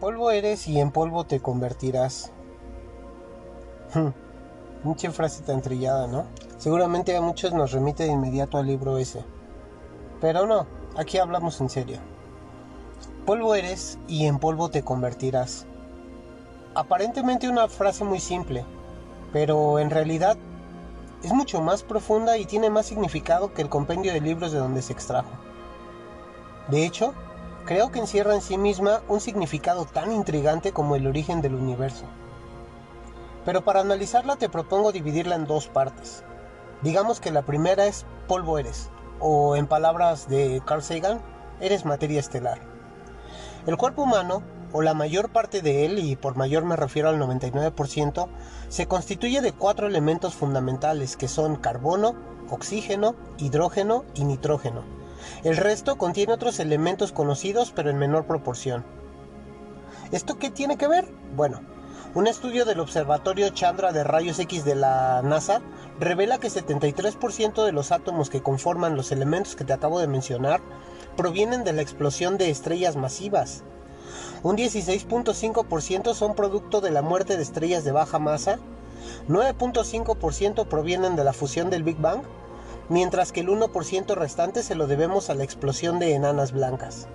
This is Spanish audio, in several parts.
Polvo eres y en polvo te convertirás. Mucha frase tan trillada, ¿no? Seguramente a muchos nos remite de inmediato al libro ese. Pero no, aquí hablamos en serio. Polvo eres y en polvo te convertirás. Aparentemente una frase muy simple, pero en realidad es mucho más profunda y tiene más significado que el compendio de libros de donde se extrajo. De hecho, creo que encierra en sí misma un significado tan intrigante como el origen del universo. Pero para analizarla te propongo dividirla en dos partes. Digamos que la primera es polvo eres, o en palabras de Carl Sagan, eres materia estelar. El cuerpo humano, o la mayor parte de él, y por mayor me refiero al 99%, se constituye de cuatro elementos fundamentales que son carbono, oxígeno, hidrógeno y nitrógeno. El resto contiene otros elementos conocidos pero en menor proporción. ¿Esto qué tiene que ver? Bueno, un estudio del Observatorio Chandra de Rayos X de la NASA revela que 73% de los átomos que conforman los elementos que te acabo de mencionar provienen de la explosión de estrellas masivas. Un 16.5% son producto de la muerte de estrellas de baja masa, 9.5% provienen de la fusión del Big Bang, mientras que el 1% restante se lo debemos a la explosión de enanas blancas.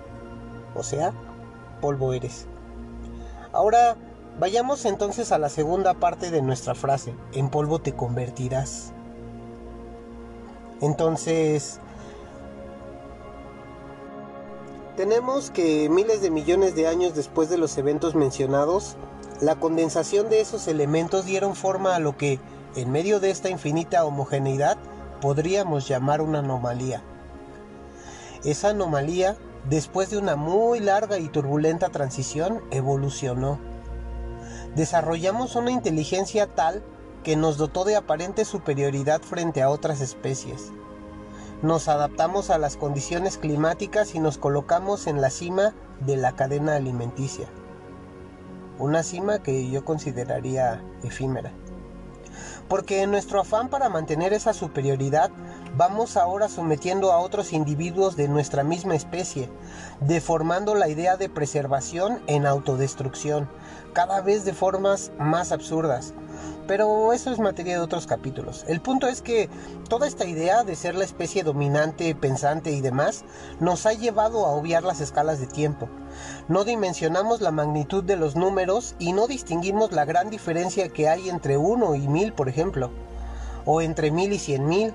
O sea, polvo eres. Ahora, Vayamos entonces a la segunda parte de nuestra frase, en polvo te convertirás. Entonces, tenemos que miles de millones de años después de los eventos mencionados, la condensación de esos elementos dieron forma a lo que, en medio de esta infinita homogeneidad, podríamos llamar una anomalía. Esa anomalía, después de una muy larga y turbulenta transición, evolucionó desarrollamos una inteligencia tal que nos dotó de aparente superioridad frente a otras especies. Nos adaptamos a las condiciones climáticas y nos colocamos en la cima de la cadena alimenticia. Una cima que yo consideraría efímera. Porque en nuestro afán para mantener esa superioridad, vamos ahora sometiendo a otros individuos de nuestra misma especie, deformando la idea de preservación en autodestrucción, cada vez de formas más absurdas. Pero eso es materia de otros capítulos. El punto es que toda esta idea de ser la especie dominante, pensante y demás nos ha llevado a obviar las escalas de tiempo. No dimensionamos la magnitud de los números y no distinguimos la gran diferencia que hay entre uno y mil, por ejemplo. O entre mil y cien mil.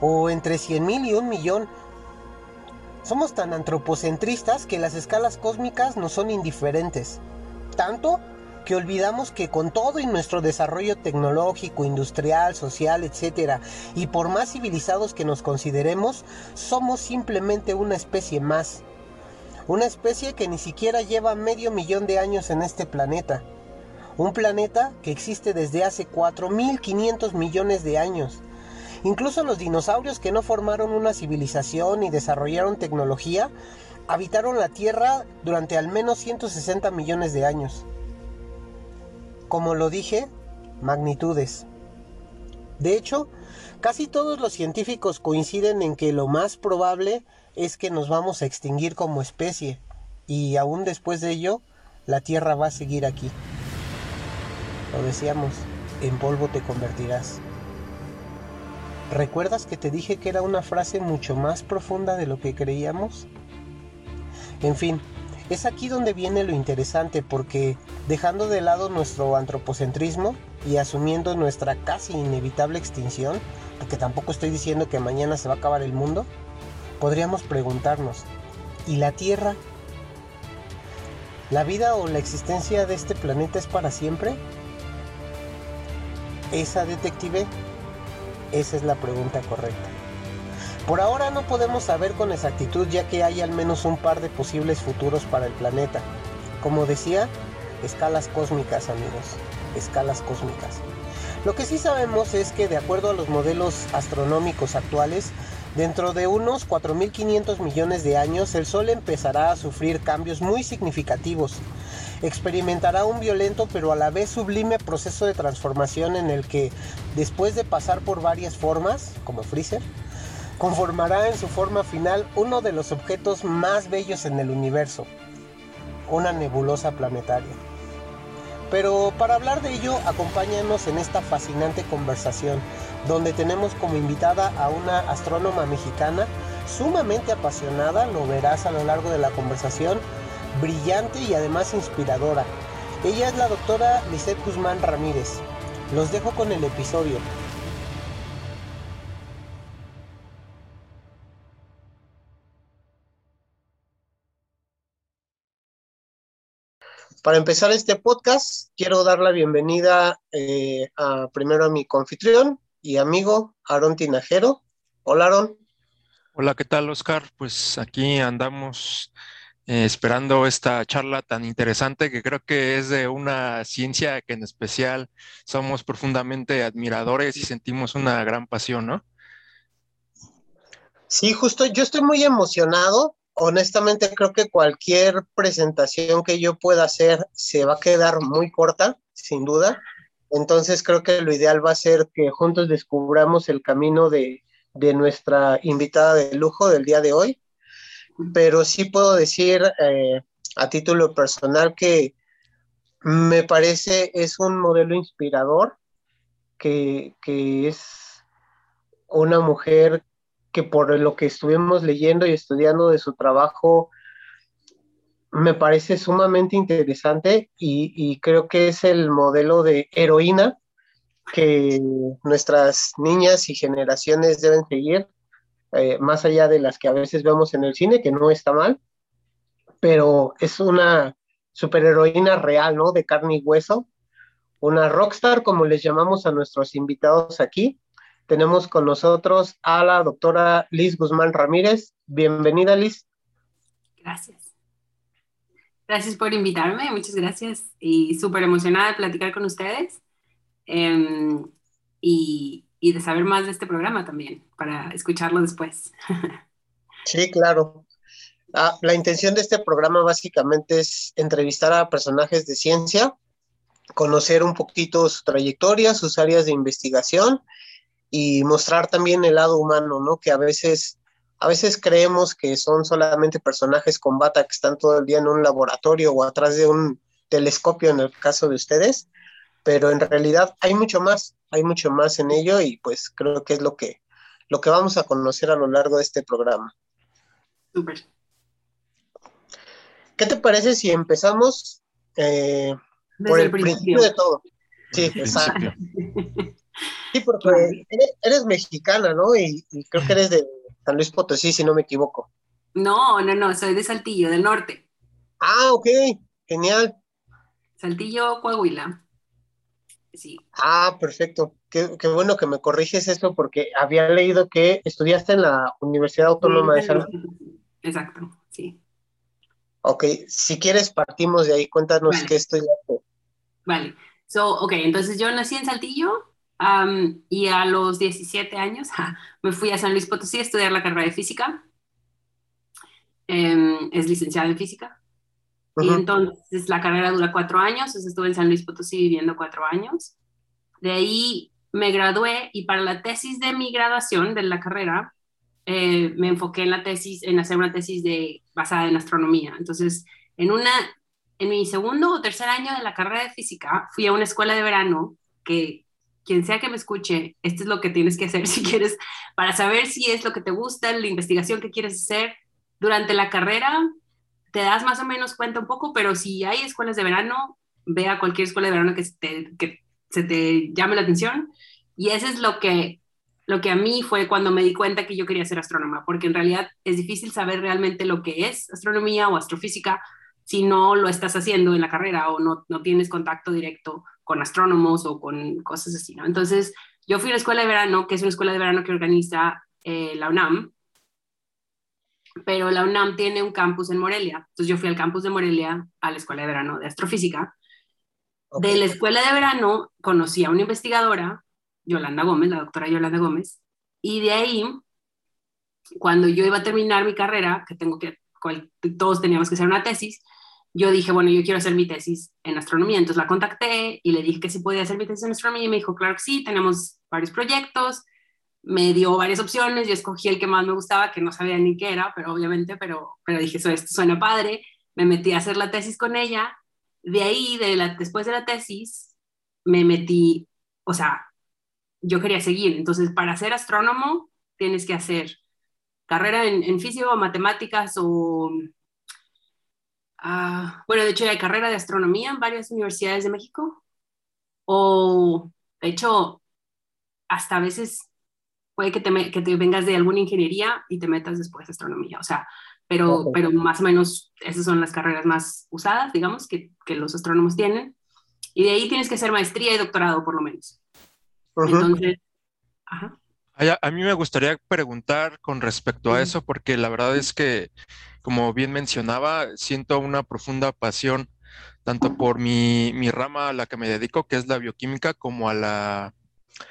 O entre cien mil y un millón. Somos tan antropocentristas que las escalas cósmicas nos son indiferentes tanto que olvidamos que con todo y nuestro desarrollo tecnológico, industrial, social, etc., y por más civilizados que nos consideremos, somos simplemente una especie más. Una especie que ni siquiera lleva medio millón de años en este planeta. Un planeta que existe desde hace 4.500 millones de años. Incluso los dinosaurios que no formaron una civilización y desarrollaron tecnología habitaron la Tierra durante al menos 160 millones de años. Como lo dije, magnitudes. De hecho, casi todos los científicos coinciden en que lo más probable es que nos vamos a extinguir como especie, y aún después de ello, la Tierra va a seguir aquí. Lo decíamos, en polvo te convertirás. ¿Recuerdas que te dije que era una frase mucho más profunda de lo que creíamos? En fin, es aquí donde viene lo interesante porque dejando de lado nuestro antropocentrismo y asumiendo nuestra casi inevitable extinción, porque tampoco estoy diciendo que mañana se va a acabar el mundo, podríamos preguntarnos, ¿y la Tierra? ¿La vida o la existencia de este planeta es para siempre? Esa detective, esa es la pregunta correcta. Por ahora no podemos saber con exactitud ya que hay al menos un par de posibles futuros para el planeta. Como decía, escalas cósmicas amigos, escalas cósmicas. Lo que sí sabemos es que de acuerdo a los modelos astronómicos actuales, dentro de unos 4.500 millones de años el Sol empezará a sufrir cambios muy significativos. Experimentará un violento pero a la vez sublime proceso de transformación en el que, después de pasar por varias formas, como Freezer, conformará en su forma final uno de los objetos más bellos en el universo. una nebulosa planetaria. Pero para hablar de ello, acompáñanos en esta fascinante conversación, donde tenemos como invitada a una astrónoma mexicana sumamente apasionada, lo verás a lo largo de la conversación, brillante y además inspiradora. Ella es la doctora Lisette Guzmán Ramírez. Los dejo con el episodio. Para empezar este podcast, quiero dar la bienvenida eh, a, primero a mi confitrión y amigo, Aaron Tinajero. Hola, Aaron. Hola, ¿qué tal, Oscar? Pues aquí andamos eh, esperando esta charla tan interesante que creo que es de una ciencia que en especial somos profundamente admiradores y sentimos una gran pasión, ¿no? Sí, justo yo estoy muy emocionado honestamente creo que cualquier presentación que yo pueda hacer se va a quedar muy corta, sin duda. Entonces creo que lo ideal va a ser que juntos descubramos el camino de, nuestra invitada de lujo del día de hoy. Pero sí puedo decir eh, a título personal que me parece es un modelo inspirador, que, que es una mujer que por lo que estuvimos leyendo y estudiando de su trabajo, me parece sumamente interesante y, creo que es el modelo de heroína que nuestras niñas y generaciones deben seguir, eh, más allá de las que a veces vemos en el cine, que no está mal, pero es una superheroína real, ¿no? De carne y hueso, una rockstar, como les llamamos a nuestros invitados aquí, tenemos con nosotros a la doctora Liz Guzmán Ramírez. Bienvenida, Liz. Gracias. Gracias por invitarme, muchas gracias. Y súper emocionada de platicar con ustedes em, y, y de saber más de este programa también, para escucharlo después. Sí, claro. Ah, la intención de este programa básicamente es entrevistar a personajes de ciencia, conocer un poquito su trayectoria, sus áreas de investigación y mostrar también el lado humano, ¿no? Que a veces, a veces creemos que son solamente personajes con bata que están todo el día en un laboratorio o atrás de un telescopio en el caso de ustedes, pero en realidad hay mucho más, hay mucho más en ello y pues creo que es lo que, lo que vamos a conocer a lo largo de este programa. Súper. ¿Qué te parece si empezamos eh, por el, principio. de todo? Sí, exacto. Sí, porque eres, mexicana, ¿no? Y, creo que eres de San Luis Potosí, si no me equivoco. No, no, no, soy de Saltillo, del norte. Ah, ok, genial. Saltillo, Coahuila. Sí. Ah, perfecto. Qué, bueno que me corriges esto porque había leído que estudiaste en la Universidad Autónoma de San Luis. Exacto, sí. Ok, si quieres partimos de ahí, cuéntanos qué estudiaste. Vale, so, ok, entonces yo nací en Saltillo, y a los 17 años me fui a San Luis Potosí a estudiar la carrera de física. Em, es licenciada en física. Y entonces la carrera dura cuatro años, entonces estuve en San Luis Potosí viviendo cuatro años. De ahí me gradué y para la tesis de mi graduación de la carrera eh, me enfoqué en la tesis, en hacer una tesis de, basada en astronomía. Entonces, en, una, en mi segundo o tercer año de la carrera de física, fui a una escuela de verano que quien sea que me escuche, esto es lo que tienes que hacer si quieres, para saber si es lo que te gusta, la investigación que quieres hacer durante la carrera, te das más o menos cuenta un poco, pero si hay escuelas de verano, ve a cualquier escuela de verano que se te, llame la atención. Y eso es lo que, lo que a mí fue cuando me di cuenta que yo quería ser astrónoma, porque en realidad es difícil saber realmente lo que es astronomía o astrofísica si no lo estás haciendo en la carrera o no, no tienes contacto directo con astrónomos o con cosas así, ¿no? Entonces, yo fui a la escuela de verano, que es una escuela de verano que organiza eh, la UNAM, pero la UNAM tiene un campus en Morelia. Entonces, yo fui al campus de Morelia a la escuela de verano de astrofísica. De la escuela de verano conocí a una investigadora, Yolanda Gómez, la doctora Yolanda Gómez, y de ahí, cuando yo iba a terminar mi carrera, que tengo que, todos teníamos que hacer una tesis, yo dije, bueno, yo quiero hacer mi tesis en astronomía. Entonces la contacté y le dije que si podía hacer mi tesis en astronomía y me dijo, claro que sí, tenemos varios proyectos. Me dio varias opciones, yo escogí el que más me gustaba, que no sabía ni qué era, pero obviamente, pero, pero dije, esto suena padre. me metí a hacer la tesis con ella. De ahí, de después de la tesis, me metí, o sea, yo quería seguir. Entonces, para ser astrónomo, tienes que hacer carrera en, en físico, matemáticas o... Uh, bueno, de hecho hay carrera de astronomía en varias universidades de México. O, de hecho, hasta a veces puede que te, que te vengas de alguna ingeniería y te metas después de astronomía. O sea, pero, pero más o menos esas son las carreras más usadas, digamos, que, que, los astrónomos tienen. Y de ahí tienes que hacer maestría y doctorado, por lo menos. Entonces, ajá. A, mí me gustaría preguntar con respecto a eso, porque la verdad es que, como bien mencionaba, siento una profunda pasión tanto por mi, mi rama a la que me dedico, que es la bioquímica, como a la,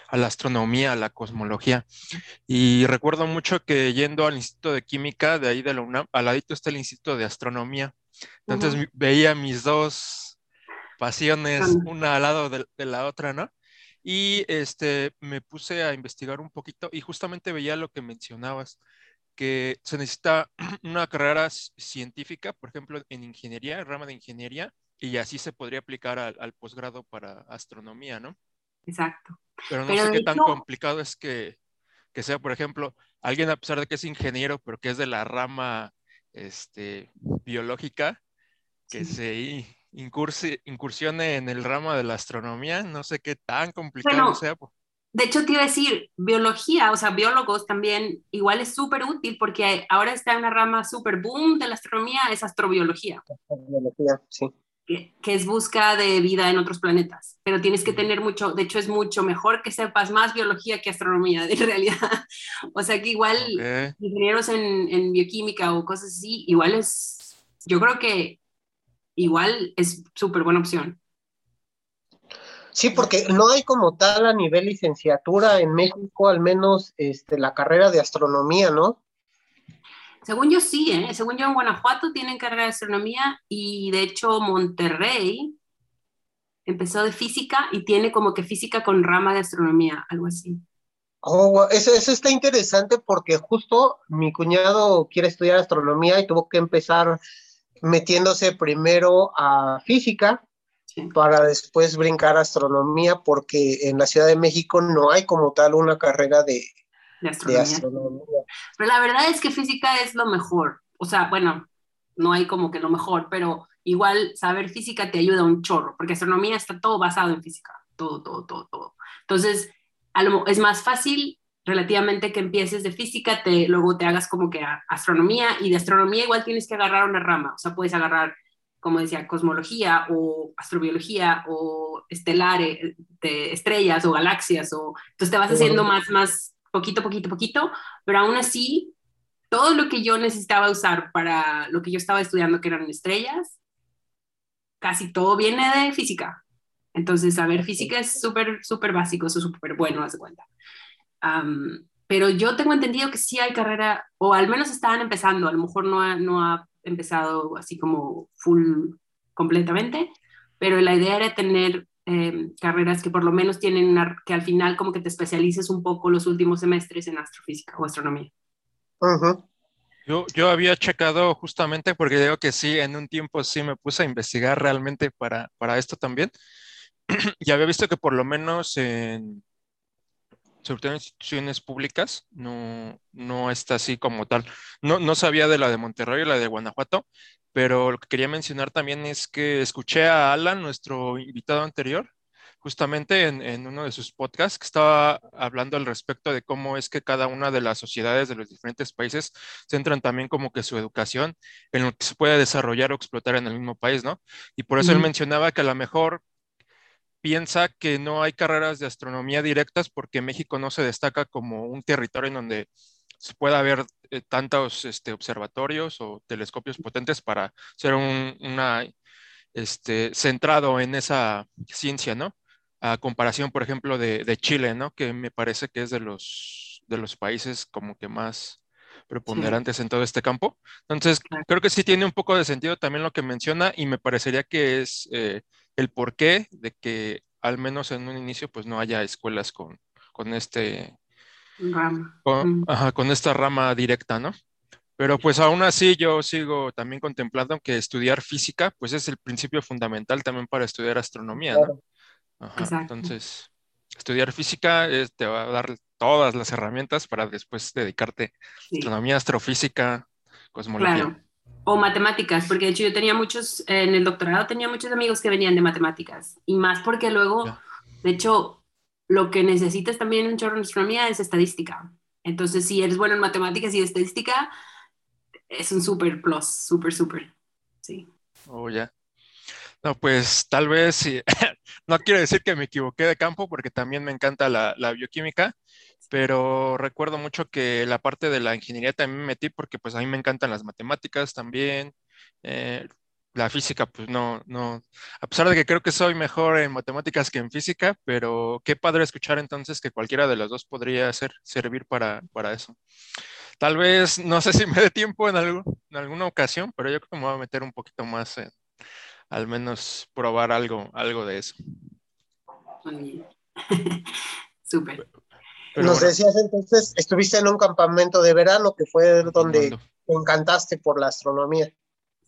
a la astronomía, a la cosmología. Y recuerdo mucho que yendo al Instituto de Química, de ahí de la UNAM, al ladito está el Instituto de Astronomía. Entonces veía mis dos pasiones, una al lado de, la otra, ¿no? Y este, me puse a investigar un poquito y justamente veía lo que mencionabas, que se necesita una carrera científica, por ejemplo, en ingeniería, en rama de ingeniería, y así se podría aplicar al posgrado para astronomía, ¿no? Exacto. Pero no sé qué tan complicado es que, que, sea, por ejemplo, alguien a pesar de que es ingeniero, pero que es de la rama este, biológica, que se incursione en el ramo de la astronomía, no sé qué tan complicado sea. De hecho, te iba a decir, biología, o sea, biólogos también, igual es súper útil porque ahora está en una rama súper boom de la astronomía, es astrobiología. Astrobiología, sí que, es busca de vida en otros planetas, pero tienes que tener mucho, de hecho es mucho mejor que sepas más biología que astronomía, en realidad. o sea que igual ingenieros en, en, bioquímica o cosas así, igual es, yo creo que igual es súper buena opción. Sí, porque no hay como tal a nivel licenciatura en México, al menos este, la carrera de astronomía, ¿no? Según yo sí, ¿eh? según yo en Guanajuato tienen carrera de astronomía y de hecho Monterrey empezó de física y tiene como que física con rama de astronomía, algo así. Oh, eso, eso está interesante porque justo mi cuñado quiere estudiar astronomía y tuvo que empezar metiéndose primero a física para después brincar a astronomía porque en la Ciudad de México no hay como tal una carrera de, de astronomía. Pero la verdad es que física es lo mejor. O sea, bueno, no hay como que lo mejor, pero igual saber física te ayuda un chorro, porque astronomía está todo basado en física, todo, todo, todo, todo. Entonces, es más fácil relativamente que empieces de física, te, luego te hagas como que astronomía, y de astronomía igual tienes que agarrar una rama, o sea, puedes agarrar, como decía, cosmología o astrobiología o estelares, de estrellas o galaxias, o entonces te vas haciendo más, más poquito, poquito, poquito, pero aún así, todo lo que yo necesitaba usar para lo que yo estaba estudiando, que eran estrellas, casi todo viene de física. Entonces, saber física es súper, súper básico, es súper bueno, haz de cuenta. Pero yo tengo entendido que sí hay carrera, o al menos estaban empezando, a lo mejor no ha, no ha empezado así como full completamente, pero la idea era tener Em, carreras que por lo menos tienen una, que al final como que te especialices un poco los últimos semestres en astrofísica o astronomía. Yo, yo había checado justamente porque digo que sí, en un tiempo sí me puse a investigar realmente para, para esto también. y había visto que por lo menos en, sobre todo en instituciones públicas, no, no está así como tal. No, no sabía de la de Monterrey y la de Guanajuato, pero lo que quería mencionar también es que escuché a Alan, nuestro invitado anterior, justamente en, uno de sus podcasts, que estaba hablando al respecto de cómo es que cada una de las sociedades de los diferentes países centran también como que su educación en lo que se puede desarrollar o explotar en el mismo país, ¿no? Y por eso él mencionaba que a lo mejor piensa que no hay carreras de astronomía directas porque México no se destaca como un territorio en donde se pueda ver eh, tantos este, observatorios o telescopios potentes para ser un, una, este, centrado en esa ciencia, ¿no? A comparación, por ejemplo, de, de, Chile, ¿no? Que me parece que es de los, de los países como que más preponderantes en todo este campo. Entonces, creo que sí tiene un poco de sentido también lo que menciona y me parecería que es eh, el porqué de que al menos en un inicio pues no haya escuelas con, con este con, esta rama directa, ¿no? Pero pues aún así yo sigo también contemplando que estudiar física, pues es el principio fundamental también para estudiar astronomía, ¿no? Ajá, entonces, estudiar física te va a dar todas las herramientas para después dedicarte a astronomía, astrofísica, cosmología. Claro. O matemáticas, porque de hecho yo tenía muchos, en el doctorado tenía muchos amigos que venían de matemáticas, y más porque luego, de hecho, lo que necesitas también en chorro astronomía es estadística. Entonces, si eres bueno en matemáticas y estadística, es un super plus, super, super. Sí. Oh, ya. No, pues tal vez, no quiero decir que me equivoqué de campo porque también me encanta la, bioquímica, pero recuerdo mucho que la parte de la ingeniería también me metí porque pues a mí me encantan las matemáticas también. Eh, la física, pues no, no, a pesar de que creo que soy mejor en matemáticas que en física, pero qué padre escuchar entonces que cualquiera de las dos podría ser, servir para, para eso. Tal vez, no sé si me dé tiempo en, en alguna ocasión, pero yo creo que me voy a meter un poquito más en al menos probar algo, algo de eso. Súper. Nos decías entonces, estuviste en un campamento de verano que fue donde te encantaste por la astronomía.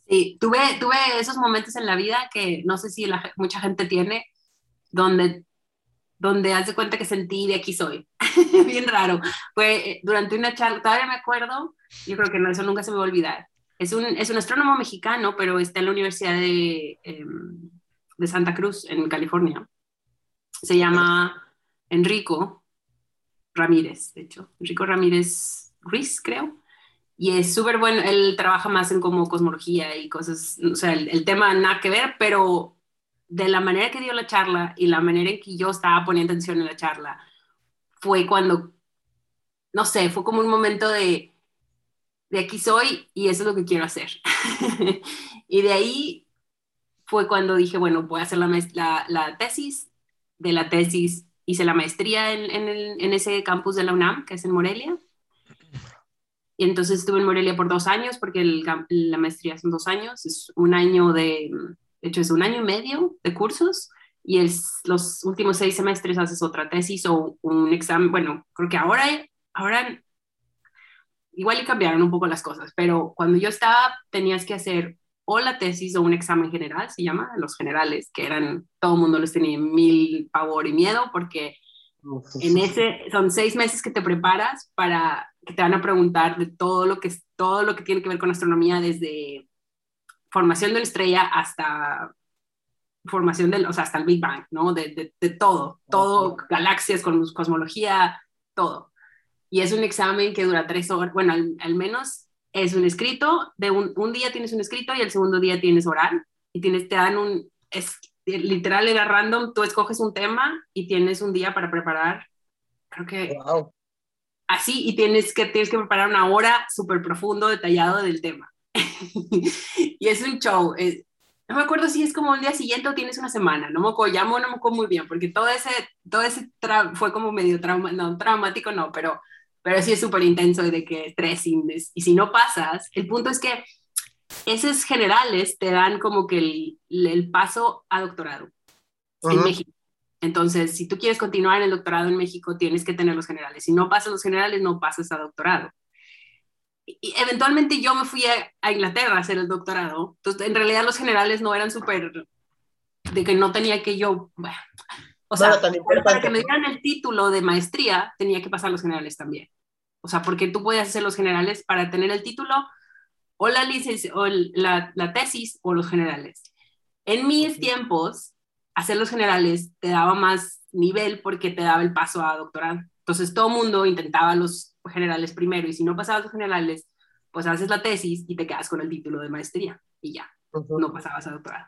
Sí, tuve, tuve esos momentos en la vida que no sé si mucha gente tiene, donde, donde hace cuenta que sentí de aquí soy. Bien raro. Fue eh, durante una charla, todavía me acuerdo, yo creo que no, eso nunca se me va a olvidar. Es un, es un astrónomo mexicano, pero está en la Universidad de, em, de Santa Cruz, en California. Se llama Enrico, Ramírez, de hecho, Enrico Ramírez Ruiz, creo. Y es súper bueno, él trabaja más en como cosmología y cosas, o sea, el, tema nada que ver, pero de la manera que dio la charla y la manera en que yo estaba poniendo atención en la charla, fue cuando, no sé, fue como un momento de, de aquí soy y eso es lo que quiero hacer. y de ahí fue cuando dije, bueno, voy a hacer la, la, tesis, de la tesis hice la maestría en, en, ese campus de la UNAM, que es en Morelia. Y entonces estuve en Morelia por dos años, porque la maestría son dos años, es un año de, de hecho es un año y medio de cursos, y es, los últimos seis semestres haces otra tesis o un examen, bueno, creo que ahora, ahora igual y cambiaron un poco las cosas, pero cuando yo estaba tenías que hacer o la tesis o un examen general, se llama, los generales, que eran, todo el mundo les tenía mil pavor y miedo porque en ese, son seis meses que te preparas para que te van a preguntar de todo lo que, todo lo que tiene que ver con astronomía, desde formación de una estrella hasta formación del, o sea, hasta el Big Bang, ¿no? De, de, todo, todo, galaxias, cosmología, todo. Y es un examen que dura tres horas, bueno, al menos es un escrito, de un, un, día tienes un escrito y el segundo día tienes oral y tienes, te dan un, es, literal era random, tú escoges un tema y tienes un día para preparar, creo que así, y tienes que, tienes que preparar una hora súper profundo, detallado del tema. y es un show. no me acuerdo si es como el día siguiente o tienes una semana, no me acuerdo, llamo, no me acuerdo muy bien, porque todo ese, todo ese fue como medio trauma, no, traumático no, pero pero sí es súper intenso y de que estrés y si no pasas, el punto es que esos generales te dan como que el, el paso a doctorado en México. Entonces, si tú quieres continuar en el doctorado en México, tienes que tener los generales. Si no pasas los generales, no pasas a doctorado. Y, eventualmente yo me fui a, Inglaterra a hacer el doctorado. Entonces, en realidad los generales no eran súper, de que no tenía que yo, bueno, o sea, para que me dieran el título de maestría, tenía que pasar los generales también. O sea, porque tú podías hacer los generales para tener el título o la, o la, la tesis o los generales. En mis tiempos, hacer los generales te daba más nivel porque te daba el paso a doctorado. Entonces todo el mundo intentaba los generales primero y si no pasabas los generales, pues haces la tesis y te quedas con el título de maestría y ya, no pasabas a doctorado.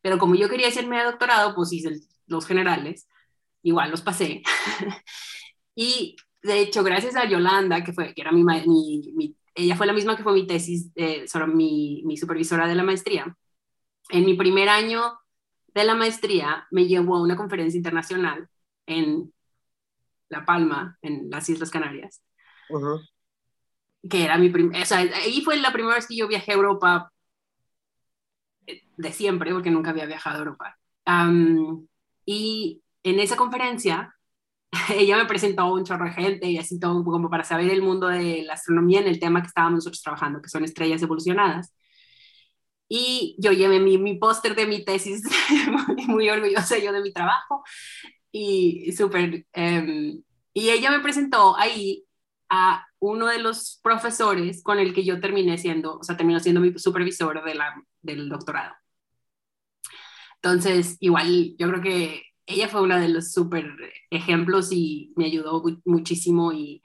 Pero como yo quería hacerme a doctorado, pues hice los generales, igual los pasé. y de hecho, gracias a Yolanda, que, fue, que era mi, mi, ella fue la misma que fue mi tesis, eh, sobre mi, mi supervisora de la maestría. En mi primer año de la maestría me llevó a una conferencia internacional en La Palma, en las Islas Canarias. Que era mi primera, o sea, ahí fue la primera vez que yo viajé a Europa eh, de siempre, porque nunca había viajado a Europa. Y en esa conferencia ella me presentó un chorro de gente y así todo como para saber el mundo de la astronomía en el tema que estábamos nosotros trabajando, que son estrellas evolucionadas. Y yo llevé mi, mi póster de mi tesis, muy, muy, orgullosa yo de mi trabajo. Y súper... Em, y ella me presentó ahí a uno de los profesores con el que yo terminé siendo, o sea, terminó siendo mi supervisor de la, del doctorado. Entonces, igual, yo creo que ella fue una de los súper ejemplos y me ayudó muchísimo y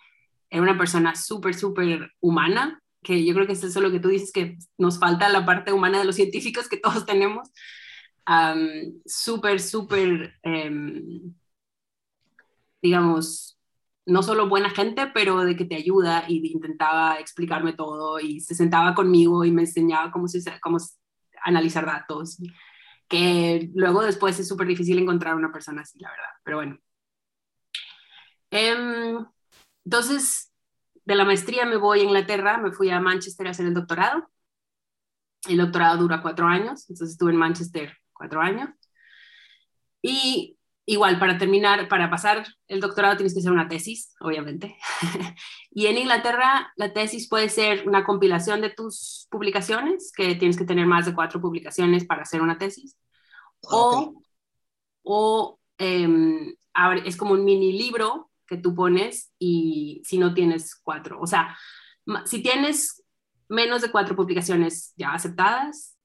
era una persona súper, súper humana, que yo creo que es eso lo que tú dices, que nos falta la parte humana de los científicos que todos tenemos. súper, súper, em, digamos, no solo buena gente, pero de que te ayuda y intentaba explicarme todo y se sentaba conmigo y me enseñaba cómo, cómo analizar datos que luego después es súper difícil encontrar una persona así, la verdad, pero bueno. Em, entonces, de la maestría me voy a Inglaterra, me fui a Manchester a hacer el doctorado. El doctorado dura cuatro años, entonces estuve en Manchester cuatro años. Y igual, para terminar, para pasar el doctorado tienes que hacer una tesis, obviamente. y en Inglaterra la tesis puede ser una compilación de tus publicaciones, que tienes que tener más de cuatro publicaciones para hacer una tesis. O, o em, es como un mini libro que tú pones y si no tienes cuatro, o sea, si tienes menos de cuatro publicaciones ya aceptadas,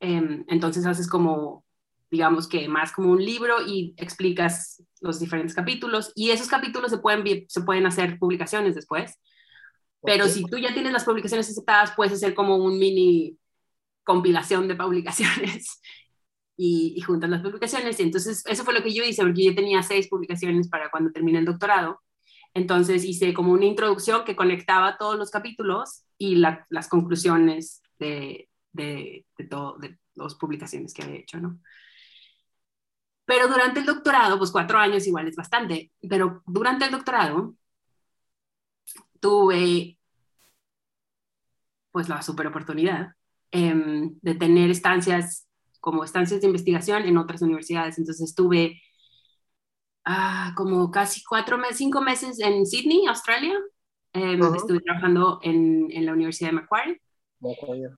em, entonces haces como digamos que más como un libro y explicas los diferentes capítulos y esos capítulos se pueden, se pueden hacer publicaciones después. Pero si tú ya tienes las publicaciones aceptadas, puedes hacer como un mini compilación de publicaciones y, y, juntas las publicaciones. Y entonces eso fue lo que yo hice, porque yo tenía seis publicaciones para cuando terminé el doctorado. Entonces hice como una introducción que conectaba todos los capítulos y las conclusiones de, de, de, todo, de las publicaciones que había hecho, ¿no? Pero durante el doctorado, pues cuatro años igual es bastante, pero durante el doctorado tuve pues la super oportunidad em, de tener estancias como estancias de investigación en otras universidades. Entonces estuve ah, como casi cuatro meses, cinco meses en Sydney, Australia. Em, estuve trabajando en, en, la Universidad de Macquarie. Macquarie.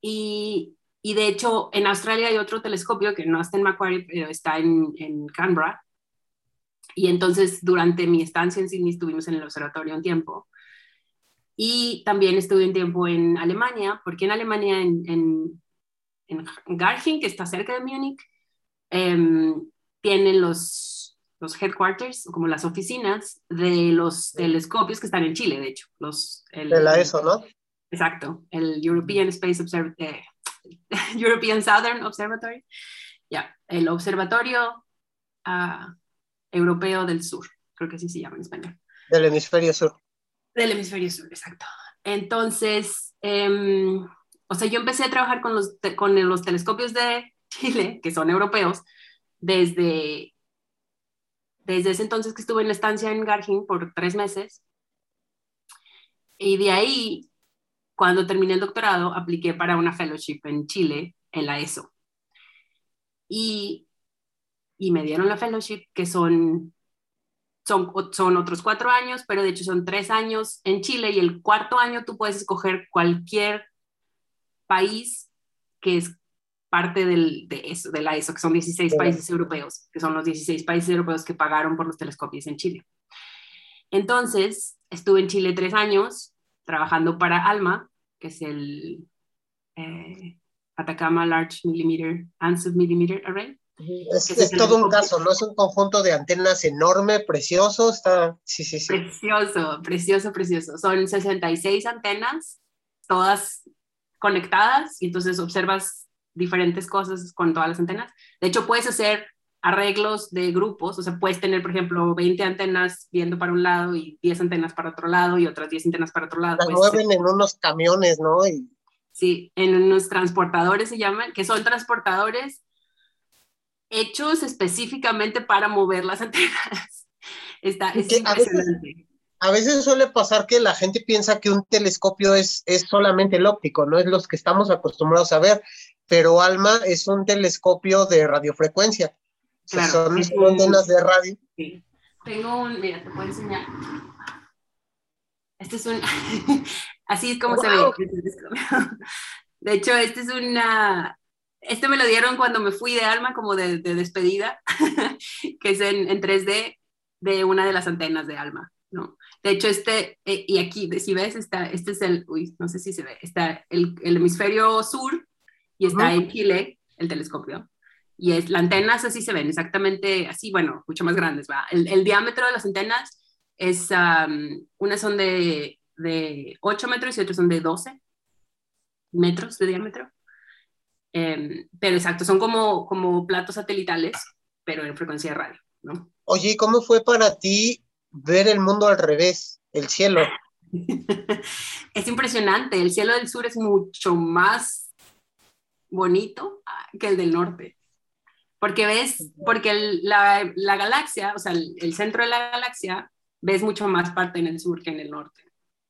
Y y de hecho, en Australia hay otro telescopio que no está en Macquarie, pero está en, en Canberra. Y entonces, durante mi estancia en Sydney, estuvimos en el observatorio un tiempo. Y también estuve un tiempo en Alemania, porque en Alemania, en, en, en Garching, que está cerca de Múnich, eh, tienen los, los headquarters, como las oficinas de los telescopios que están en Chile, de hecho. Los, el, de la ESO, ¿no? Exacto, el European Space Observatory. Eh, European Southern Observatory, ya, el Observatorio ah, Europeo del Sur, creo que así se llama en español. Del hemisferio sur. Del hemisferio sur, exacto. Entonces, em, o sea, yo empecé a trabajar con los, con los telescopios de Chile, que son europeos, desde, desde ese entonces que estuve en la estancia en Gargin por tres meses. Y de ahí cuando terminé el doctorado, apliqué para una fellowship en Chile, en la ESO. Y, y me dieron la fellowship, que son, son, son otros cuatro años, pero de hecho son tres años en Chile y el cuarto año tú puedes escoger cualquier país que es parte del, de, eso, de la ESO, que son 16 países europeos, que son los 16 países europeos que pagaron por los telescopios en Chile. Entonces, estuve en Chile tres años trabajando para ALMA, que es el eh, Atacama Large Millimeter and Submillimeter Array. Es, todo un caso, ¿no? Es un conjunto de antenas enorme, precioso, está, sí, sí, sí. Precioso, precioso, precioso. Son 66 antenas, todas conectadas, y entonces observas diferentes cosas con todas las antenas. De hecho, puedes hacer arreglos de grupos, o sea, puedes tener, por ejemplo, 20 antenas viendo para un lado y 10 antenas para otro lado y otras 10 antenas para otro lado. Las mueven en unos camiones, ¿no? Sí, en unos transportadores se llaman, que son transportadores hechos específicamente para mover las antenas. Está, es impresionante. A veces, suele pasar que la gente piensa que un telescopio es, es solamente el óptico, no es los que estamos acostumbrados a ver, pero ALMA es un telescopio de radiofrecuencia son antenas de radio. Tengo un, mira, te puedo enseñar. Este es un, así es como se ve. De hecho, este es una, este me lo dieron cuando me fui de Alma como de, despedida, que es en, en, 3D de una de las antenas de Alma, ¿no? De hecho, este, eh, y aquí, si ves, está, este es el, uy, no sé si se ve, está el, el hemisferio sur y está en Chile el telescopio. Y es, la antenas así se ven, exactamente así, bueno, mucho más grandes, ¿va? El, el diámetro de las antenas es, um, unas son de, de 8 metros y otras son de 12 metros de diámetro. Em, pero exacto, son como, como platos satelitales, pero en frecuencia de radio, ¿no? Oye, ¿cómo fue para ti ver el mundo al revés, el cielo? es impresionante, el cielo del sur es mucho más bonito ah, que el del norte. Porque ves, porque la, la, galaxia, o sea, el, el, centro de la galaxia, ves mucho más parte en el sur que en el norte.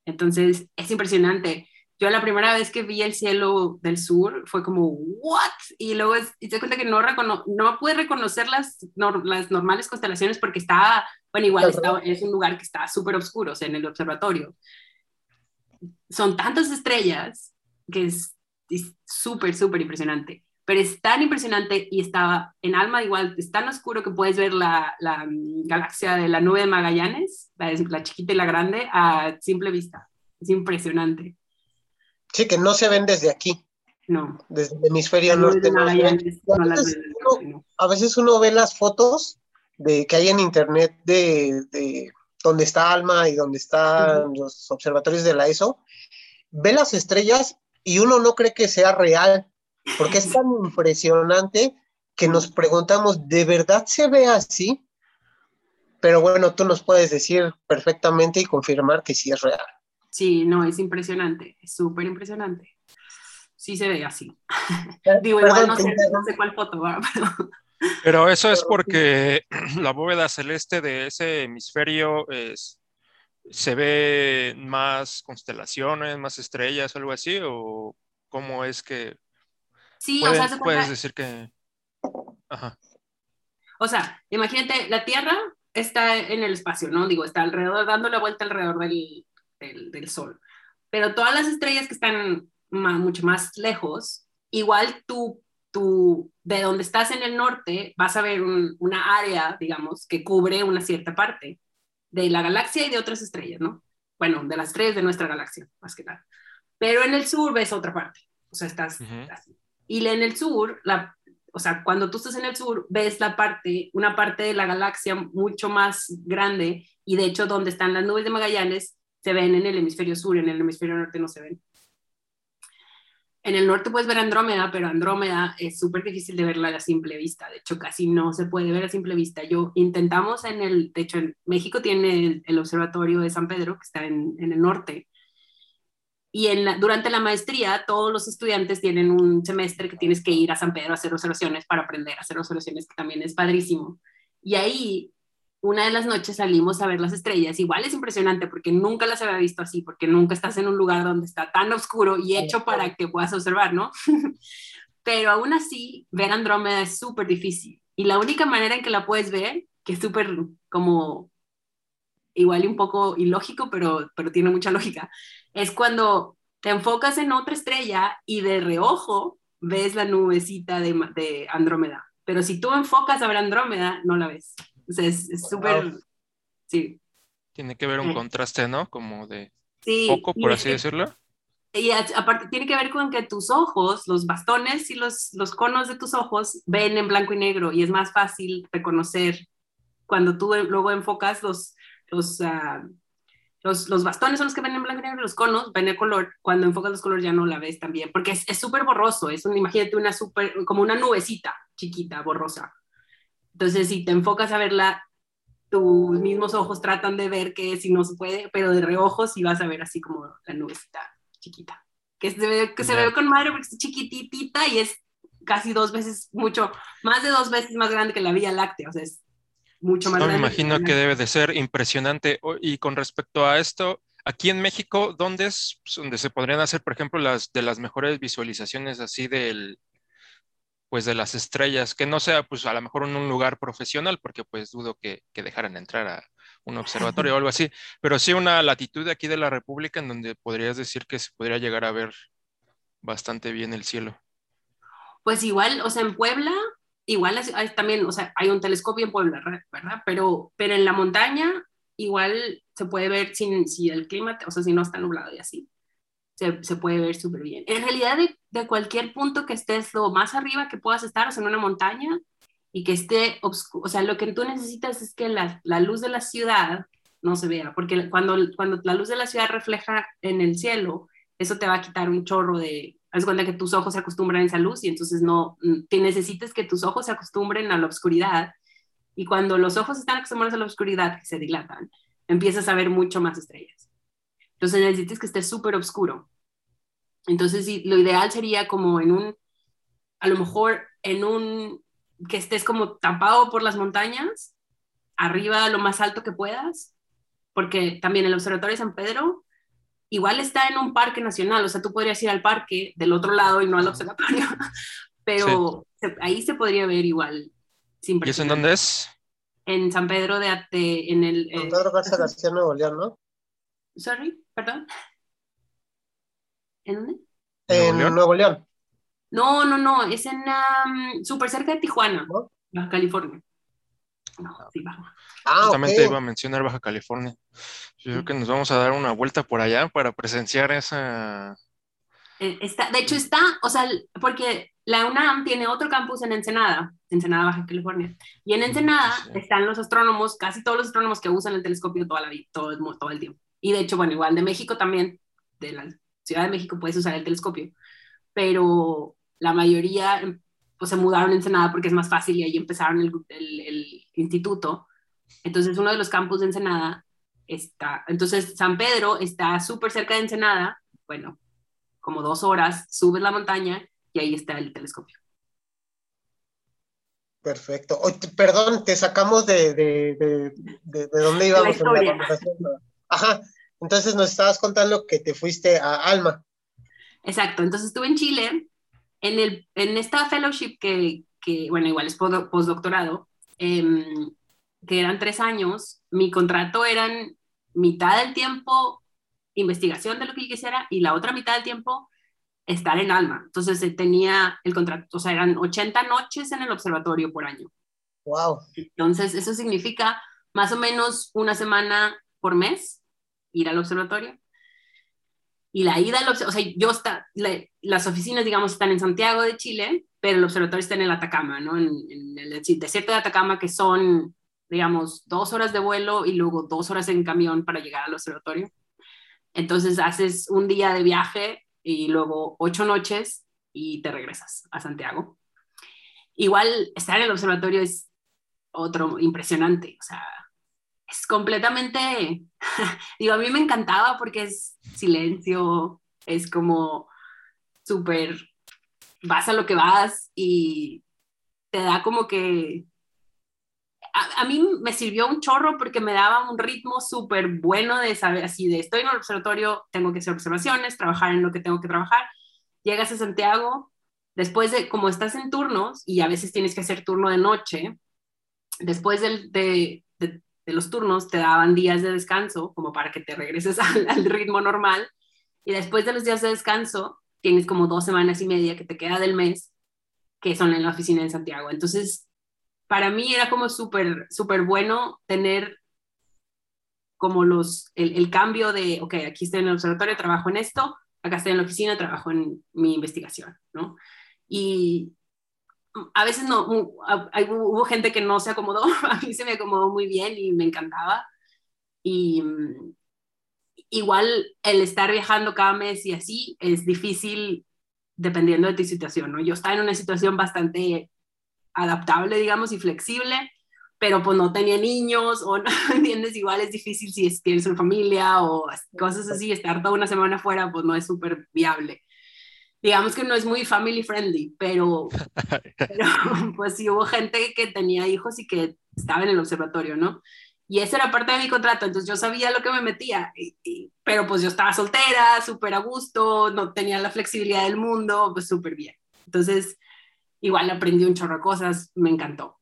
Entonces, es impresionante yo la primera vez que vi el cielo del sur fue como, ¿what? Y luego es, y te cuenta que no, no pude reconocer las, las normales constelaciones porque estaba, bueno, igual es un lugar que está súper oscuro, o sea, en el observatorio. Son tantas estrellas que es súper, súper impresionante. Pero es tan impresionante y estaba en alma igual, es tan oscuro que puedes ver la, la mm, galaxia de la nube de Magallanes, la, la chiquita y la grande, a simple vista. Es impresionante. Sí, que no se ven desde aquí. No. Desde el hemisferio norte. a, veces uno, ve las fotos de que hay en internet de, de donde está Alma y donde están los observatorios de la ESO, ve las estrellas y uno no cree que sea real, porque es tan impresionante que nos preguntamos, ¿de verdad se ve así? Pero bueno, tú nos puedes decir perfectamente y confirmar que sí es real. Sí, no, es impresionante, es súper impresionante. Sí se ve así. Digo, igual no sé, cuál foto, va, pero... Pero eso es porque la bóveda celeste de ese hemisferio es, se ve más constelaciones, más estrellas, algo así, o cómo es que sí, o sea, puedes decir que Ajá. O sea, imagínate, la Tierra está en el espacio, ¿no? Digo, está alrededor, dando la vuelta alrededor del, del, Sol. Pero todas las estrellas que están mucho más lejos, igual tú, tú, de donde estás en el norte, vas a ver una área, digamos, que cubre una cierta parte de la galaxia y de otras estrellas, ¿no? Bueno, de las estrellas de nuestra galaxia, más que nada. Pero en el sur ves otra parte, o sea, estás así. Y en el sur, o sea, cuando tú estás en el sur, ves la parte, una parte de la galaxia mucho más grande y de hecho donde están las nubes de Magallanes se ven en el hemisferio sur, en el hemisferio norte no se ven. En el norte puedes ver Andrómeda, pero Andrómeda es súper difícil de verla a simple vista. De hecho, casi no se puede ver a simple vista. Yo intentamos en el, de hecho, en México tiene el, observatorio de San Pedro, que está en, en el norte. Y en durante la maestría, todos los estudiantes tienen un semestre que tienes que ir a San Pedro a hacer observaciones para aprender a hacer observaciones, que también es padrísimo. Y ahí una de las noches salimos a ver las estrellas. Igual es impresionante porque nunca las había visto así, porque nunca estás en un lugar donde está tan oscuro y hecho para que puedas observar, ¿no? Pero aún así, ver Andrómeda es súper difícil. Y la única manera en que la puedes ver, que es súper como igual y un poco ilógico, pero, pero tiene mucha lógica, es cuando te enfocas en otra estrella y de reojo ves la nubecita de, de Andrómeda. Pero si tú enfocas a ver Andrómeda, no la ves es súper, sí. Tiene que ver un contraste, ¿no? Como de poco, por así decirlo. Y aparte tiene que ver con que tus ojos, los bastones y los, los conos de tus ojos ven en blanco y negro y es más fácil reconocer cuando tú luego enfocas los, los, ah, los, los, bastones son los que ven en blanco y negro, los conos ven en color, cuando enfocas los colores ya no la ves también, porque es súper borroso, es un, imagínate una súper, como una nubecita chiquita, borrosa. Entonces, si te enfocas a verla, tus mismos ojos tratan de ver que si no se puede, pero de reojo sí vas a ver así como la nubecita chiquita. Que se ve, que se ve con madre porque es chiquitita y es casi dos veces, mucho, más de dos veces más grande que la Vía Láctea. O sea, es mucho más grande. Me imagino que, debe de ser impresionante. Y con respecto a esto, aquí en México, ¿dónde es donde se podrían hacer, por ejemplo, las de las mejores visualizaciones así del, pues de las estrellas, que no sea pues a lo mejor en un lugar profesional, porque pues dudo que, que dejaran entrar a un observatorio o algo así, pero sí una latitud aquí de la República en donde podrías decir que se podría llegar a ver bastante bien el cielo. Pues igual, o sea, en Puebla, igual también, o sea, hay un telescopio en Puebla, ¿verdad? Pero, pero en la montaña igual se puede ver sin, si el clima, o sea, si no está nublado y así se, puede ver súper bien. En realidad, de, cualquier punto que estés lo más arriba que puedas estar, o sea, en una montaña, y que esté oscuro, o sea, lo que tú necesitas es que la, la, luz de la ciudad no se vea, porque cuando, cuando la luz de la ciudad refleja en el cielo, eso te va a quitar un chorro de, haz cuenta que tus ojos se acostumbran a esa luz y entonces no, te necesitas que tus ojos se acostumbren a la oscuridad y cuando los ojos están acostumbrados a la oscuridad, que se dilatan, empiezas a ver mucho más estrellas. Entonces necesitas que esté súper oscuro. Entonces lo ideal sería como en un, a lo mejor en un, que estés como tapado por las montañas, arriba lo más alto que puedas, porque también el Observatorio de San Pedro igual está en un parque nacional, o sea, tú podrías ir al parque del otro lado y no al observatorio, pero ahí se podría ver igual. Sin ¿Y eso en dónde es? En San Pedro de Ate, en el... San Pedro Garza García Nuevo León, ¿no? Sorry, perdón. ¿En dónde? En Nuevo León. No, no, no, es en um, súper cerca de Tijuana, Baja California. No, sí, baja. Ah, Justamente iba a mencionar Baja California. Yo creo que nos vamos a dar una vuelta por allá para presenciar esa. Eh, está, de hecho, está, o sea, porque la UNAM tiene otro campus en Ensenada, Ensenada, Baja California. Y en Ensenada están los astrónomos, casi todos los astrónomos que usan el telescopio toda la vida, todo, todo el tiempo. Y de hecho, bueno, igual de México también, de la Ciudad de México puedes usar el telescopio, pero la mayoría pues, se mudaron en Ensenada porque es más fácil y ahí empezaron el, el, instituto. Entonces, uno de los campus de Ensenada está, entonces San Pedro está súper cerca de Ensenada, bueno, como dos horas, subes la montaña y ahí está el telescopio. Perfecto. perdón, te sacamos de, de, de, de, dónde íbamos en la conversación. Ajá, entonces nos estabas contando que te fuiste a Alma. Exacto, entonces estuve en Chile, en, el, en esta fellowship que, que bueno, igual es postdoctorado, em, que eran tres años, mi contrato eran mitad del tiempo investigación de lo que yo quisiera y la otra mitad del tiempo estar en Alma. Entonces eh, tenía el contrato, o sea, eran 80 noches en el observatorio por año. Wow. Entonces, eso significa más o menos una semana por mes ir al observatorio. Y la ida o sea, yo está, las oficinas, digamos, están en Santiago de Chile, pero el observatorio está en el Atacama, ¿no? En, el desierto de Atacama, que son, digamos, dos horas de vuelo y luego dos horas en camión para llegar al observatorio. Entonces haces un día de viaje y luego ocho noches y te regresas a Santiago. Igual estar en el observatorio es otro impresionante, o sea, completamente, digo, a mí me encantaba porque es silencio, es como súper, vas a lo que vas y te da como que, a, mí me sirvió un chorro porque me daba un ritmo súper bueno de saber, así de estoy en el observatorio, tengo que hacer observaciones, trabajar en lo que tengo que trabajar, llegas a Santiago, después de, como estás en turnos y a veces tienes que hacer turno de noche, después de, de de los turnos te daban días de descanso como para que te regreses al, ritmo normal y después de los días de descanso tienes como dos semanas y media que te queda del mes que son en la oficina en Santiago. Entonces, para mí era como súper, súper bueno tener como los, el, el, cambio de, ok, aquí estoy en el observatorio, trabajo en esto, acá estoy en la oficina, trabajo en mi investigación, ¿no? Y, a veces no, hubo gente que no se acomodó, a mí se me acomodó muy bien y me encantaba. Y mm, igual el estar viajando cada mes y así es difícil dependiendo de tu situación, ¿no? Yo estaba en una situación bastante adaptable, digamos, y flexible, pero pues no tenía niños o no, ¿entiendes? Igual es difícil si tienes una familia o cosas así, estar toda una semana fuera pues no es súper viable digamos que no es muy family friendly, pero, pues sí hubo gente que tenía hijos y que estaba en el observatorio, ¿no? Y eso era parte de mi contrato, entonces yo sabía lo que me metía, pero pues yo estaba soltera, súper a gusto, no tenía la flexibilidad del mundo, pues súper bien. Entonces, igual aprendí un chorro de cosas, me encantó.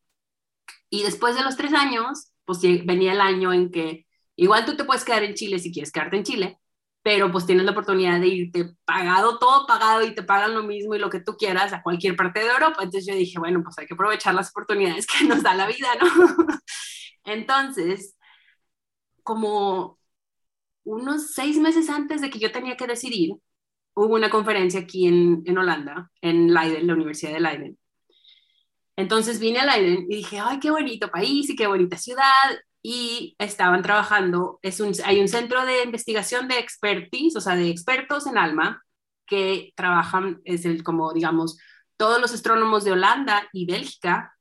Y después de los tres años, pues venía el año en que igual tú te puedes quedar en Chile si quieres quedarte en Chile, pero pues tienes la oportunidad de irte pagado, todo pagado y te pagan lo mismo y lo que tú quieras a cualquier parte de Europa. Entonces yo dije, bueno, pues hay que aprovechar las oportunidades que nos da la vida, ¿no? Entonces, como unos seis meses antes de que yo tenía que decidir, hubo una conferencia aquí en, en Holanda, en Leiden, la Universidad de Leiden. Entonces vine a Leiden y dije, ay, qué bonito país y qué bonita ciudad y estaban trabajando, es un, hay un centro de investigación de expertise, o sea, de expertos en alma, que trabajan, es el, como digamos, todos los astrónomos de Holanda y Bélgica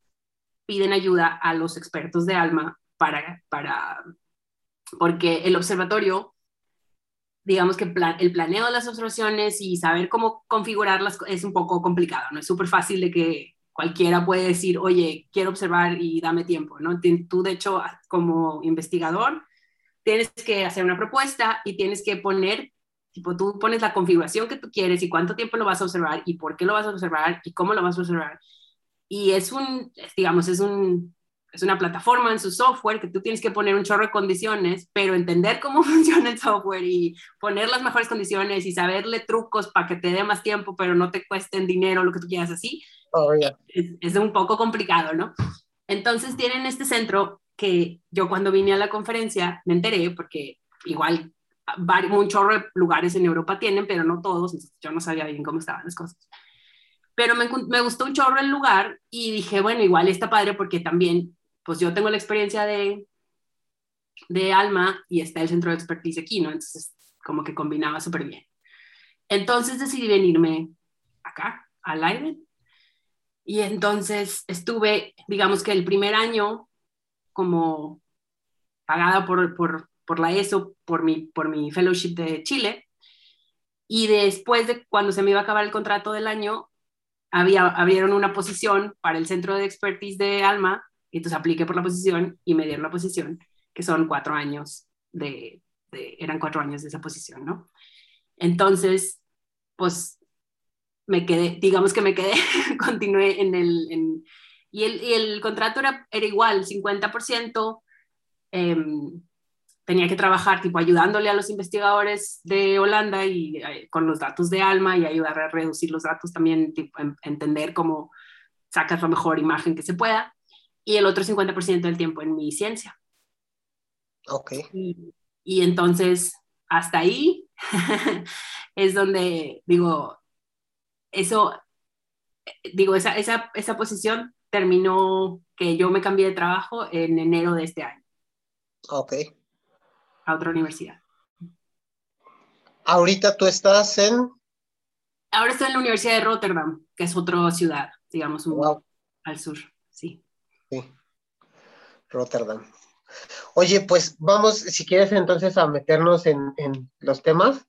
piden ayuda a los expertos de alma para, para porque el observatorio, digamos que el planeo de las observaciones y saber cómo configurarlas es un poco complicado, no es súper fácil de que cualquiera puede decir, oye, quiero observar y dame tiempo, ¿no? Tú, de hecho, como investigador, tienes que hacer una propuesta y tienes que poner, tipo, tú pones la configuración que tú quieres y cuánto tiempo lo vas a observar y por qué lo vas a observar y cómo lo vas a observar. Y es un, digamos, es un, es una plataforma en su software que tú tienes que poner un chorro de condiciones, pero entender cómo funciona el software y poner las mejores condiciones y saberle trucos para que te dé más tiempo, pero no te cuesten dinero, lo que tú quieras así, Oh, es, un poco complicado, ¿no? Entonces tienen este centro que yo cuando vine a la conferencia me enteré, porque igual un chorro de lugares en Europa tienen, pero no todos, yo no sabía bien cómo estaban las cosas. Pero me, me gustó un chorro el lugar y dije, bueno, igual está padre porque también, pues yo tengo la experiencia de, de Alma y está el centro de expertise aquí, ¿no? Entonces, como que combinaba súper bien. Entonces decidí venirme acá, al aire, y entonces estuve, digamos que el primer año como pagada por, por, por la ESO, por mi, por mi fellowship de Chile. Y después de cuando se me iba a acabar el contrato del año, había, abrieron una posición para el centro de expertise de Alma, y entonces apliqué por la posición y me dieron la posición, que son cuatro años de, de eran cuatro años de esa posición, ¿no? Entonces, pues me quedé, digamos que me quedé, continué en el, y, el, y el contrato era, era igual, 50%, em, tenía que trabajar tipo ayudándole a los investigadores de Holanda y eh, con los datos de Alma y ayudar a reducir los datos también, tipo, entender cómo sacas la mejor imagen que se pueda, y el otro 50% del tiempo en mi ciencia. Ok. Y, y entonces, hasta ahí es donde digo, eso, digo, esa, esa, esa posición terminó que yo me cambié de trabajo en enero de este año. Ok. A otra universidad. Ahorita tú estás en... Ahora estoy en la Universidad de Rotterdam, que es otra ciudad, digamos, un, al sur, sí. Sí, Rotterdam. Oye, pues vamos, si quieres entonces a meternos en, en los temas.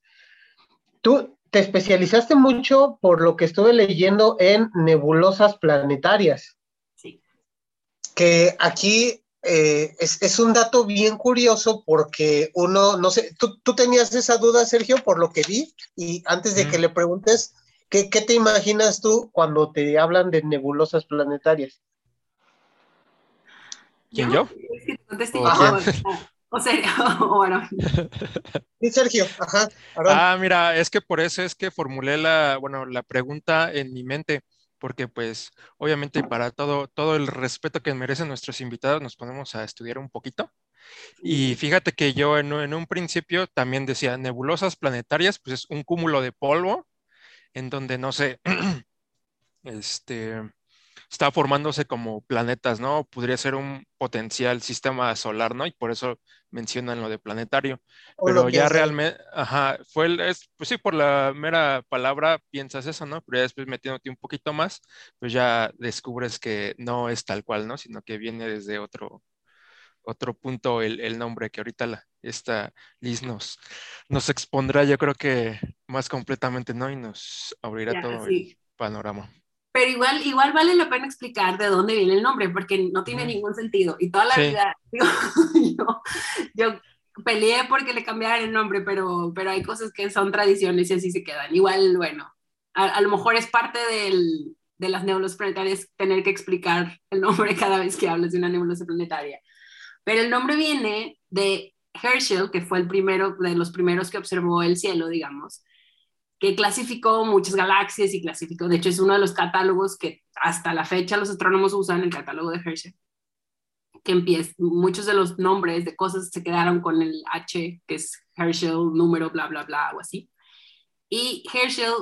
Tú, te especializaste mucho, por lo que estuve leyendo, en nebulosas planetarias. Sí. Que aquí eh, es, un dato bien curioso porque uno, no sé, tú, tenías esa duda, Sergio, por lo que vi, y antes de que le preguntes, ¿qué, ¿qué, te imaginas tú cuando te hablan de nebulosas planetarias? ¿Quién yo? O sea, bueno. Sí, Sergio, ajá. Ah, mira, es que por eso es que formulé la, bueno, la pregunta en mi mente, porque pues obviamente para todo, todo el respeto que merecen nuestros invitados nos ponemos a estudiar un poquito. Y fíjate que yo en, en un principio también decía nebulosas planetarias, pues es un cúmulo de polvo en donde no sé, este, está formándose como planetas, ¿no? Podría ser un potencial sistema solar, ¿no? Y por eso mencionan lo de planetario. Pero ya realmente, ajá, fue, el, es, pues sí, por la mera palabra piensas eso, ¿no? Pero ya después metiéndote un poquito más, pues ya descubres que no es tal cual, ¿no? Sino que viene desde otro, otro punto el, el nombre que ahorita la, esta Liz nos, nos expondrá, yo creo que más completamente, ¿no? Y nos abrirá todo el panorama. Pero igual, igual vale la pena explicar de dónde viene el nombre, porque no tiene ningún sentido. Y toda la vida, yo, yo, peleé porque le cambiaran el nombre, pero, pero hay cosas que son tradiciones y así se quedan. Igual, bueno, a, lo mejor es parte del, de las nebulosas planetarias tener que explicar el nombre cada vez que hablas de una nebulosa planetaria. Pero el nombre viene de Herschel, que fue el primero de los primeros que observó el cielo, digamos, que clasificó muchas galaxias y clasificó, de hecho es uno de los catálogos que hasta la fecha los astrónomos usan, el catálogo de Herschel, que empieza, muchos de los nombres de cosas se quedaron con el H, que es Herschel, número, bla, bla, bla, o así. Y Herschel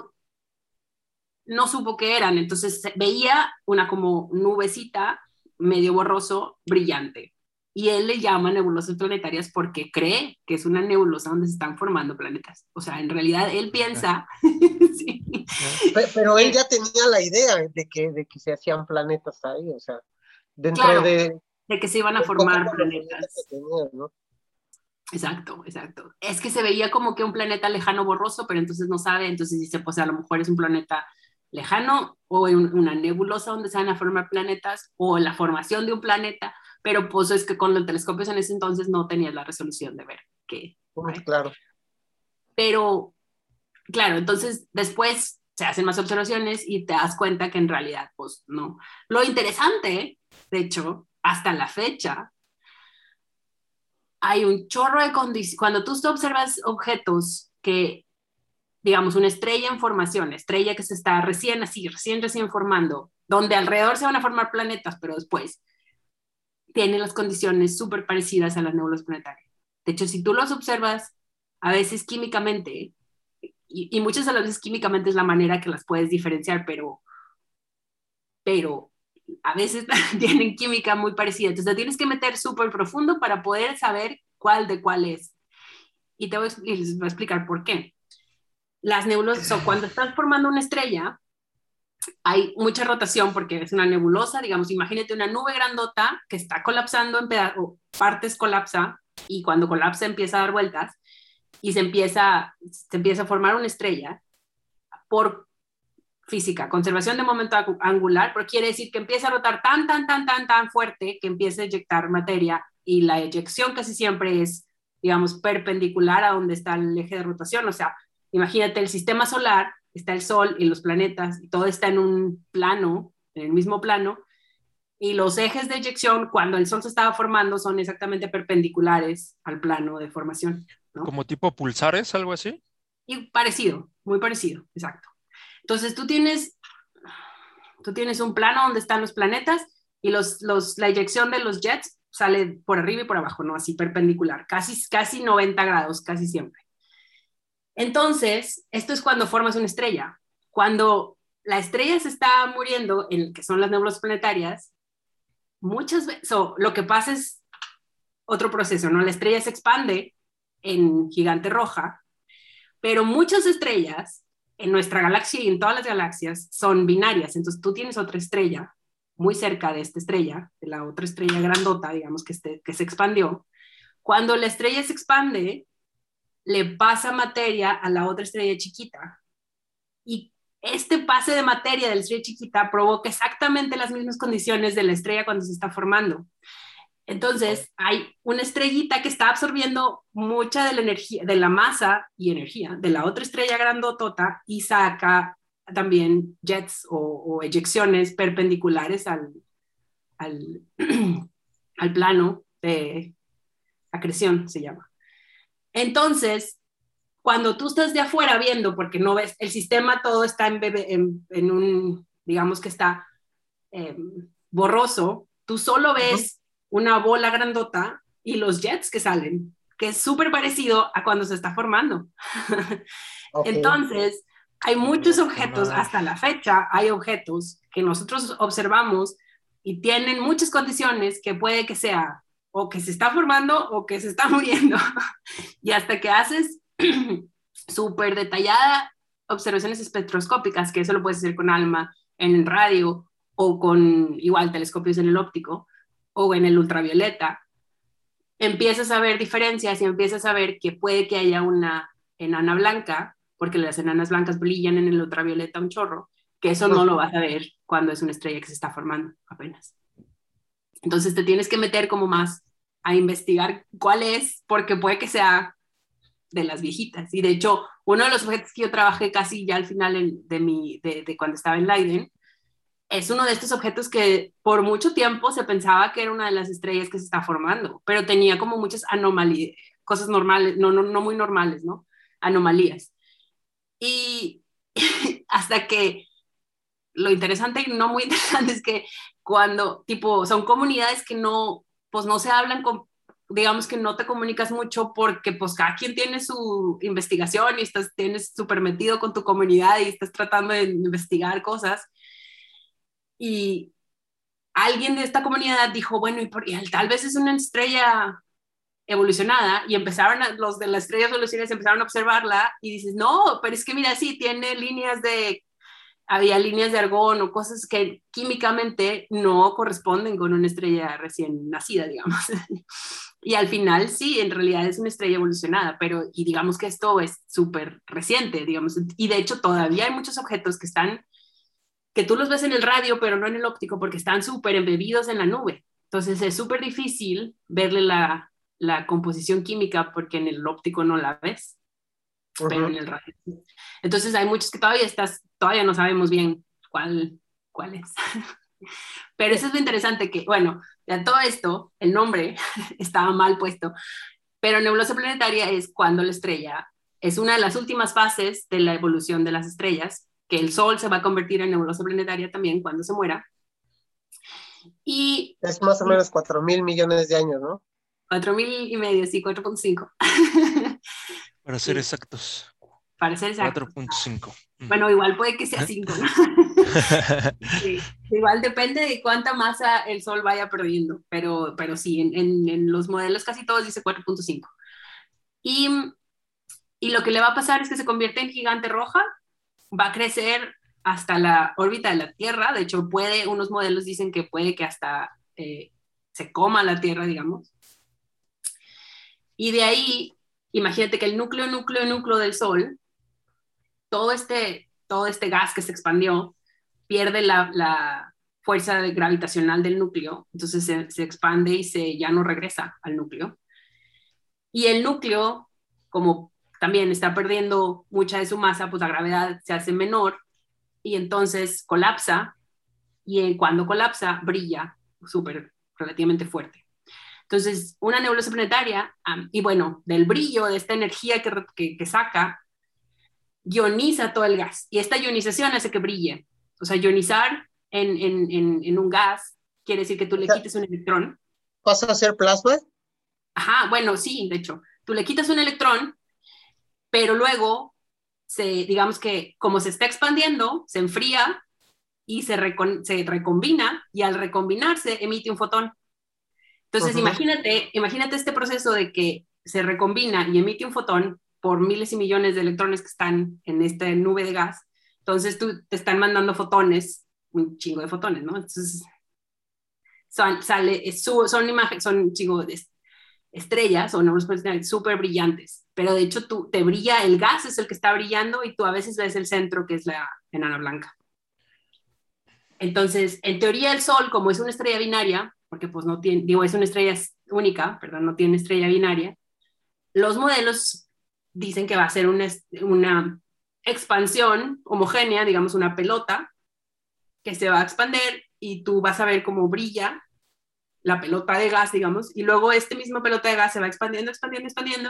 no supo qué eran, entonces veía una como nubecita medio borroso, brillante y él le llama nebulosas planetarias porque cree que es una nebulosa donde se están formando planetas. O sea, en realidad él piensa... pero, él ya tenía la idea de que, de que se hacían planetas ahí, o sea, dentro de... De que se iban a formar planetas. Exacto, exacto. Es que se veía como que un planeta lejano borroso, pero entonces no sabe, entonces dice, pues a lo mejor es un planeta lejano o una nebulosa donde se van a formar planetas o la formación de un planeta pero pues es que con los telescopios en ese entonces no tenías la resolución de ver qué. Claro. Pero, claro, entonces después se hacen más observaciones y te das cuenta que en realidad, pues no. Lo interesante, de hecho, hasta la fecha, hay un chorro de condiciones. Cuando tú observas objetos que, digamos, una estrella en formación, estrella que se está recién así, recién, recién formando, donde alrededor se van a formar planetas, pero después tienen las condiciones súper parecidas a las nebulosas planetarias. De hecho, si tú los observas, a veces químicamente, y, muchas de las veces químicamente es la manera que las puedes diferenciar, pero, pero a veces tienen química muy parecida. Entonces, te tienes que meter súper profundo para poder saber cuál de cuál es. Y te voy, les voy a explicar por qué. Las nebulosas, o cuando estás formando una estrella, hay mucha rotación porque es una nebulosa, digamos, imagínate una nube grandota que está colapsando en partes colapsa y cuando colapsa empieza a dar vueltas y se empieza, se empieza a formar una estrella por física, conservación de momento angular, pero quiere decir que empieza a rotar tan, tan, tan, tan, tan fuerte que empieza a eyectar materia y la eyección casi siempre es, digamos, perpendicular a donde está el eje de rotación, o sea, imagínate el sistema solar está el Sol y los planetas, y todo está en un plano, en el mismo plano, y los ejes de eyección, cuando el Sol se estaba formando, son exactamente perpendiculares al plano de formación. ¿Como tipo pulsares, algo así? Y parecido, muy parecido, exacto. Entonces tú tienes, tú tienes un plano donde están los planetas y los, los, la eyección de los jets sale por arriba y por abajo, ¿no? Así perpendicular, casi, casi 90 grados, casi siempre. Entonces, esto es cuando formas una estrella. Cuando la estrella se está muriendo, en que son las nebulosas planetarias, muchas veces, lo que pasa es otro proceso, ¿no? La estrella se expande en gigante roja, pero muchas estrellas en nuestra galaxia y en todas las galaxias son binarias. Entonces tú tienes otra estrella muy cerca de esta estrella, de la otra estrella grandota, digamos, que, este, que se expandió. Cuando la estrella se expande, le pasa materia a la otra estrella chiquita. Y este pase de materia de la estrella chiquita provoca exactamente las mismas condiciones de la estrella cuando se está formando. Entonces, hay una estrellita que está absorbiendo mucha de la energía, de la masa y energía de la otra estrella grandotota y saca también jets o, eyecciones perpendiculares al, al, al plano de acreción, se llama. Entonces, cuando tú estás de afuera viendo, porque no ves, el sistema todo está en, en, un, digamos que está em, borroso, tú solo ves una bola grandota y los jets que salen, que es súper parecido a cuando se está formando. Entonces, hay muchos objetos, hasta la fecha hay objetos que nosotros observamos y tienen muchas condiciones que puede que sea o que se está formando o que se está muriendo. y hasta que haces súper detallada observaciones espectroscópicas, que eso lo puedes hacer con ALMA en el radio o con igual telescopios en el óptico o en el ultravioleta, empiezas a ver diferencias y empiezas a ver que puede que haya una enana blanca, porque las enanas blancas brillan en el ultravioleta un chorro, que eso no lo vas a ver cuando es una estrella que se está formando apenas. Entonces te tienes que meter como más a investigar cuál es, porque puede que sea de las viejitas. Y de hecho, uno de los objetos que yo trabajé casi ya al final de, mi, de, cuando estaba en Leiden es uno de estos objetos que por mucho tiempo se pensaba que era una de las estrellas que se está formando, pero tenía como muchas anomalías, cosas normales, no, no, no muy normales, ¿no? Anomalías. Y hasta que lo interesante y no muy interesante es que cuando, tipo, son comunidades que no, pues no se hablan con, digamos que no te comunicas mucho porque pues cada quien tiene su investigación y estás, tienes súper metido con tu comunidad y estás tratando de investigar cosas. Y alguien de esta comunidad dijo, bueno, y, tal vez es una estrella evolucionada y empezaron los de las estrellas evolucionadas empezaron a observarla y dices, no, pero es que mira, sí, tiene líneas de, había líneas de argón o cosas que químicamente no corresponden con una estrella recién nacida, digamos. y al final sí, en realidad es una estrella evolucionada, pero y digamos que esto es súper reciente, digamos, y de hecho todavía hay muchos objetos que están que tú los ves en el radio, pero no en el óptico, porque están súper embebidos en la nube. Entonces es súper difícil verle la, la, composición química porque en el óptico no la ves, pero en el radio. Entonces hay muchos que todavía estás, todavía no sabemos bien cuál, cuál es. pero eso es lo interesante que, bueno, de todo esto, el nombre estaba mal puesto, pero nebulosa planetaria es cuando la estrella es una de las últimas fases de la evolución de las estrellas que el Sol se va a convertir en nebulosa planetaria también cuando se muera. Y, es más o menos 4 mil millones de años, ¿no? 4 mil y medio, sí, 4.5. Para ser exactos. Para ser exactos. 4.5. Bueno, igual puede que sea 5, ¿no? Igual depende de cuánta masa el Sol vaya perdiendo, pero, pero sí, en, en los modelos casi todos dice 4.5. Y, y lo que le va a pasar es que se convierte en gigante roja va a crecer hasta la órbita de la Tierra. De hecho, puede, unos modelos dicen que puede que hasta eh, se coma la Tierra, digamos. Y de ahí, imagínate que el núcleo, núcleo, núcleo del Sol, todo este, todo este gas que se expandió, pierde la, fuerza gravitacional del núcleo, entonces se, se, expande y se, ya no regresa al núcleo. Y el núcleo, como también está perdiendo mucha de su masa, pues la gravedad se hace menor y entonces colapsa y cuando colapsa brilla súper relativamente fuerte. Entonces, una nebulosa planetaria, y bueno, del brillo, de esta energía que, que, saca, ioniza todo el gas. Y esta ionización hace que brille. O sea, ionizar en, en, en, un gas quiere decir que tú le quites un electrón. ¿Pasa a ser plasma? Ajá, bueno, sí, de hecho. Tú le quitas un electrón pero luego, se, digamos que como se está expandiendo, se enfría y se, se recombina y al recombinarse emite un fotón. Entonces, imagínate, imagínate este proceso de que se recombina y emite un fotón por miles y millones de electrones que están en esta nube de gas. Entonces, tú te están mandando fotones, un chingo de fotones, ¿no? Entonces, son, sale, son imágenes, son chingo de estrellas o nebulosas planetarias súper brillantes, pero de hecho tú, te brilla, el gas es el que está brillando y tú a veces ves el centro que es la enana blanca. Entonces, en teoría el Sol, como es una estrella binaria, porque pues no tiene, digo, es una estrella única, perdón, no tiene estrella binaria, los modelos dicen que va a ser una, una expansión homogénea, digamos una pelota, que se va a expander y tú vas a ver cómo brilla la pelota de gas, digamos, y luego este mismo pelota de gas se va expandiendo, expandiendo, expandiendo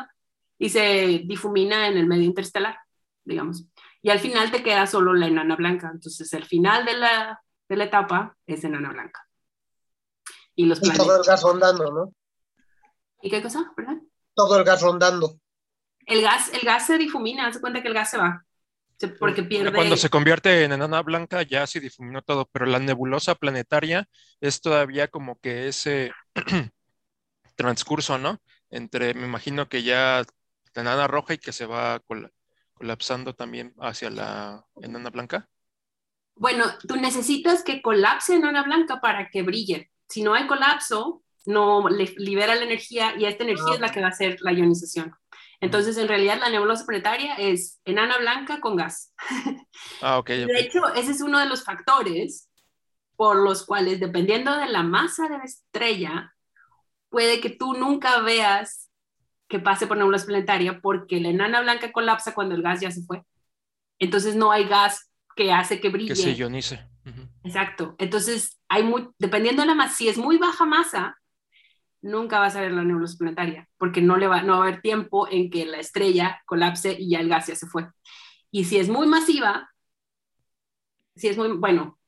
y se difumina en el medio interestelar, digamos. Y al final te queda solo la enana blanca. Entonces, el final de la, de la etapa es enana blanca. Y, los y todo el gas rondando, ¿no? ¿Y qué cosa? ¿Perdón? Todo el gas rondando. El gas, el gas se difumina, se cuenta que el gas se va porque pierde... Cuando se convierte en enana blanca ya se difuminó todo, pero la nebulosa planetaria es todavía como que ese transcurso, ¿no? Entre, me imagino que ya la enana roja y que se va colapsando también hacia la enana blanca. Bueno, tú necesitas que colapse enana blanca para que brille. Si no hay colapso, no libera la energía y esta energía es la que va a hacer la ionización. Entonces, en realidad, la nebulosa planetaria es enana blanca con gas. Ah. De hecho, ese es uno de los factores por los cuales, dependiendo de la masa de la estrella, puede que tú nunca veas que pase por nebulosa planetaria porque la enana blanca colapsa cuando el gas ya se fue. Entonces, no hay gas que hace que brille. Que se ionice. Exacto. Entonces, hay muy, dependiendo de la masa, si es muy baja masa, nunca vas a ver la nebulosa planetaria, porque no, le va, no va a haber tiempo en que la estrella colapse y ya el gas ya se fue. Y si es muy masiva, si es muy, bueno,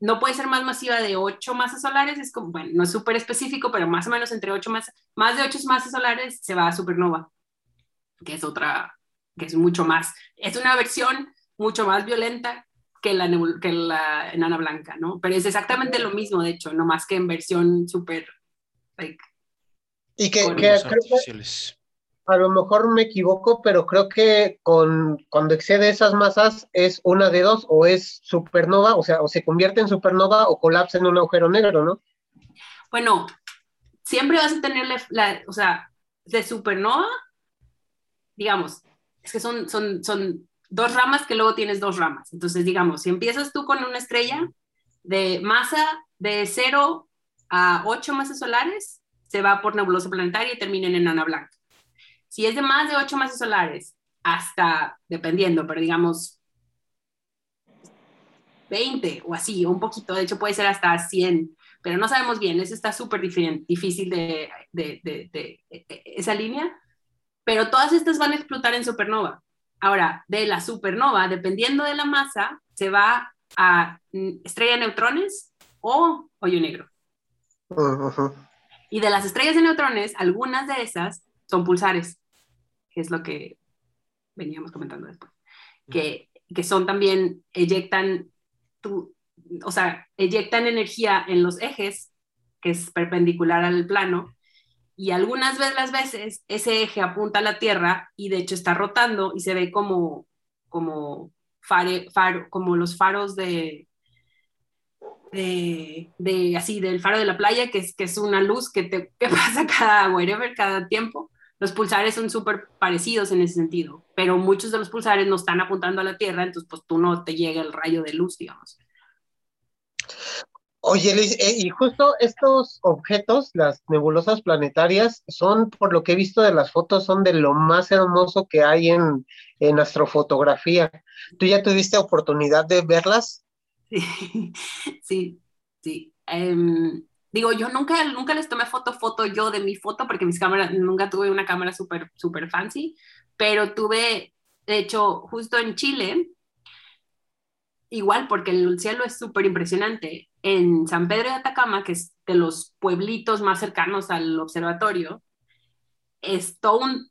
no puede ser más masiva de 8 masas solares, es como, bueno, no es súper específico, pero más o menos entre 8 masas, más de 8 masas solares se va a supernova, que es otra, que es mucho más, es una versión mucho más violenta que la, que la enana blanca, ¿no? Pero es exactamente lo mismo, de hecho, no más que en versión súper, like, y que, que a lo mejor me equivoco, pero creo que con, cuando excede esas masas es una de dos, o es supernova, o sea, o se convierte en supernova o colapsa en un agujero negro, ¿no? Bueno, siempre vas a tener la, o sea, de supernova, digamos, es que son, son, son dos ramas que luego tienes dos ramas. Entonces, digamos, si empiezas tú con una estrella de masa de 0 a 8 masas solares, se va por nebulosa planetaria y termina en enana blanca. Si es de más de 8 masas solares, hasta, dependiendo, pero digamos 20 o así, o un poquito, de hecho puede ser hasta 100, pero no sabemos bien, eso está súper difícil de, de, de, de, e, e, esa línea, pero todas estas van a explotar en supernova. Ahora, de la supernova, dependiendo de la masa, se va a estrella de neutrones o hoyo negro. Y de las estrellas de neutrones, algunas de esas son pulsares que es lo que veníamos comentando después, que, que son también, eyectan, tu, o sea, eyectan energía en los ejes, que es perpendicular al plano, y algunas veces las veces ese eje apunta a la Tierra y de hecho está rotando y se ve como, como, faro, como los faros de, de, de, así, del faro de la playa, que es, que es una luz que, te, que pasa cada wherever, cada tiempo. Los pulsares son súper parecidos en ese sentido, pero muchos de los pulsares no están apuntando a la Tierra, entonces pues tú no te llega el rayo de luz, digamos. Oye, Liz, eh, y justo estos objetos, las nebulosas planetarias, son, por lo que he visto de las fotos, son de lo más hermoso que hay en, en astrofotografía. ¿Tú ya tuviste oportunidad de verlas? Sí, sí, sí. Em, Digo, yo nunca, nunca les tomé foto, foto yo de mi foto, porque mis cámaras, nunca tuve una cámara súper, súper fancy, pero tuve, de hecho, justo en Chile, igual, porque el cielo es súper impresionante, en San Pedro de Atacama, que es de los pueblitos más cercanos al observatorio, es un,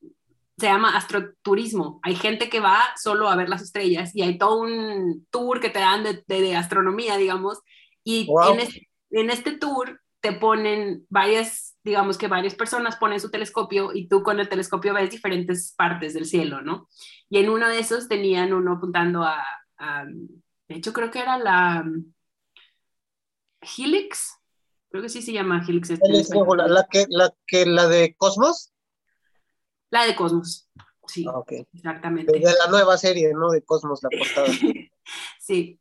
se llama astroturismo. Hay gente que va solo a ver las estrellas y hay todo un tour que te dan de, de, astronomía, digamos, y en, este, en este tour te ponen varias, digamos que varias personas ponen su telescopio y tú con el telescopio ves diferentes partes del cielo, ¿no? Y en uno de esos tenían uno apuntando a, de hecho creo que era la Helix, creo que sí se llama Helix. La, la, que, la, que, la de Cosmos. La de Cosmos, sí. Ah, Exactamente. De la nueva serie, ¿no? De Cosmos, la portada. sí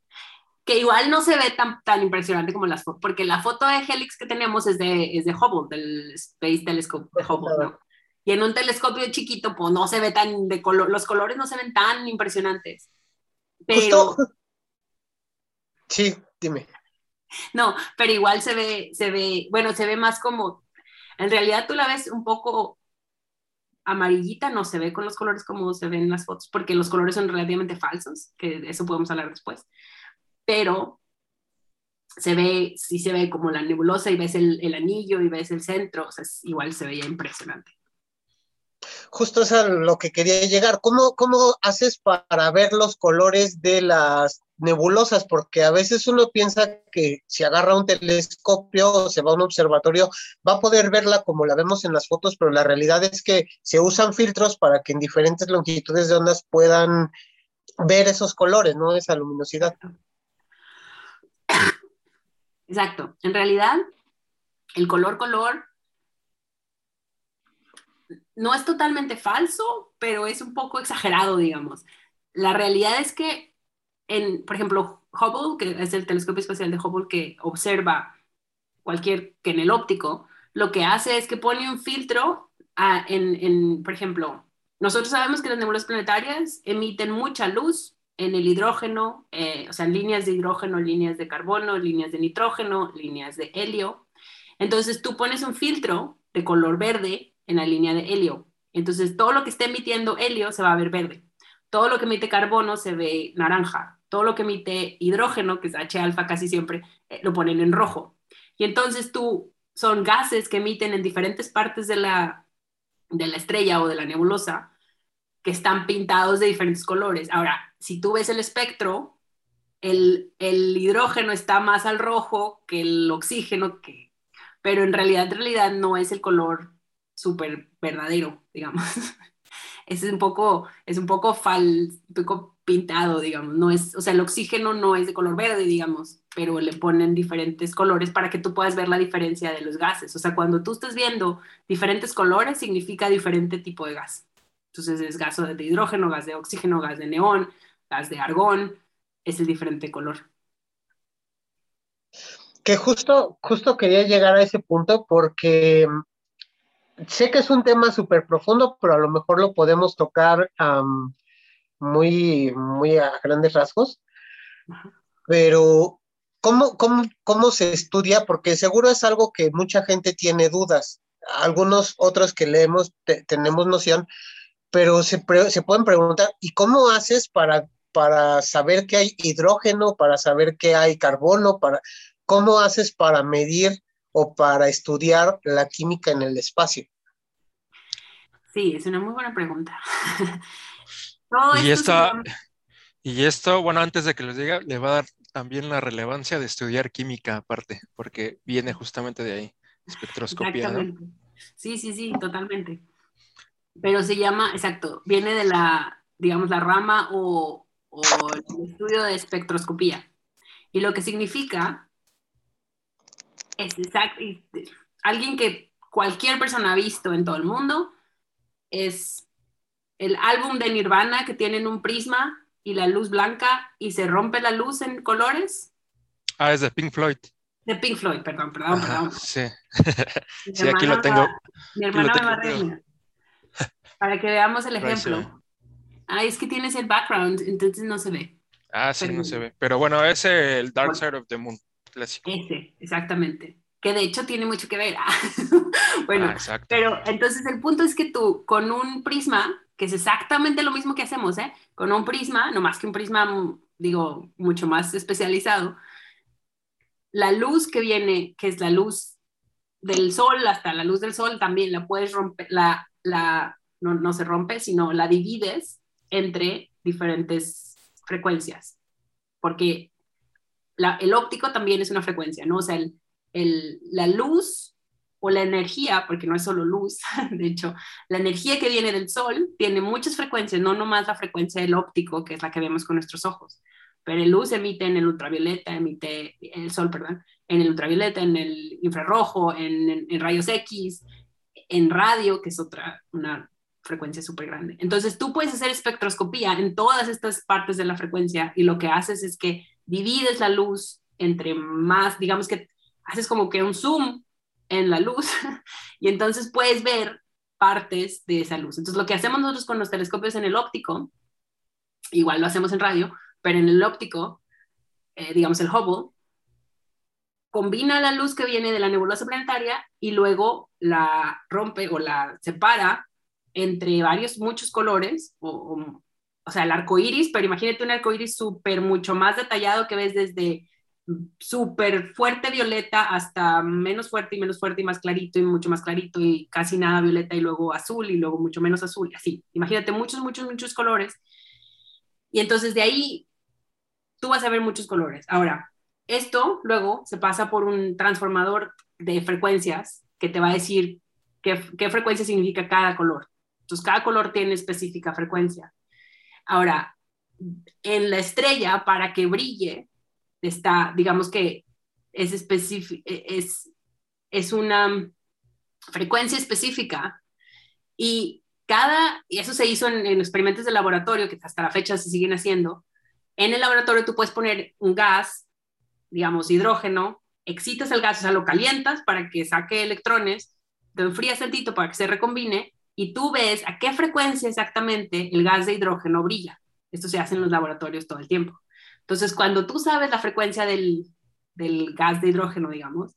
que igual no se ve tan, tan impresionante como las fotos, porque la foto de Helix que tenemos es de, es de Hubble, del Space Telescope de Hubble, ¿no? Y en un telescopio chiquito, pues no se ve tan de color, los colores no se ven tan impresionantes. Pero... Sí, dime. No, pero igual se ve, se ve, bueno, se ve más como, en realidad tú la ves un poco amarillita, no se ve con los colores como se ven en las fotos, porque los colores son relativamente falsos, que de eso podemos hablar después pero se ve, sí se ve como la nebulosa y ves el, anillo y ves el centro, o sea, igual se veía impresionante. Justo es a lo que quería llegar. ¿Cómo, ¿Cómo haces para ver los colores de las nebulosas? Porque a veces uno piensa que si agarra un telescopio o se va a un observatorio, va a poder verla como la vemos en las fotos, pero la realidad es que se usan filtros para que en diferentes longitudes de ondas puedan ver esos colores, ¿no? Esa luminosidad. Exacto. En realidad, el color color no es totalmente falso, pero es un poco exagerado, digamos. La realidad es que, en, por ejemplo, Hubble, que es el telescopio espacial de Hubble que observa cualquier, que en el óptico, lo que hace es que pone un filtro en, en, por ejemplo, nosotros sabemos que las nebulosas planetarias emiten mucha luz en el hidrógeno, eh, o sea, líneas de hidrógeno, líneas de carbono, líneas de nitrógeno, líneas de helio. Entonces tú pones un filtro de color verde en la línea de helio. Entonces todo lo que esté emitiendo helio se va a ver verde. Todo lo que emite carbono se ve naranja. Todo lo que emite hidrógeno, que es H alfa casi siempre, eh, lo ponen en rojo. Y entonces tú son gases que emiten en diferentes partes de la, de la estrella o de la nebulosa que están pintados de diferentes colores. Ahora, si tú ves el espectro, el, hidrógeno está más al rojo que el oxígeno, que, pero en realidad, en realidad no es el color súper verdadero, digamos. es un poco, es un poco, fal, un poco pintado, digamos. No es, o sea, el oxígeno no es de color verde, digamos, pero le ponen diferentes colores para que tú puedas ver la diferencia de los gases. O sea, cuando tú estás viendo diferentes colores, significa diferente tipo de gas. Entonces es gas de hidrógeno, gas de oxígeno, gas de neón, gas de argón, es el diferente color. Que justo, justo quería llegar a ese punto porque mm, sé que es un tema súper profundo, pero a lo mejor lo podemos tocar muy, muy a grandes rasgos. Pero, ¿cómo, cómo, cómo se estudia? Porque seguro es algo que mucha gente tiene dudas. Algunos otros que leemos tenemos noción, pero se, se pueden preguntar, ¿y cómo haces para, para saber que hay hidrógeno, para saber que hay carbono, para, cómo haces para medir o para estudiar la química en el espacio? Sí, es una muy buena pregunta. y, esto y esto, bueno, antes de que les diga, le va a dar también la relevancia de estudiar química aparte, porque viene justamente de ahí, espectroscopía. ¿no? Sí, sí, sí, totalmente pero se llama, exacto, viene de la, digamos, la rama o, el estudio de espectroscopía. Y lo que significa es exacto, alguien que cualquier persona ha visto en todo el mundo es el álbum de Nirvana que tienen un prisma y la luz blanca y se rompe la luz en colores. Ah, es de Pink Floyd. De Pink Floyd, perdón, perdón, perdón. Sí, sí aquí lo tengo. Mi hermana me va a para que veamos el ejemplo. Ah, es que tienes el background, entonces no se ve. Ah, sí, no se ve. Pero bueno, es el Dark Side of the Moon clásico. Ese, exactamente. Que de hecho tiene mucho que ver. bueno, ah, pero entonces el punto es que tú con un prisma, que es exactamente lo mismo que hacemos, ¿eh? Con un prisma, no más que un prisma, digo, mucho más especializado, la luz que viene, que es la luz del sol, hasta la luz del sol también la puedes romper, la, la no, se rompe, sino la divides entre diferentes frecuencias, porque el óptico también es una frecuencia, ¿no? O sea, la luz o la energía, porque no es solo luz, de hecho, la energía que viene del sol tiene muchas frecuencias, no nomás la frecuencia del óptico, que es la que vemos con nuestros ojos, pero el luz emite en el ultravioleta, emite el sol, perdón, en el ultravioleta, en el infrarrojo, en, en rayos X, en radio, que es otra, una frecuencia súper grande. Entonces tú puedes hacer espectroscopía en todas estas partes de la frecuencia y lo que haces es que divides la luz entre más, digamos que haces como que un zoom en la luz y entonces puedes ver partes de esa luz. Entonces lo que hacemos nosotros con los telescopios en el óptico, igual lo hacemos en radio, pero en el óptico, eh, digamos el Hubble, combina la luz que viene de la nebulosa planetaria y luego la rompe o la separa entre varios, muchos colores, o, o, sea, el arco iris, pero imagínate un arco iris súper, mucho más detallado que ves desde súper fuerte violeta hasta menos fuerte y menos fuerte y más clarito y mucho más clarito y casi nada violeta y luego azul y luego mucho menos azul y así. Imagínate muchos, muchos, muchos colores. Y entonces de ahí tú vas a ver muchos colores. Ahora, esto luego se pasa por un transformador de frecuencias que te va a decir qué, qué frecuencia significa cada color. Entonces, cada color tiene específica frecuencia. Ahora, en la estrella, para que brille, está, digamos que es, es, es una frecuencia específica y cada, y eso se hizo en, en, experimentos de laboratorio, que hasta la fecha se siguen haciendo, en el laboratorio tú puedes poner un gas, digamos hidrógeno, excitas el gas, o sea, lo calientas para que saque electrones, lo enfrías tantito para que se recombine y tú ves a qué frecuencia exactamente el gas de hidrógeno brilla. Esto se hace en los laboratorios todo el tiempo. Entonces, cuando tú sabes la frecuencia del, del gas de hidrógeno, digamos,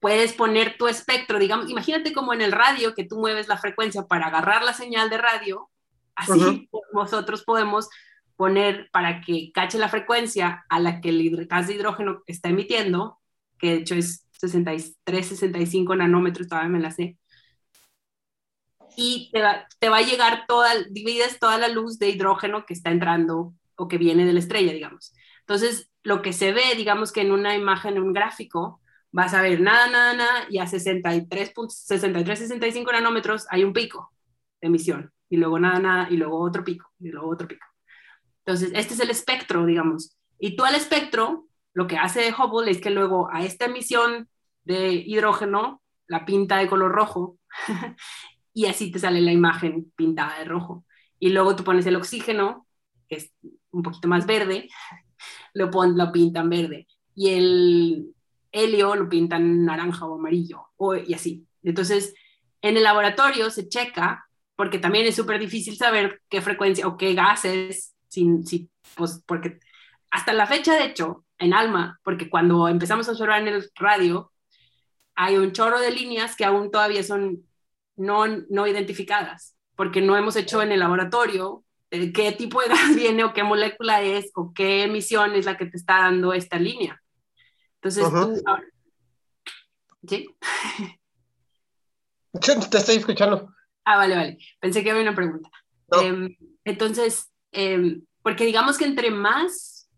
puedes poner tu espectro, digamos, imagínate como en el radio que tú mueves la frecuencia para agarrar la señal de radio, así nosotros podemos poner para que cache la frecuencia a la que el gas de hidrógeno está emitiendo, que de hecho es 63, 65 nanómetros, todavía me la sé, y te va, te va a llegar toda, divides toda la luz de hidrógeno que está entrando o que viene de la estrella, digamos. Entonces, lo que se ve, digamos que en una imagen, en un gráfico, vas a ver nada, nada, nada, y a 63, 63 65 nanómetros hay un pico de emisión, y luego nada, nada, y luego otro pico, y luego otro pico. Entonces, este es el espectro, digamos. Y tú al espectro, lo que hace Hubble es que luego a esta emisión de hidrógeno la pinta de color rojo, y así te sale la imagen pintada de rojo. Y luego tú pones el oxígeno, que es un poquito más verde, lo, pon, lo pintan verde. Y el helio lo pintan naranja o amarillo, o, y así. Entonces, en el laboratorio se checa, porque también es súper difícil saber qué frecuencia o qué gases, sin, sin, pues, porque hasta la fecha, de hecho, en ALMA, porque cuando empezamos a observar en el radio, hay un chorro de líneas que aún todavía son no, no identificadas, porque no hemos hecho en el laboratorio qué tipo de gas viene o qué molécula es o qué emisión es la que te está dando esta línea. Entonces tú... ¿Sí? Te estoy escuchando. Ah, vale, vale. Pensé que había una pregunta. Em, entonces, em, porque digamos que entre más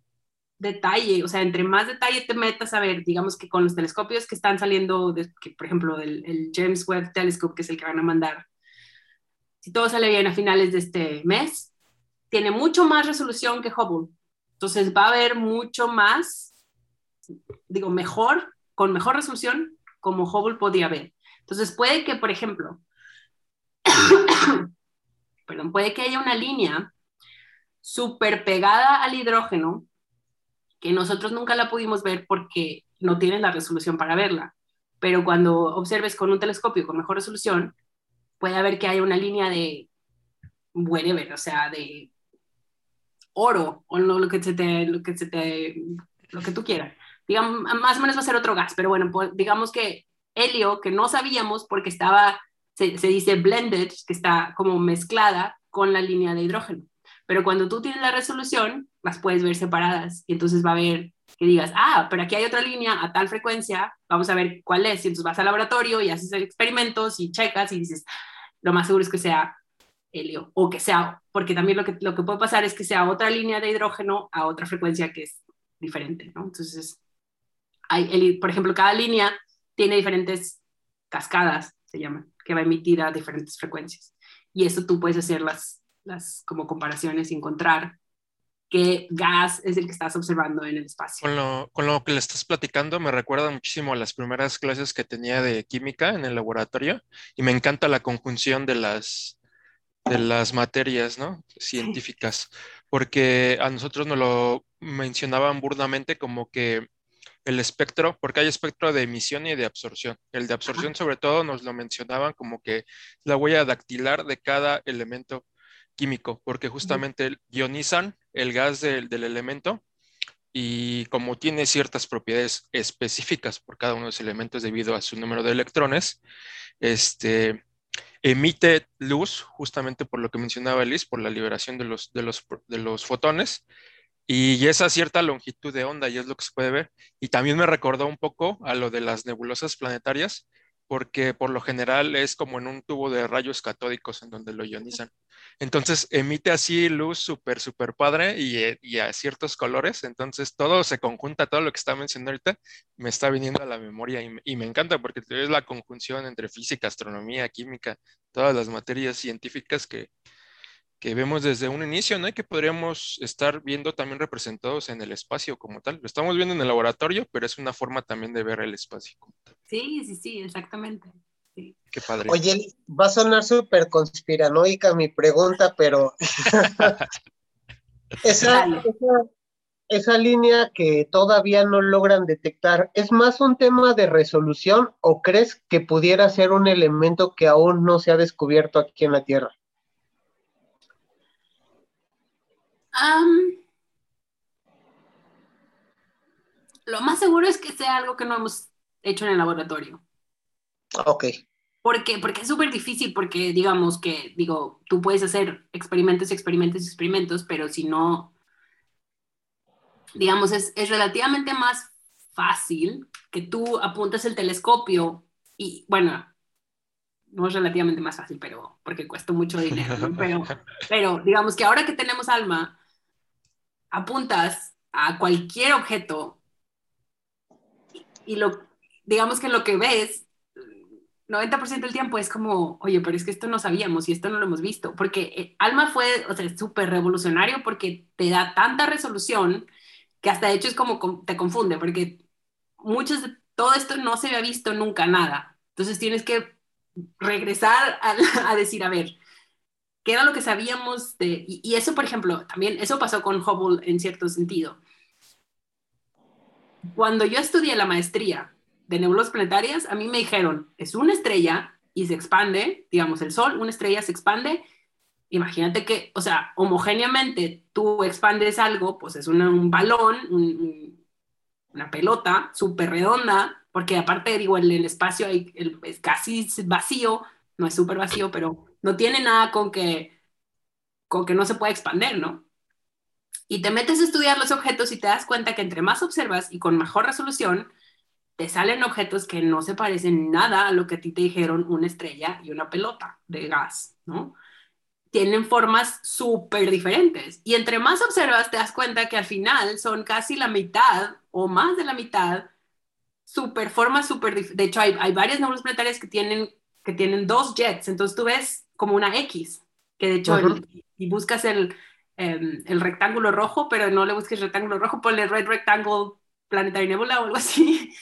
detalle, o sea, entre más detalle te metas a ver, digamos que con los telescopios que están saliendo, de, que, por ejemplo, el, el James Webb Telescope, que es el que van a mandar, si todo sale bien a finales de este mes, tiene mucho más resolución que Hubble. Entonces va a haber mucho más, digo, mejor, con mejor resolución, como Hubble podía ver. Entonces puede que, por ejemplo, perdón, puede que haya una línea súper pegada al hidrógeno que nosotros nunca la pudimos ver porque no tienen la resolución para verla. Pero cuando observes con un telescopio con mejor resolución, puede haber que haya una línea de whatever, o sea, de oro o no, lo que se te, lo que se te, lo que tú quieras. Digamos, más o menos va a ser otro gas, pero bueno, pues, digamos que helio, que no sabíamos porque estaba, se, se dice blended, que está como mezclada con la línea de hidrógeno. Pero cuando tú tienes la resolución, las puedes ver separadas y entonces va a haber que digas, ah, pero aquí hay otra línea a tal frecuencia, vamos a ver cuál es. Y entonces vas al laboratorio y haces experimentos y checas y dices, lo más seguro es que sea helio o que sea, porque también lo que, lo que puede pasar es que sea otra línea de hidrógeno a otra frecuencia que es diferente, ¿no? Entonces, hay, por ejemplo, cada línea tiene diferentes cascadas, se llaman, que va a emitir a diferentes frecuencias. Y eso tú puedes hacer las, las como comparaciones y encontrar qué gas es el que estás observando en el espacio. Con lo, con lo, que le estás platicando me recuerda muchísimo a las primeras clases que tenía de química en el laboratorio y me encanta la conjunción de las, de las materias ¿no? científicas, porque a nosotros nos lo mencionaban burdamente como que el espectro, porque hay espectro de emisión y de absorción. El de absorción sobre todo nos lo mencionaban como que la huella dactilar de cada elemento químico, porque justamente ionizan el gas del, del elemento y como tiene ciertas propiedades específicas por cada uno de los elementos debido a su número de electrones, este, emite luz, justamente por lo que mencionaba Liz, por la liberación de los, de los, de los fotones, y esa cierta longitud de onda, y es lo que se puede ver. Y también me recordó un poco a lo de las nebulosas planetarias, porque por lo general es como en un tubo de rayos catódicos en donde lo ionizan. Entonces emite así luz súper, súper padre y, y, a ciertos colores. Entonces todo se conjunta, todo lo que está mencionando ahorita me está viniendo a la memoria y me encanta porque es la conjunción entre física, astronomía, química, todas las materias científicas que, que vemos desde un inicio, ¿no? Y que podríamos estar viendo también representados en el espacio como tal. Lo estamos viendo en el laboratorio, pero es una forma también de ver el espacio como tal. Sí, sí, sí, exactamente. Qué padre. Oye, va a sonar súper conspiranoica mi pregunta, pero esa, esa, esa, línea que todavía no logran detectar, ¿es más un tema de resolución o crees que pudiera ser un elemento que aún no se ha descubierto aquí en la Tierra? Lo más seguro es que sea algo que no hemos hecho en el laboratorio. Ok. ¿Por qué? Porque es súper difícil, porque digamos que, digo, tú puedes hacer experimentos, experimentos, experimentos, pero si no, digamos, es, es relativamente más fácil que tú apuntes el telescopio y, bueno, no es relativamente más fácil, pero porque cuesta mucho dinero, ¿no? pero, pero digamos que ahora que tenemos alma, apuntas a cualquier objeto y, lo, digamos que lo que ves 90% del tiempo es como, oye, pero es que esto no sabíamos y esto no lo hemos visto, porque eh, Alma fue, o sea, súper revolucionario porque te da tanta resolución que hasta de hecho es como te confunde, porque muchos todo esto no se había visto nunca nada. Entonces tienes que regresar a, decir, a ver, ¿qué era lo que sabíamos de... Y, eso, por ejemplo, también, eso pasó con Hubble en cierto sentido. Cuando yo estudié la maestría de nebulosas planetarias, a mí me dijeron, es una estrella y se expande, digamos, el Sol, una estrella se expande. Imagínate que, o sea, homogéneamente tú expandes algo, pues es un balón, una pelota súper redonda, porque aparte, digo, el, el espacio es casi vacío, no es súper vacío, pero no tiene nada con que, con que no se pueda expandir, ¿no? Y te metes a estudiar los objetos y te das cuenta que entre más observas y con mejor resolución, te salen objetos que no se parecen nada a lo que a ti te dijeron una estrella y una pelota de gas, ¿no? Tienen formas súper diferentes. Y entre más observas, te das cuenta que al final son casi la mitad o más de la mitad super forma súper De hecho, hay, hay varias nebulosas planetarias que tienen, que tienen dos jets, entonces tú ves como una X, que de hecho, y buscas el, em, el rectángulo rojo, pero no le busques rectángulo rojo, ponle Red Rectangle Planetary Nebula o algo así,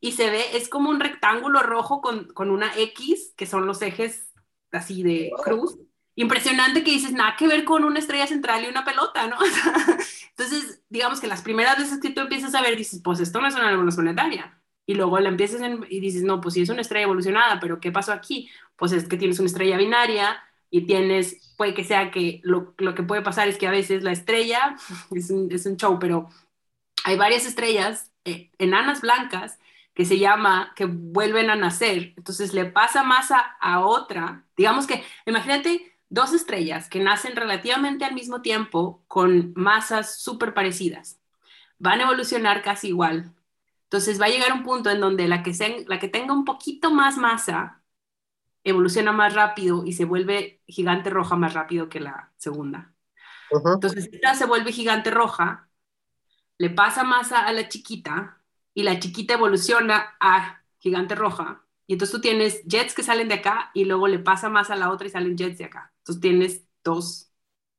y se ve, es como un rectángulo rojo con, con una X, que son los ejes así de cruz. Impresionante que dices, nada que ver con una estrella central y una pelota, ¿no? Entonces, digamos que las primeras veces que tú empiezas a ver, dices, pues esto no es una nebulosa planetaria y luego la empiezas y dices, no, pues sí es una estrella evolucionada, pero ¿qué pasó aquí? Pues es que tienes una estrella binaria y tienes, puede que sea que lo, lo que puede pasar es que a veces la estrella, es un, es un show, pero hay varias estrellas eh, enanas blancas que se llama, que vuelven a nacer, entonces le pasa masa a otra, digamos que, imagínate dos estrellas que nacen relativamente al mismo tiempo con masas súper parecidas, van a evolucionar casi igual, entonces va a llegar un punto en donde la que, la que tenga un poquito más masa evoluciona más rápido y se vuelve gigante roja más rápido que la segunda. Entonces esta se vuelve gigante roja, le pasa masa a la chiquita y la chiquita evoluciona a gigante roja. Y entonces tú tienes jets que salen de acá y luego le pasa más a la otra y salen jets de acá. Entonces tienes dos,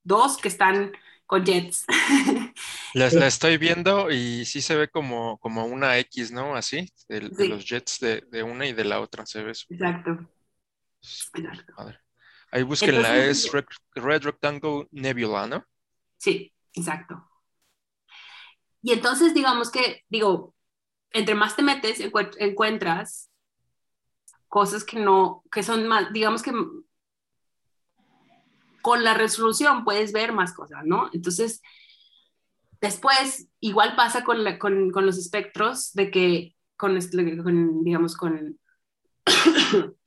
dos que están con jets. La, estoy viendo y sí se ve como, como una X, ¿no? Así, de, los jets de, una y de la otra se ve. Exacto. Ahí búsquenla, es Red, Rectangle Nebula, ¿no? Sí, exacto. Y entonces, digamos que, digo, entre más te metes, encuentras cosas que no, que son más, digamos que con la resolución puedes ver más cosas, ¿no? Entonces, después, igual pasa con, con, los espectros de que, con, digamos, con,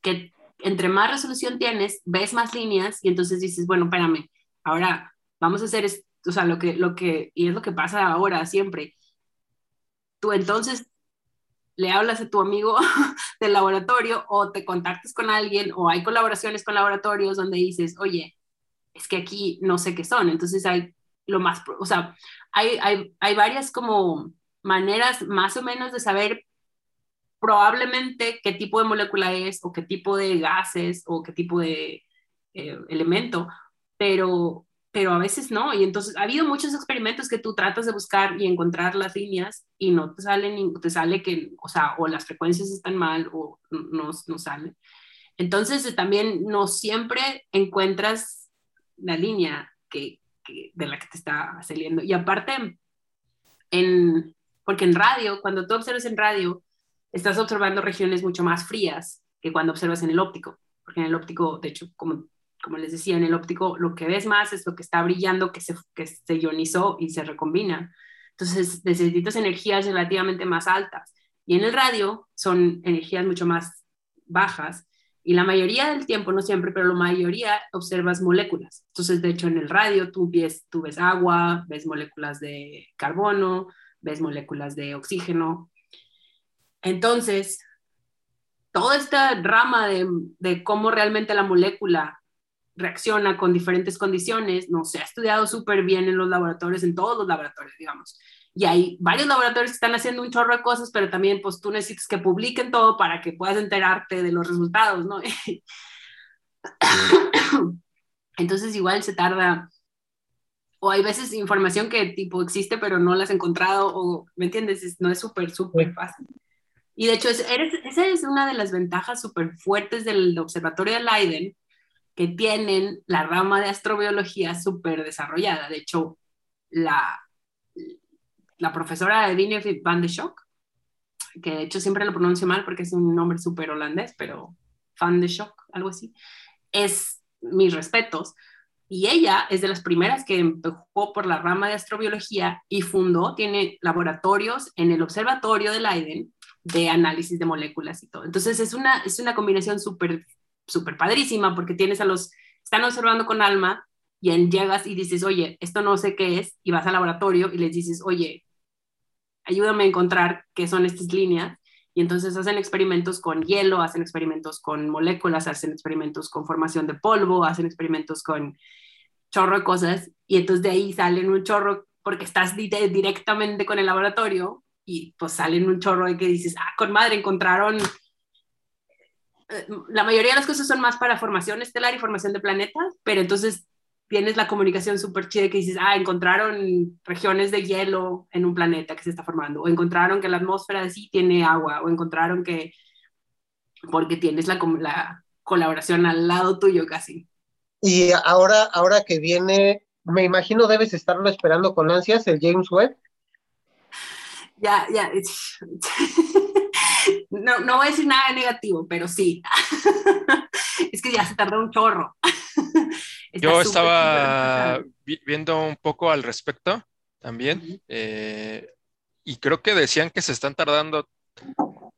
que entre más resolución tienes, ves más líneas y entonces dices, bueno, espérame, ahora vamos a hacer, o sea, lo que, lo que, y es lo que pasa ahora siempre. Tú entonces le hablas a tu amigo del laboratorio o te contactas con alguien o hay colaboraciones con laboratorios donde dices, oye, es que aquí no sé qué son. Entonces hay lo más, o sea, hay, hay, hay varias como maneras más o menos de saber probablemente qué tipo de molécula es o qué tipo de gases o qué tipo de eh, elemento, pero pero a veces no. Y entonces ha habido muchos experimentos que tú tratas de buscar y encontrar las líneas y no te salen, te sale que, o sea, o las frecuencias están mal o no, no salen. Entonces también no siempre encuentras la línea que, de la que te está saliendo. Y aparte, en, porque en radio, cuando tú observas en radio, estás observando regiones mucho más frías que cuando observas en el óptico, porque en el óptico, de hecho, como como les decía, en el óptico lo que ves más es lo que está brillando, que se, que se ionizó y se recombina. Entonces necesitas energías relativamente más altas. Y en el radio son energías mucho más bajas. Y la mayoría del tiempo, no siempre, pero la mayoría observas moléculas. Entonces, de hecho, en el radio tú ves, tú ves agua, ves moléculas de carbono, ves moléculas de oxígeno. Entonces, toda esta rama de, de cómo realmente la molécula reacciona con diferentes condiciones, no se ha estudiado súper bien en los laboratorios, en todos los laboratorios, digamos. Y hay varios laboratorios que están haciendo un chorro de cosas, pero también pues tú necesitas que publiquen todo para que puedas enterarte de los resultados, ¿no? Entonces igual se tarda, o hay veces información que tipo existe pero no la has encontrado, o, ¿me entiendes? No es súper, súper fácil. Y de hecho, es, esa es una de las ventajas súper fuertes del Observatorio de Leiden, que tienen la rama de astrobiología súper desarrollada. De hecho, la, la profesora Edine van de Schock, que de hecho siempre lo pronuncio mal porque es un nombre súper holandés, pero Van de Schock, algo así, es mis respetos. Y ella es de las primeras que empujó por la rama de astrobiología y fundó, tiene laboratorios en el Observatorio de Leiden de análisis de moléculas y todo. Entonces es una, es una combinación súper súper padrísima porque tienes a los, están observando con alma y en, llegas y dices, oye, esto no sé qué es, y vas al laboratorio y les dices, oye, ayúdame a encontrar qué son estas líneas. Y entonces hacen experimentos con hielo, hacen experimentos con moléculas, hacen experimentos con formación de polvo, hacen experimentos con chorro de cosas. Y entonces de ahí salen un chorro, porque estás directamente con el laboratorio, y pues salen un chorro de que dices, ah, con madre, encontraron la mayoría de las cosas son más para formación estelar y formación de planetas, pero entonces tienes la comunicación súper chida que dices, ah, encontraron regiones de hielo en un planeta que se está formando, o encontraron que la atmósfera de sí tiene agua, o encontraron que, porque tienes la, la colaboración al lado tuyo casi. Y ahora, ahora que viene, me imagino debes estarlo esperando con ansias, el James Webb. Ya, ya. no, no voy a decir nada negativo, pero sí. es que ya se tardó un chorro. Yo estaba viendo un poco al respecto también, eh, y creo que decían que se están tardando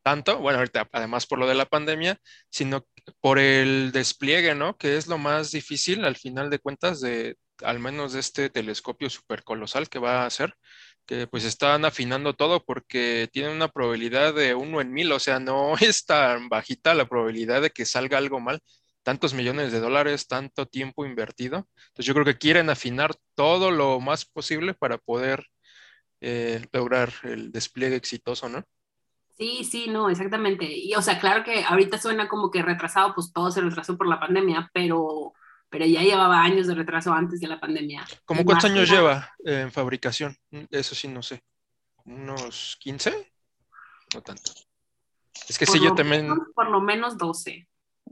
tanto, bueno, ahorita además por lo de la pandemia, sino por el despliegue, ¿no? Que es lo más difícil al final de cuentas de, al menos de este telescopio super colosal que va a hacer, que pues están afinando todo porque tienen una probabilidad de uno en mil, o sea, no es tan bajita la probabilidad de que salga algo mal, tantos millones de dólares, tanto tiempo invertido. Entonces yo creo que quieren afinar todo lo más posible para poder eh, lograr el despliegue exitoso, ¿no? Sí, sí, no, exactamente. Y o sea, claro que ahorita suena como que retrasado, pues todo se retrasó por la pandemia, pero pero ya llevaba años de retraso antes de la pandemia. ¿Cómo cuántos años lleva en fabricación? Eso sí, no sé. ¿Unos 15? No tanto. Es que sí, yo también... por lo menos 12,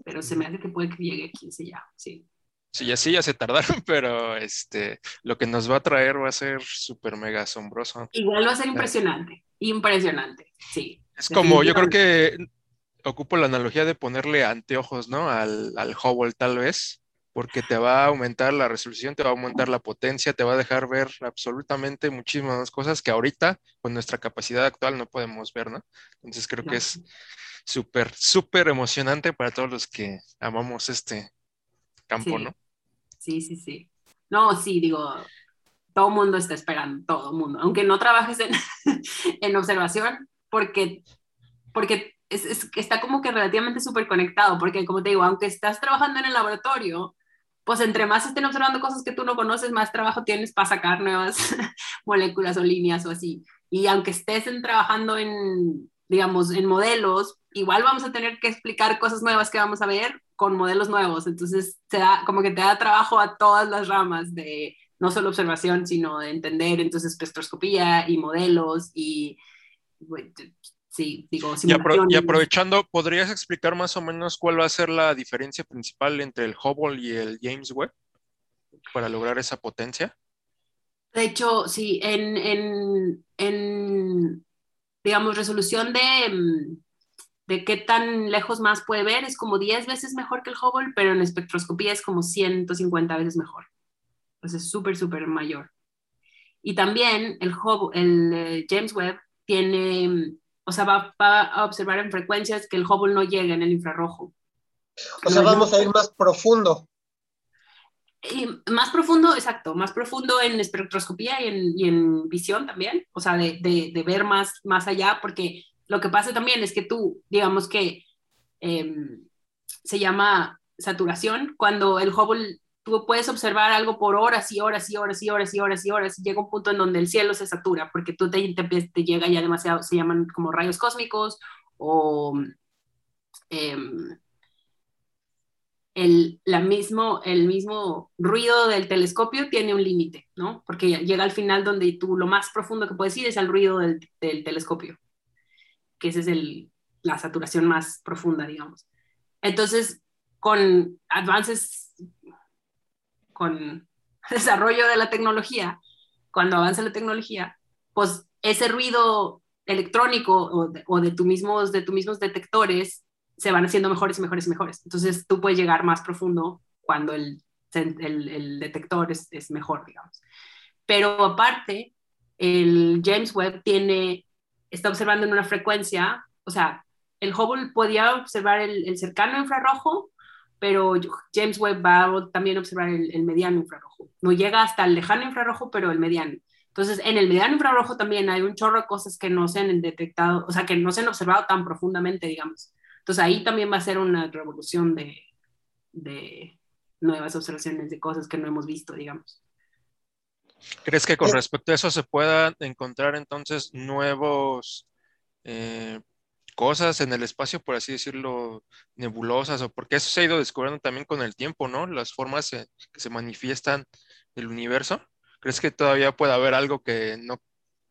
pero se me hace que puede que llegue a 15 ya, sí. Sí, así ya se tardaron, pero este, lo que nos va a traer va a ser súper mega asombroso. Igual va a ser impresionante, impresionante, sí. Es como, yo creo que ocupo la analogía de ponerle anteojos, ¿no? Al, al Hubble tal vez porque te va a aumentar la resolución, te va a aumentar la potencia, te va a dejar ver absolutamente muchísimas cosas que ahorita con nuestra capacidad actual no podemos ver, ¿no? Entonces creo que es súper, súper emocionante para todos los que amamos este campo, ¿no? Sí, sí, sí. No, sí, digo, todo mundo está esperando, todo mundo, aunque no trabajes en, en observación, porque, porque es, está como que relativamente súper conectado, porque como te digo, aunque estás trabajando en el laboratorio, pues entre más estén observando cosas que tú no conoces, más trabajo tienes para sacar nuevas moléculas o líneas o así. Y aunque estés trabajando en, digamos, en modelos, igual vamos a tener que explicar cosas nuevas que vamos a ver con modelos nuevos. Entonces, se da, como que te da trabajo a todas las ramas de no solo observación, sino de entender entonces espectroscopía y modelos y Sí, digo, y, aprovechando, ¿podrías explicar más o menos cuál va a ser la diferencia principal entre el Hubble y el James Webb para lograr esa potencia? De hecho, sí, en, digamos, resolución de, mm, de qué tan lejos más puede ver, es como 10 veces mejor que el Hubble, pero en espectroscopía es como 150 veces mejor. Entonces es súper, súper mayor. Y también el, Hubble, el eh, James Webb tiene, o sea, va, a observar en frecuencias que el Hubble no llega en el infrarrojo. O sea, vamos a ir más profundo. Y más profundo, exacto, más profundo en espectroscopía y en, y en visión también, o sea, de, de, de, ver más, más allá, porque lo que pasa también es que tú, digamos que em, se llama saturación, cuando el Hubble, tú puedes observar algo por horas y horas y horas y horas y horas y horas, y llega un punto en donde el cielo se satura, porque tú te, te, llega ya demasiado, se llaman como rayos cósmicos o... Em, el, la mismo, el mismo ruido del telescopio tiene un límite, ¿no? Porque llega al final donde tú lo más profundo que puedes ir es al ruido del, del telescopio que esa es el, la saturación más profunda, digamos. Entonces, con avances, con desarrollo de la tecnología, cuando avanza la tecnología, pues ese ruido electrónico o de, o de, tu mismos, de tus mismos detectores se van haciendo mejores y mejores y mejores. Entonces tú puedes llegar más profundo cuando el, el, el detector es, es, mejor, digamos. Pero aparte, el James Webb tiene está observando en una frecuencia, o sea, el Hubble podía observar el, cercano infrarrojo, pero James Webb va a también observar el, mediano infrarrojo. No llega hasta el lejano infrarrojo, pero el mediano. Entonces, en el mediano infrarrojo también hay un chorro de cosas que no se han detectado, o sea, que no se han observado tan profundamente, digamos. Entonces, ahí también va a ser una revolución de, de nuevas observaciones de cosas que no hemos visto, digamos. ¿Crees que con respecto a eso se puedan encontrar entonces nuevos eh, cosas en el espacio, por así decirlo, nebulosas? O porque eso se ha ido descubriendo también con el tiempo, ¿no? Las formas que se manifiestan del universo. ¿Crees que todavía puede haber algo que no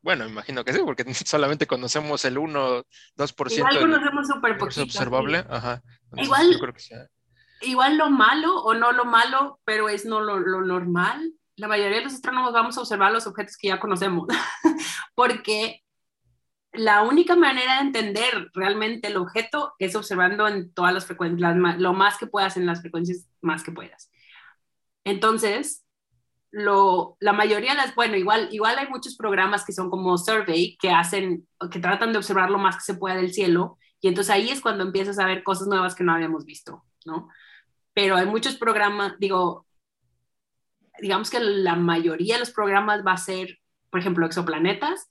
bueno, imagino que sí, porque solamente conocemos el 1, 2%. Igual conocemos súper poquito. observable, ajá. igual, igual lo malo o no lo malo, pero es no lo, lo normal la mayoría de los astrónomos vamos a observar los objetos que ya conocemos, porque la única manera de entender realmente el objeto es observando en todas las frecuencias, lo más que puedas en las frecuencias más que puedas. Entonces, lo, la mayoría de las, bueno, igual, igual hay muchos programas que son como Survey, que hacen, que tratan de observar lo más que se pueda del cielo, y entonces ahí es cuando empiezas a ver cosas nuevas que no habíamos visto, ¿no? Pero hay muchos programas, digo, digamos que la mayoría de los programas va a ser, por ejemplo, exoplanetas,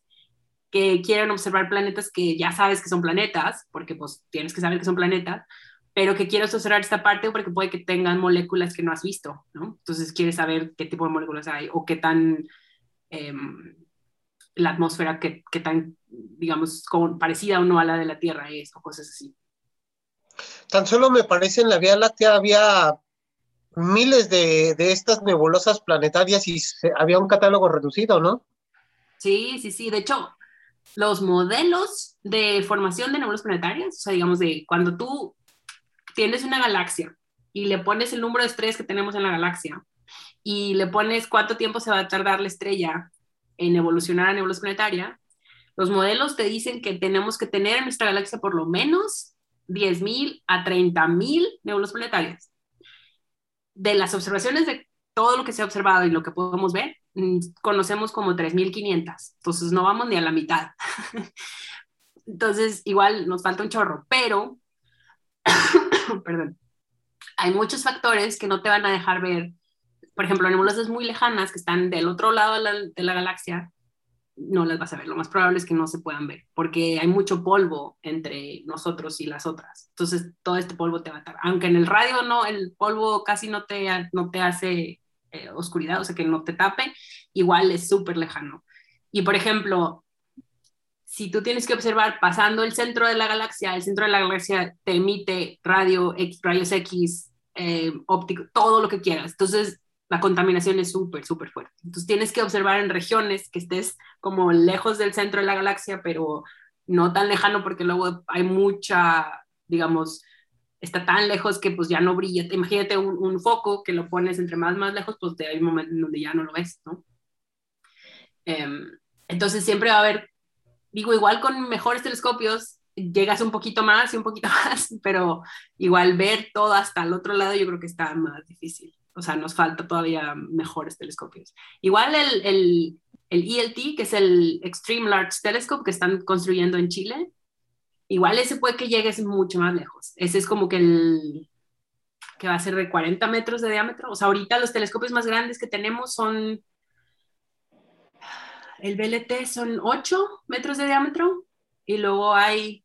que quieren observar planetas que ya sabes que son planetas, porque pues tienes que saber que son planetas, pero que quieres observar esta parte porque puede que tengan moléculas que no has visto, ¿no? Entonces quieres saber qué tipo de moléculas hay o qué tan eh, la atmósfera, qué, qué tan, digamos, como parecida o no a la de la Tierra es o cosas así. Tan solo me parece en la Vía Láctea había miles de, de estas nebulosas planetarias y se, había un catálogo reducido, ¿no? Sí, sí, sí. De hecho, los modelos de formación de nebulosas planetarias, o sea, digamos, de cuando tú tienes una galaxia y le pones el número de estrellas que tenemos en la galaxia y le pones cuánto tiempo se va a tardar la estrella en evolucionar a nebulosa planetaria, los modelos te dicen que tenemos que tener en nuestra galaxia por lo menos 10.000 a 30.000 nebulosas planetarias. De las observaciones de todo lo que se ha observado y lo que podemos ver, conocemos como 3.500. Entonces no vamos ni a la mitad. Entonces igual nos falta un chorro, pero, perdón, hay muchos factores que no te van a dejar ver, por ejemplo, nebulosas muy lejanas que están del otro lado de la, de la galaxia, no las vas a ver. Lo más probable es que no se puedan ver, porque hay mucho polvo entre nosotros y las otras. Entonces, todo este polvo te va a atar. Aunque en el radio no, el polvo casi no te, no te hace eh, oscuridad, o sea, que no te tape, igual es súper lejano. Y, por ejemplo, si tú tienes que observar pasando el centro de la galaxia, el centro de la galaxia te emite radio, X, rayos X, eh, óptico, todo lo que quieras. Entonces, la contaminación es súper, súper fuerte. Entonces tienes que observar en regiones que estés como lejos del centro de la galaxia, pero no tan lejano porque luego hay mucha, digamos, está tan lejos que pues ya no brilla. Imagínate un, foco que lo pones entre más, más lejos, pues hay un momento en donde ya no lo ves, ¿no? Em, entonces siempre va a haber, digo, igual con mejores telescopios, llegas un poquito más y un poquito más, pero igual ver todo hasta el otro lado yo creo que está más difícil. O sea, nos falta todavía mejores telescopios. Igual el, el, el ELT, que es el Extreme Large Telescope que están construyendo en Chile, igual ese puede que llegues mucho más lejos. Ese es como que el que va a ser de 40 metros de diámetro. O sea, ahorita los telescopios más grandes que tenemos son el BLT son 8 metros de diámetro y luego hay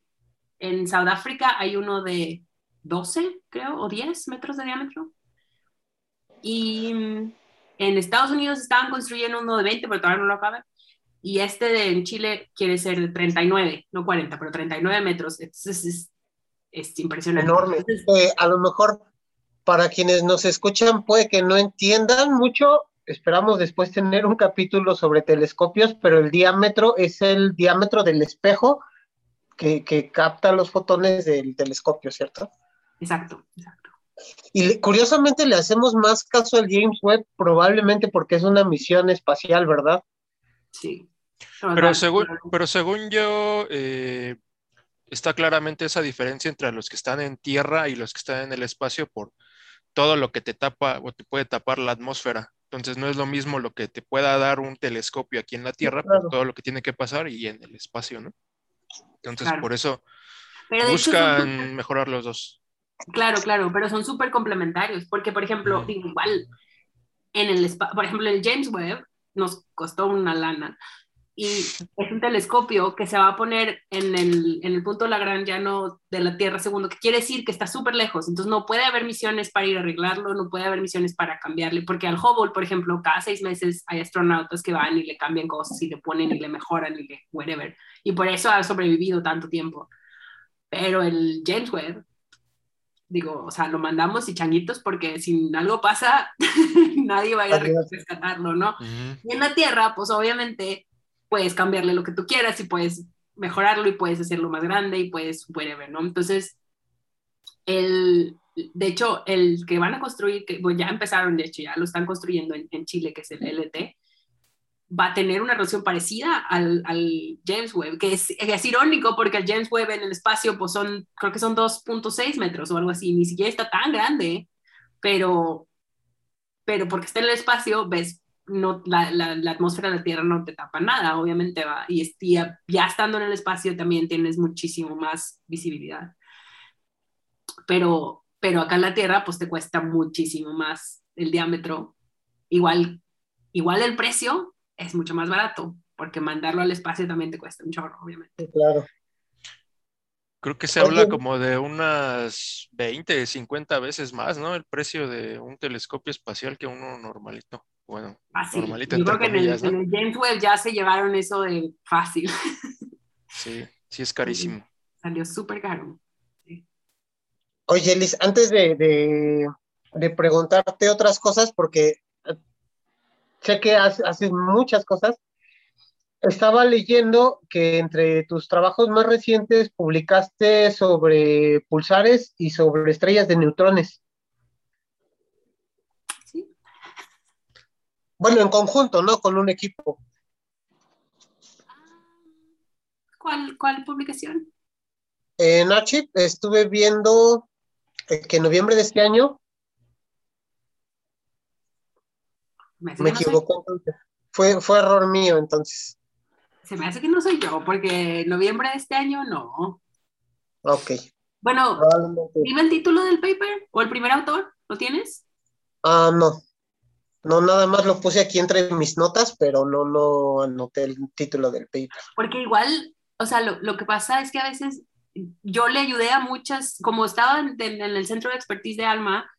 en Sudáfrica hay uno de 12, creo, o 10 metros de diámetro. Y mm, en Estados Unidos estaban construyendo uno de 20, pero todavía no lo acaban. Y este de en Chile quiere ser de 39, no 40, pero 39 metros. Entonces es, es impresionante. Enorme. Eh, a lo mejor para quienes nos escuchan puede que no entiendan mucho. Esperamos después tener un capítulo sobre telescopios, pero el diámetro es el diámetro del espejo que, que capta los fotones del telescopio, ¿cierto? Exacto, exacto. Y curiosamente le hacemos más caso al James Webb, probablemente porque es una misión espacial, ¿verdad? Sí. Pero según, pero según yo, eh, está claramente esa diferencia entre los que están en tierra y los que están en el espacio por todo lo que te tapa o te puede tapar la atmósfera. Entonces no es lo mismo lo que te pueda dar un telescopio aquí en la Tierra por todo lo que tiene que pasar y en el espacio, ¿no? Entonces por eso buscan mejorar los dos. Claro, claro, pero son súper complementarios, porque por ejemplo, igual en el por ejemplo, el James Webb nos costó una lana, y es un telescopio que se va a poner en el, en el punto lagrangiano de la Tierra segundo, que quiere decir que está súper lejos, entonces no puede haber misiones para ir a arreglarlo, no puede haber misiones para cambiarle, porque al Hubble, por ejemplo, cada seis meses hay astronautas que van y le cambian cosas y le ponen y le mejoran y le whatever, y por eso ha sobrevivido tanto tiempo. Pero el James Webb, digo, o sea, lo mandamos y changuitos porque si algo pasa, nadie va a ir a rescatarlo, ¿no? Y en la Tierra, pues obviamente puedes cambiarle lo que tú quieras y puedes mejorarlo y puedes hacerlo más grande y puedes, whatever, ¿no? Entonces, el, de hecho, el que van a construir, que ya empezaron, de hecho, ya lo están construyendo en, Chile, que es el LT, va a tener una resolución parecida al, al James Webb, que es, es, irónico porque el James Webb en el espacio, pues son, creo que son 2.6 metros o algo así, ni siquiera está tan grande, pero, pero porque está en el espacio, ves no, la, la, atmósfera de la Tierra no te tapa nada, obviamente va, y, ya, ya, estando en el espacio también tienes muchísimo más visibilidad. Pero, pero acá en la Tierra pues te cuesta muchísimo más el diámetro. Igual, igual el precio es mucho más barato, porque mandarlo al espacio también te cuesta un chorro, obviamente. Claro. Creo que se habla como de unas 20, 50 veces más, ¿no? El precio de un telescopio espacial que uno normalito. Bueno, normalito. Yo creo que en el, James Webb ya se llevaron eso de fácil. Sí, sí es carísimo. Salió súper caro. Oye, Liz, antes de, de, preguntarte otras cosas, porque eh, sé que haces muchas cosas, estaba leyendo que entre tus trabajos más recientes publicaste sobre pulsares y sobre estrellas de neutrones. Bueno, en conjunto, ¿no? Con un equipo. ¿Cuál, cuál publicación? En Archive estuve viendo que en noviembre de este año. Me, equivoco. Fue, fue error mío entonces. Se me hace que no soy yo, porque noviembre de este año no. Ok. Bueno, dime el título del paper o el primer autor, ¿lo tienes? Ah, no. No, nada más lo puse aquí entre mis notas, pero no, no anoté el título del paper. Porque igual, o sea, lo, lo que pasa es que a veces yo le ayudé a muchas, como estaba en, el centro de expertise de Alma,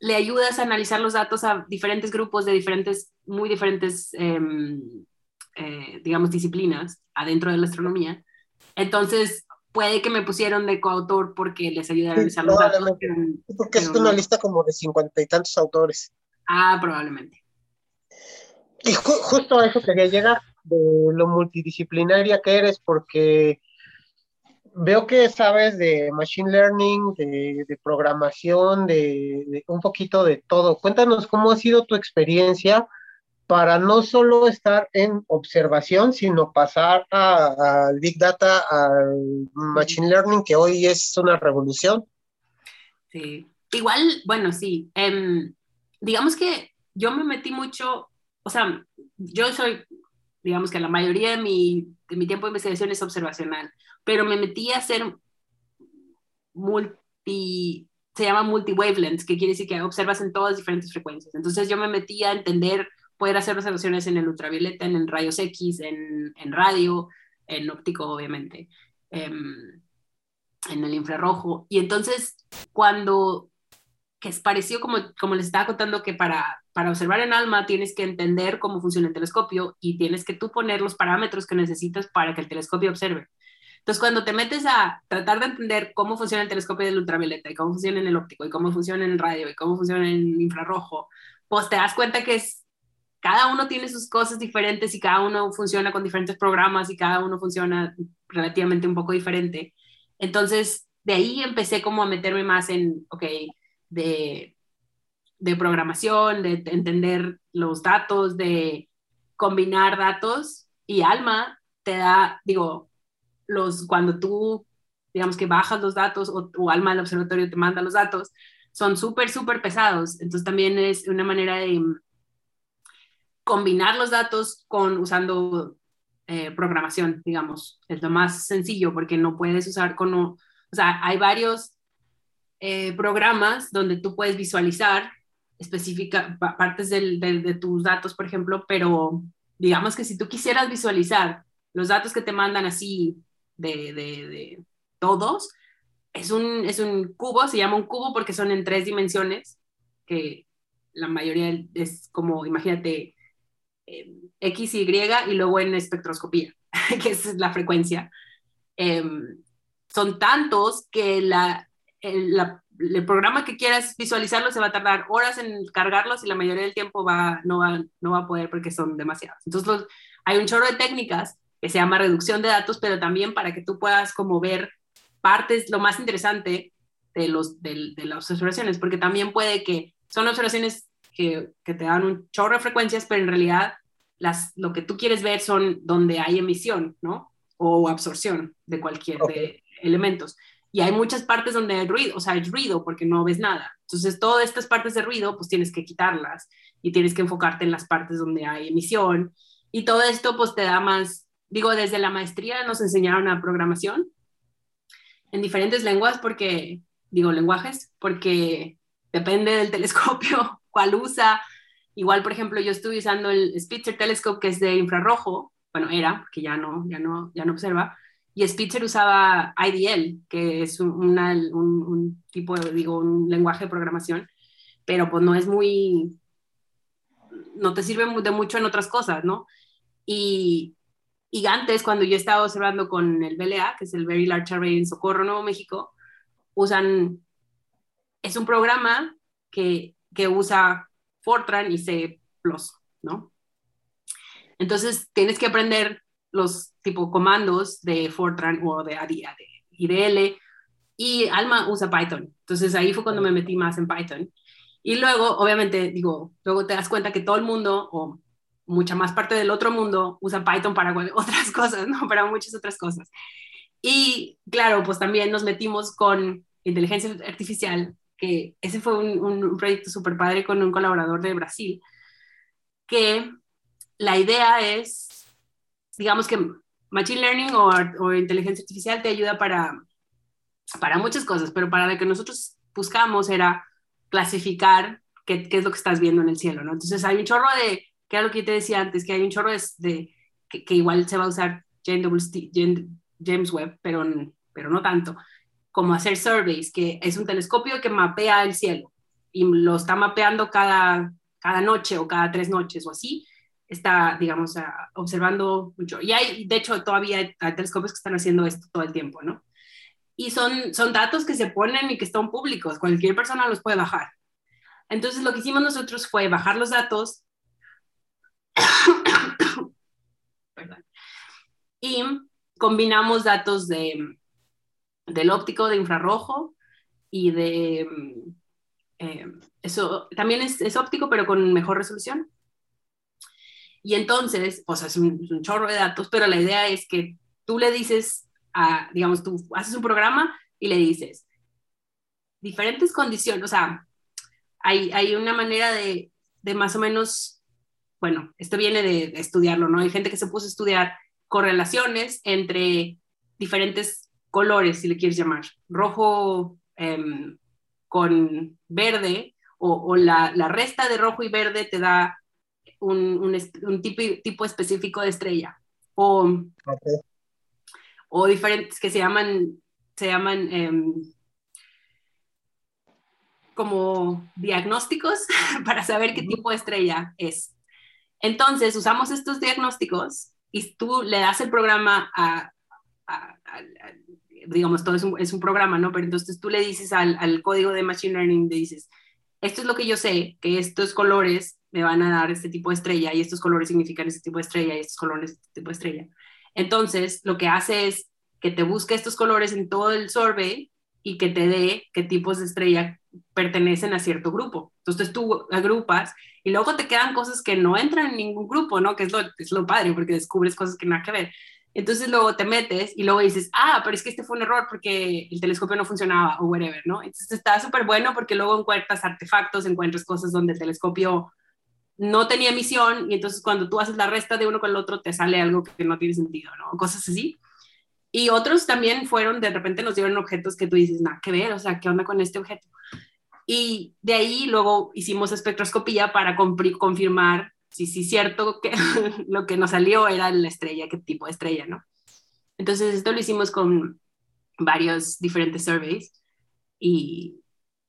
le ayudas a analizar los datos a diferentes grupos de diferentes, muy diferentes em, eh, digamos, disciplinas adentro de la astronomía. Entonces, puede que me pusieron de coautor porque les ayudé a analizar los datos. porque es una lista como de cincuenta y tantos autores. Ah, probablemente. Y justo a eso quería llegar, de lo multidisciplinaria que eres, porque veo que sabes de machine learning, de, programación, de, un poquito de todo. Cuéntanos cómo ha sido tu experiencia para no solo estar en observación, sino pasar al Big Data, al Machine Learning, que hoy es una revolución. Sí, igual, bueno, sí. Em, digamos que yo me metí mucho, o sea, yo soy, digamos que la mayoría de mi, de mi tiempo de investigación es observacional, pero me metí a hacer multi, se llama multi-wavelengths, que quiere decir que observas en todas diferentes frecuencias. Entonces yo me metí a entender, poder hacer observaciones en el ultravioleta, en, rayos X, en, en, radio, en óptico, obviamente, em, en el infrarrojo. Y entonces, cuando, que es parecido como, como les estaba contando, que para, para observar en ALMA tienes que entender cómo funciona el telescopio y tienes que tú poner los parámetros que necesitas para que el telescopio observe. Entonces, cuando te metes a tratar de entender cómo funciona el telescopio del ultravioleta y cómo funciona en el óptico y cómo funciona en el radio y cómo funciona en el infrarrojo, pues te das cuenta que es, cada uno tiene sus cosas diferentes y cada uno funciona con diferentes programas y cada uno funciona relativamente un poco diferente. Entonces, de ahí empecé como a meterme más en, ok, de, de programación, de entender los datos, de combinar datos y Alma te da, digo, los, cuando tú, digamos que bajas los datos o alma del observatorio te manda los datos, son súper, súper pesados. Entonces también es una manera de combinar los datos con usando eh, programación, digamos. Es lo más sencillo porque no puedes usar con, o sea, hay varios eh, programas donde tú puedes visualizar específica partes de tus datos, por ejemplo, pero digamos que si tú quisieras visualizar los datos que te mandan así de, de, todos. Es un, es un cubo, se llama un cubo porque son en tres dimensiones, que la mayoría es como, imagínate, eh, X, Y y luego en espectroscopía, que es la frecuencia. Em, son tantos que la, el, el, programa que quieras visualizarlo se va a tardar horas en cargarlos y la mayoría del tiempo va, no, va, no va a poder porque son demasiados. Entonces hay un chorro de técnicas que se llama reducción de datos, pero también para que tú puedas como ver partes, lo más interesante de, los, de, las observaciones, porque también puede que son observaciones que, que, te dan un chorro de frecuencias, pero en realidad las, lo que tú quieres ver son donde hay emisión, ¿no? O absorción de cualquier de elementos. Y hay muchas partes donde hay ruido, o sea, hay ruido porque no ves nada. Entonces, todas estas partes de ruido, pues tienes que quitarlas y tienes que enfocarte en las partes donde hay emisión. Y todo esto, pues te da más, digo, desde la maestría nos enseñaron a programación en diferentes lenguas porque, digo, lenguajes, porque depende del telescopio, cuál usa. Igual, por ejemplo, yo estuve usando el Spitzer Telescope, que es de infrarrojo, bueno, era, porque ya no, ya no, ya no observa, y Spitzer usaba IDL, que es un, tipo, digo, un lenguaje de programación, pero pues no es muy, no te sirve de mucho en otras cosas, ¿no? Y, y antes, cuando yo estaba observando con el BLA, que es el Very Large Array en Socorro, Nuevo México, usan, es un programa que, que usa Fortran y C++, ¿no? Entonces, tienes que aprender los tipo comandos de Fortran o de IDL, y Alma usa Python. Entonces, ahí fue cuando me metí más en Python. Y luego, obviamente, digo, luego te das cuenta que todo el mundo, o mucha más parte del otro mundo usa Python para otras cosas, ¿no? Para muchas otras cosas. Y claro, pues también nos metimos con inteligencia artificial, que ese fue un, proyecto súper padre con un colaborador de Brasil, que la idea es, digamos que Machine Learning o, o inteligencia artificial te ayuda para, para muchas cosas, pero para lo que nosotros buscamos era clasificar qué, qué es lo que estás viendo en el cielo, ¿no? Entonces hay un chorro de que era lo que yo te decía antes, que hay un chorro de, que, igual se va a usar James Webb, pero, pero no tanto, como hacer surveys, que es un telescopio que mapea el cielo y lo está mapeando cada, cada noche o cada tres noches o así, está, digamos, observando mucho. Y hay, de hecho, todavía hay, telescopios que están haciendo esto todo el tiempo, ¿no? Y son, son datos que se ponen y que están públicos, cualquier persona los puede bajar. Entonces, lo que hicimos nosotros fue bajar los datos y combinamos datos de, del óptico, de infrarrojo y de... Eh, eso también es, es, óptico, pero con mejor resolución. Y entonces, o sea, es un, chorro de datos, pero la idea es que tú le dices digamos, tú haces un programa y le dices, diferentes condiciones, o sea, hay, hay una manera de, de, más o menos, bueno, esto viene de, estudiarlo, ¿no? Hay gente que se puso a estudiar correlaciones entre diferentes colores, si le quieres llamar, rojo eh, con verde, o, o la, la, resta de rojo y verde te da un, un, un tipo, tipo, específico de estrella, o, okay. o diferentes que se llaman, se llaman eh, como diagnósticos para saber qué tipo de estrella es. Entonces, usamos estos diagnósticos y tú le das el programa a, a, a, a digamos, todo es un, es un, programa, ¿no? Pero entonces tú le dices al, al, código de Machine Learning, le dices, esto es lo que yo sé, que estos colores me van a dar este tipo de estrella y estos colores significan este tipo de estrella y estos colores este tipo de estrella. Entonces, lo que hace es que te busque estos colores en todo el survey y que te dé qué tipos de estrella pertenecen a cierto grupo. Entonces tú agrupas y luego te quedan cosas que no entran en ningún grupo, ¿no? Que es lo, es lo padre porque descubres cosas que nada que ver. Entonces luego te metes y luego dices, ah, pero es que este fue un error porque el telescopio no funcionaba o whatever, ¿no? Entonces está súper bueno porque luego encuentras artefactos, encuentras cosas donde el telescopio no tenía misión y entonces cuando tú haces la resta de uno con el otro te sale algo que no tiene sentido, ¿no? Cosas así. Y otros también fueron, de repente nos dieron objetos que tú dices, nada que ver, o sea, ¿qué onda con este objeto? Y de ahí luego hicimos espectroscopía para confirmar si sí es cierto que lo que nos salió era la estrella, qué tipo de estrella, ¿no? Entonces esto lo hicimos con varios diferentes surveys y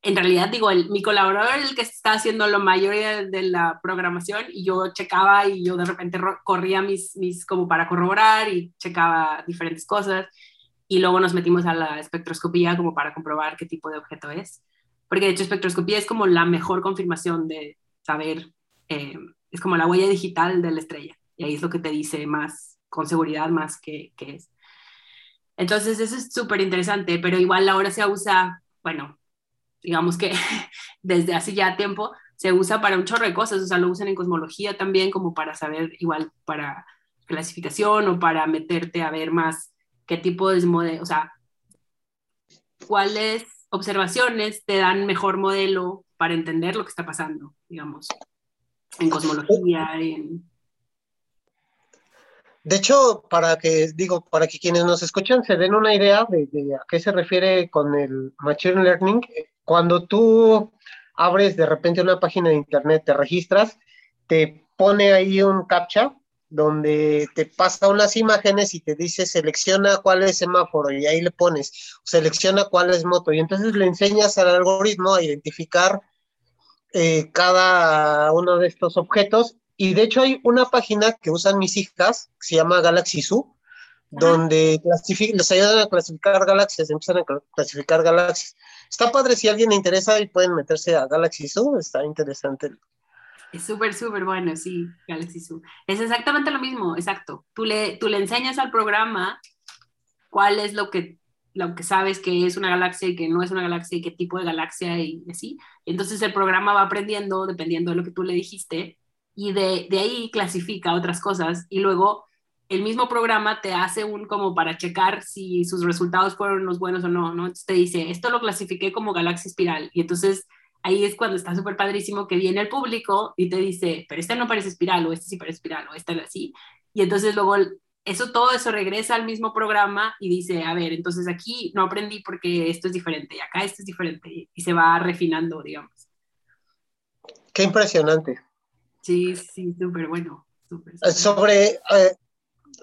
en realidad digo, el, mi colaborador es el que está haciendo la mayoría de, de, la programación y yo checaba y yo de repente corría mis, mis como para corroborar y checaba diferentes cosas y luego nos metimos a la espectroscopía como para comprobar qué tipo de objeto es. Porque de hecho espectroscopía es como la mejor confirmación de saber eh, es como la huella digital de la estrella. Y ahí es lo que te dice más, con seguridad más que, que es. Entonces, eso es súper interesante, pero igual ahora se usa, bueno, digamos que desde hace ya tiempo se usa para un chorro de cosas, o sea, lo usan en cosmología también como para saber, igual para clasificación o para meterte a ver más qué tipo de modelo, o sea, cuáles observaciones te dan mejor modelo para entender lo que está pasando, digamos en cosmología, en... De hecho, para que, digo, para que quienes nos escuchan se den una idea de, de, a qué se refiere con el Machine Learning, cuando tú abres de repente una página de internet, te registras, te pone ahí un captcha donde te pasa unas imágenes y te dice selecciona cuál es semáforo y ahí le pones, selecciona cuál es moto y entonces le enseñas al algoritmo a identificar eh, cada uno de estos objetos. Y de hecho hay una página que usan mis hijas, que se llama Galaxy Zoo, donde les ayudan a clasificar galaxias, empiezan a clasificar galaxias. Está padre si a alguien le interesa y pueden meterse a Galaxy Zoo, está interesante. Es súper, súper bueno, sí, Galaxy Zoo. Es exactamente lo mismo, exacto. Tú le, tú le enseñas al programa cuál es lo que lo que sabes que es una galaxia y que no es una galaxia y qué tipo de galaxia y así. Entonces el programa va aprendiendo dependiendo de lo que tú le dijiste y de, de, ahí clasifica otras cosas y luego el mismo programa te hace un como para checar si sus resultados fueron los buenos o no, ¿no? Entonces te dice, esto lo clasifiqué como galaxia espiral y entonces ahí es cuando está súper padrísimo que viene el público y te dice, pero este no parece espiral o este sí parece espiral o este así. Y entonces luego eso, todo eso regresa al mismo programa y dice, a ver, entonces aquí no aprendí porque esto es diferente y acá esto es diferente y se va refinando, digamos. Qué impresionante. Sí, sí, súper bueno. Super, super. Sobre, eh,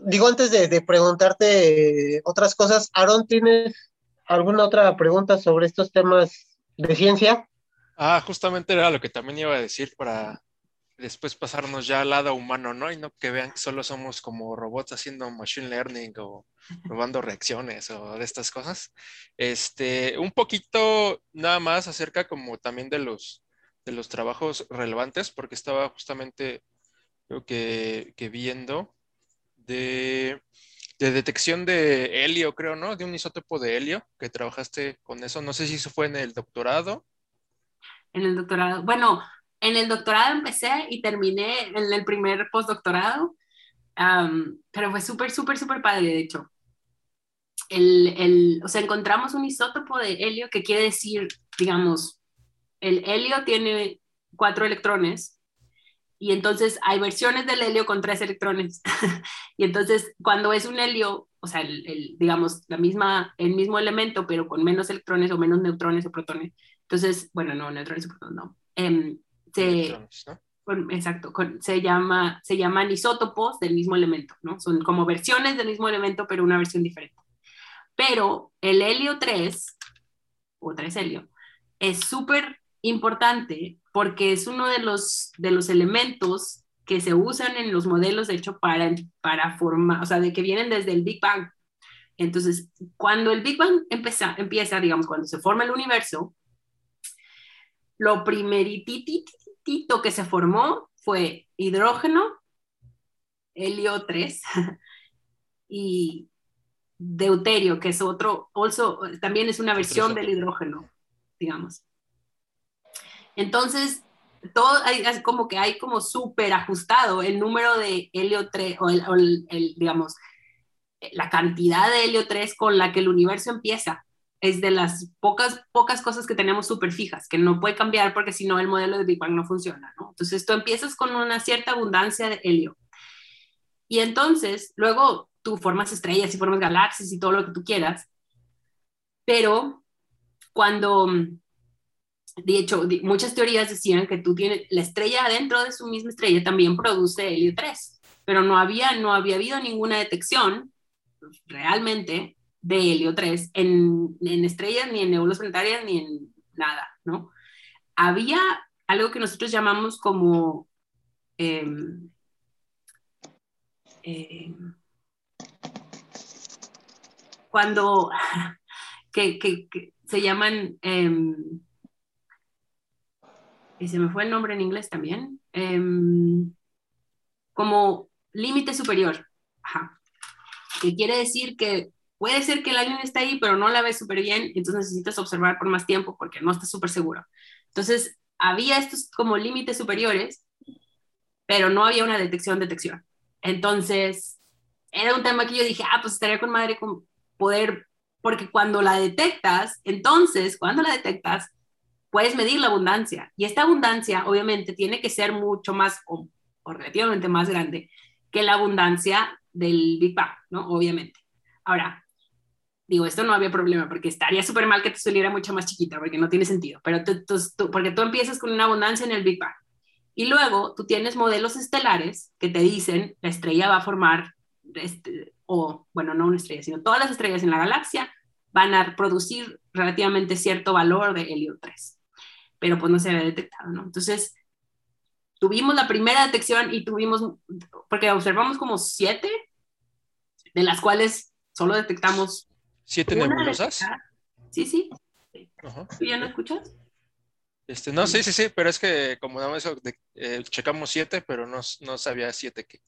digo, antes de, preguntarte otras cosas, Aaron, ¿tienes alguna otra pregunta sobre estos temas de ciencia? Ah, justamente era lo que también iba a decir para después pasarnos ya al lado humano, ¿no? Y no que vean que solo somos como robots haciendo machine learning o probando reacciones o de estas cosas. Este, un poquito nada más acerca como también de los, de los trabajos relevantes, porque estaba justamente, creo que viendo de, de detección de helio, creo, ¿no? De un isótopo de helio, que trabajaste con eso. No sé si eso fue en el doctorado. En el doctorado. Bueno, en el doctorado empecé y terminé en el primer postdoctorado, pero fue súper, súper, súper padre, de hecho. El, el, o sea, encontramos un isótopo de helio que quiere decir, digamos, el helio tiene cuatro electrones y entonces hay versiones del helio con tres electrones. y entonces cuando es un helio, o sea, el, digamos, la misma, el mismo elemento, pero con menos electrones o menos neutrones o protones. Entonces, bueno, no, neutrones o protones, no. Em, se, exacto, se, llama, se llaman isótopos del mismo elemento, ¿no? Son como versiones del mismo elemento, pero una versión diferente. Pero el helio 3, o 3 helio, es súper importante porque es uno de los, de los elementos que se usan en los modelos, de hecho, para, para formar, o sea, de que vienen desde el Big Bang. Entonces, cuando el Big Bang empieza, empieza digamos, cuando se forma el universo, lo primeritito que se formó fue hidrógeno, helio 3 y deuterio, que es otro, also, también es una versión del hidrógeno, digamos. Entonces, todo hay, como que hay como súper ajustado el número de helio 3, o, el, digamos, la cantidad de helio 3 con la que el universo empieza. Es de las pocas, pocas cosas que tenemos súper fijas, que no puede cambiar porque si no el modelo de Big Bang no funciona, ¿no? Entonces tú empiezas con una cierta abundancia de helio. Y entonces, luego tú formas estrellas y formas galaxias y todo lo que tú quieras, pero cuando de hecho, muchas teorías decían que tú tienes la estrella adentro de su misma estrella también produce helio 3, pero no había, no había habido ninguna detección realmente de helio 3 en, en estrellas, ni en nebulas planetarias, ni en nada, ¿no? Había algo que nosotros llamamos como em, em, cuando que, que, se llaman em, y se me fue el nombre en inglés también, em, como límite superior. Ajá. Que quiere decir que puede ser que la línea está ahí, pero no la ves súper bien, entonces necesitas observar por más tiempo porque no estás súper seguro. Entonces, había estos como límites superiores, pero no había una detección, detección. Entonces, era un tema que yo dije, ah, pues estaría con madre con poder, porque cuando la detectas, entonces, cuando la detectas, puedes medir la abundancia. Y esta abundancia, obviamente, tiene que ser mucho más o, relativamente más grande que la abundancia del Big Bang, ¿no? Obviamente. Ahora, digo, esto no había problema porque estaría súper mal que te saliera mucho más chiquita porque no tiene sentido, pero tú, porque tú empiezas con una abundancia en el Big Bang y luego tú tienes modelos estelares que te dicen la estrella va a formar, este, o bueno, no una estrella, sino todas las estrellas en la galaxia van a producir relativamente cierto valor de helio 3 pero pues no se había detectado, ¿no? Entonces, tuvimos la primera detección y tuvimos, porque observamos como siete, de las cuales solo detectamos. ¿Siete nebulosas? Sí, sí. ¿Tú ya no escuchas? Este, no, sí, sí, sí, pero es que como no eso, eh, checamos siete, pero no, no sabía siete que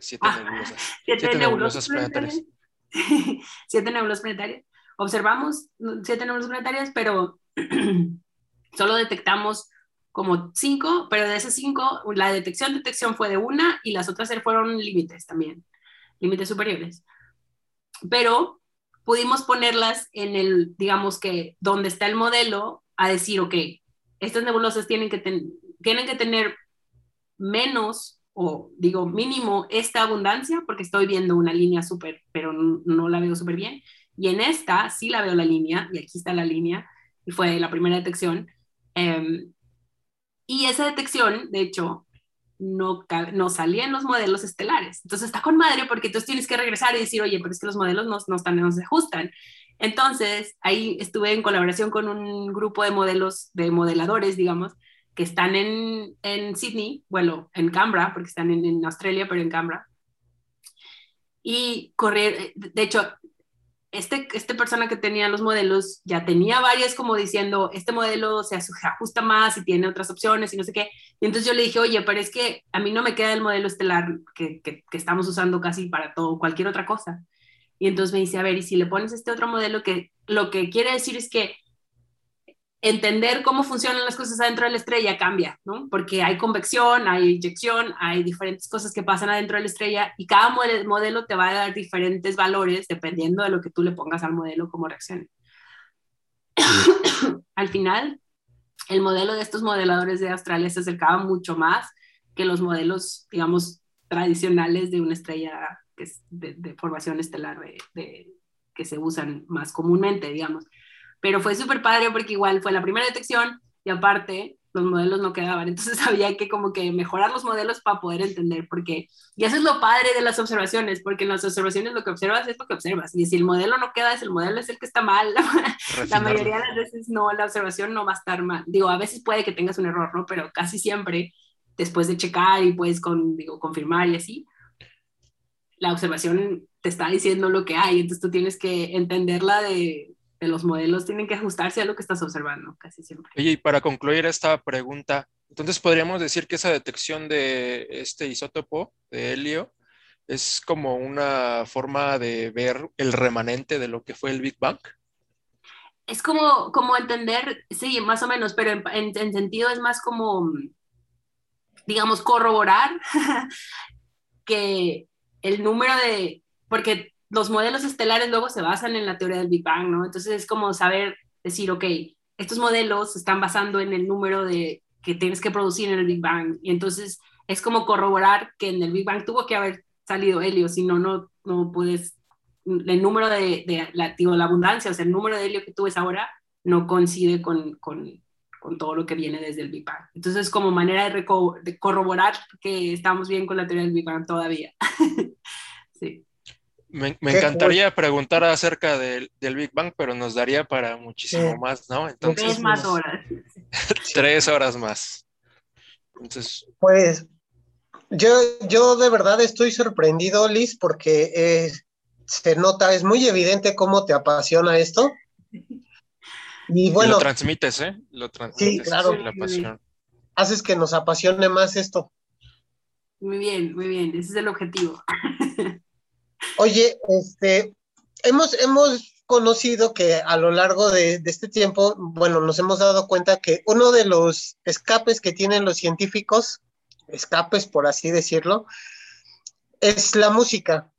siete ah, nebulosas. Siete, nebulosas, planetarias. siete nebulosas planetarias. Observamos siete nebulosas planetarias, pero Solo detectamos como cinco, pero de esas cinco, la detección, detección fue de una y las otras fueron límites también, límites superiores. Pero pudimos ponerlas en el, digamos que, donde está el modelo, a decir, ok, estas nebulosas tienen que, tienen que tener menos, o digo mínimo, esta abundancia, porque estoy viendo una línea súper, pero no, la veo súper bien. Y en esta sí la veo la línea, y aquí está la línea, y fue la primera detección Em, y esa detección, de hecho, no, no salía en los modelos estelares. Entonces está con madre porque entonces tienes que regresar y decir, oye, pero es que los modelos no, no, están, no se ajustan. Entonces ahí estuve en colaboración con un grupo de modelos, de modeladores, digamos, que están en, en Sydney, bueno, en Canberra, porque están en, en Australia, pero en Canberra. Y correr, de hecho, este, este persona que tenía los modelos ya tenía varias como diciendo, este modelo se ajusta más y tiene otras opciones y no sé qué. Y entonces yo le dije, oye, pero es que a mí no me queda el modelo estelar que, que, estamos usando casi para todo, cualquier otra cosa. Y entonces me dice, a ver, y si le pones este otro modelo que lo que quiere decir es que entender cómo funcionan las cosas adentro de la estrella cambia, ¿no? Porque hay convección, hay inyección, hay diferentes cosas que pasan adentro de la estrella y cada modelo te va a dar diferentes valores dependiendo de lo que tú le pongas al modelo como reacción. al final, el modelo de estos modeladores de Australia se acercaba mucho más que los modelos, digamos, tradicionales de una estrella que es de, formación estelar de, que se usan más comúnmente, digamos. Pero fue súper padre porque igual fue la primera detección y aparte los modelos no quedaban. Entonces había que como que mejorar los modelos para poder entender por qué. Y eso es lo padre de las observaciones, porque en las observaciones lo que observas es lo que observas. Y si el modelo no queda, es el modelo es el que está mal. la mayoría de las veces no, la observación no va a estar mal. Digo, a veces puede que tengas un error, ¿no? Pero casi siempre, después de checar y puedes con, digo, confirmar y así, la observación te está diciendo lo que hay. Entonces tú tienes que entenderla de de los modelos tienen que ajustarse a lo que estás observando casi siempre. Oye, y para concluir esta pregunta, entonces podríamos decir que esa detección de este isótopo de helio es como una forma de ver el remanente de lo que fue el Big Bang. Es como, como entender, sí, más o menos, pero en, en sentido es más como, digamos, corroborar que el número de, porque los modelos estelares luego se basan en la teoría del Big Bang, ¿no? Entonces es como saber decir, ok, estos modelos están basando en el número de que tienes que producir en el Big Bang. Y entonces es como corroborar que en el Big Bang tuvo que haber salido helio, si no, no, no puedes, el número de, la abundancia, o sea, el número de helio que tú ves ahora no coincide con, con, con, todo lo que viene desde el Big Bang. Entonces es como manera de, de corroborar que estamos bien con la teoría del Big Bang todavía. Me, encantaría preguntar acerca del, Big Bang, pero nos daría para muchísimo más, ¿no? Entonces, tres más horas. tres horas más. Entonces. Pues yo, yo de verdad estoy sorprendido, Liz, porque eh, se nota, es muy evidente cómo te apasiona esto. Y bueno. lo transmites, ¿eh? Lo transmites. Sí, claro. La pasión. Haces que nos apasione más esto. Muy bien, muy bien. Ese es el objetivo. Oye, este, hemos, hemos conocido que a lo largo de, este tiempo, bueno, nos hemos dado cuenta que uno de los escapes que tienen los científicos, escapes por así decirlo, es la música.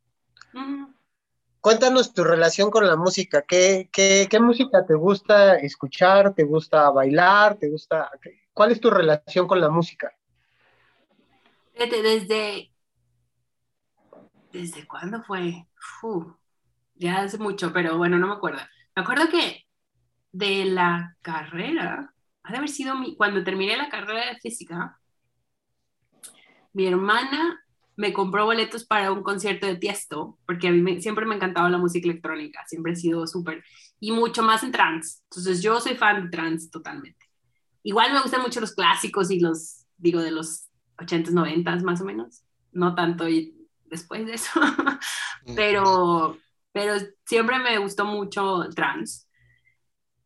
Cuéntanos tu relación con la música. ¿Qué, ¿Qué, qué, música te gusta escuchar? ¿Te gusta bailar? ¿Te gusta? ¿Cuál es tu relación con la música? Desde, ¿Desde cuándo fue? ya hace mucho, pero bueno, no me acuerdo. Me acuerdo que de la carrera, ha de haber sido mi, cuando terminé la carrera de física, mi hermana me compró boletos para un concierto de Tiesto, porque a mí siempre me encantaba la música electrónica, siempre he sido súper, y mucho más en trance. Entonces yo soy fan de trance totalmente. Igual me gustan mucho los clásicos y los, digo, de los 80s, 90s más o menos, no tanto después de eso, pero, pero siempre me gustó mucho trans.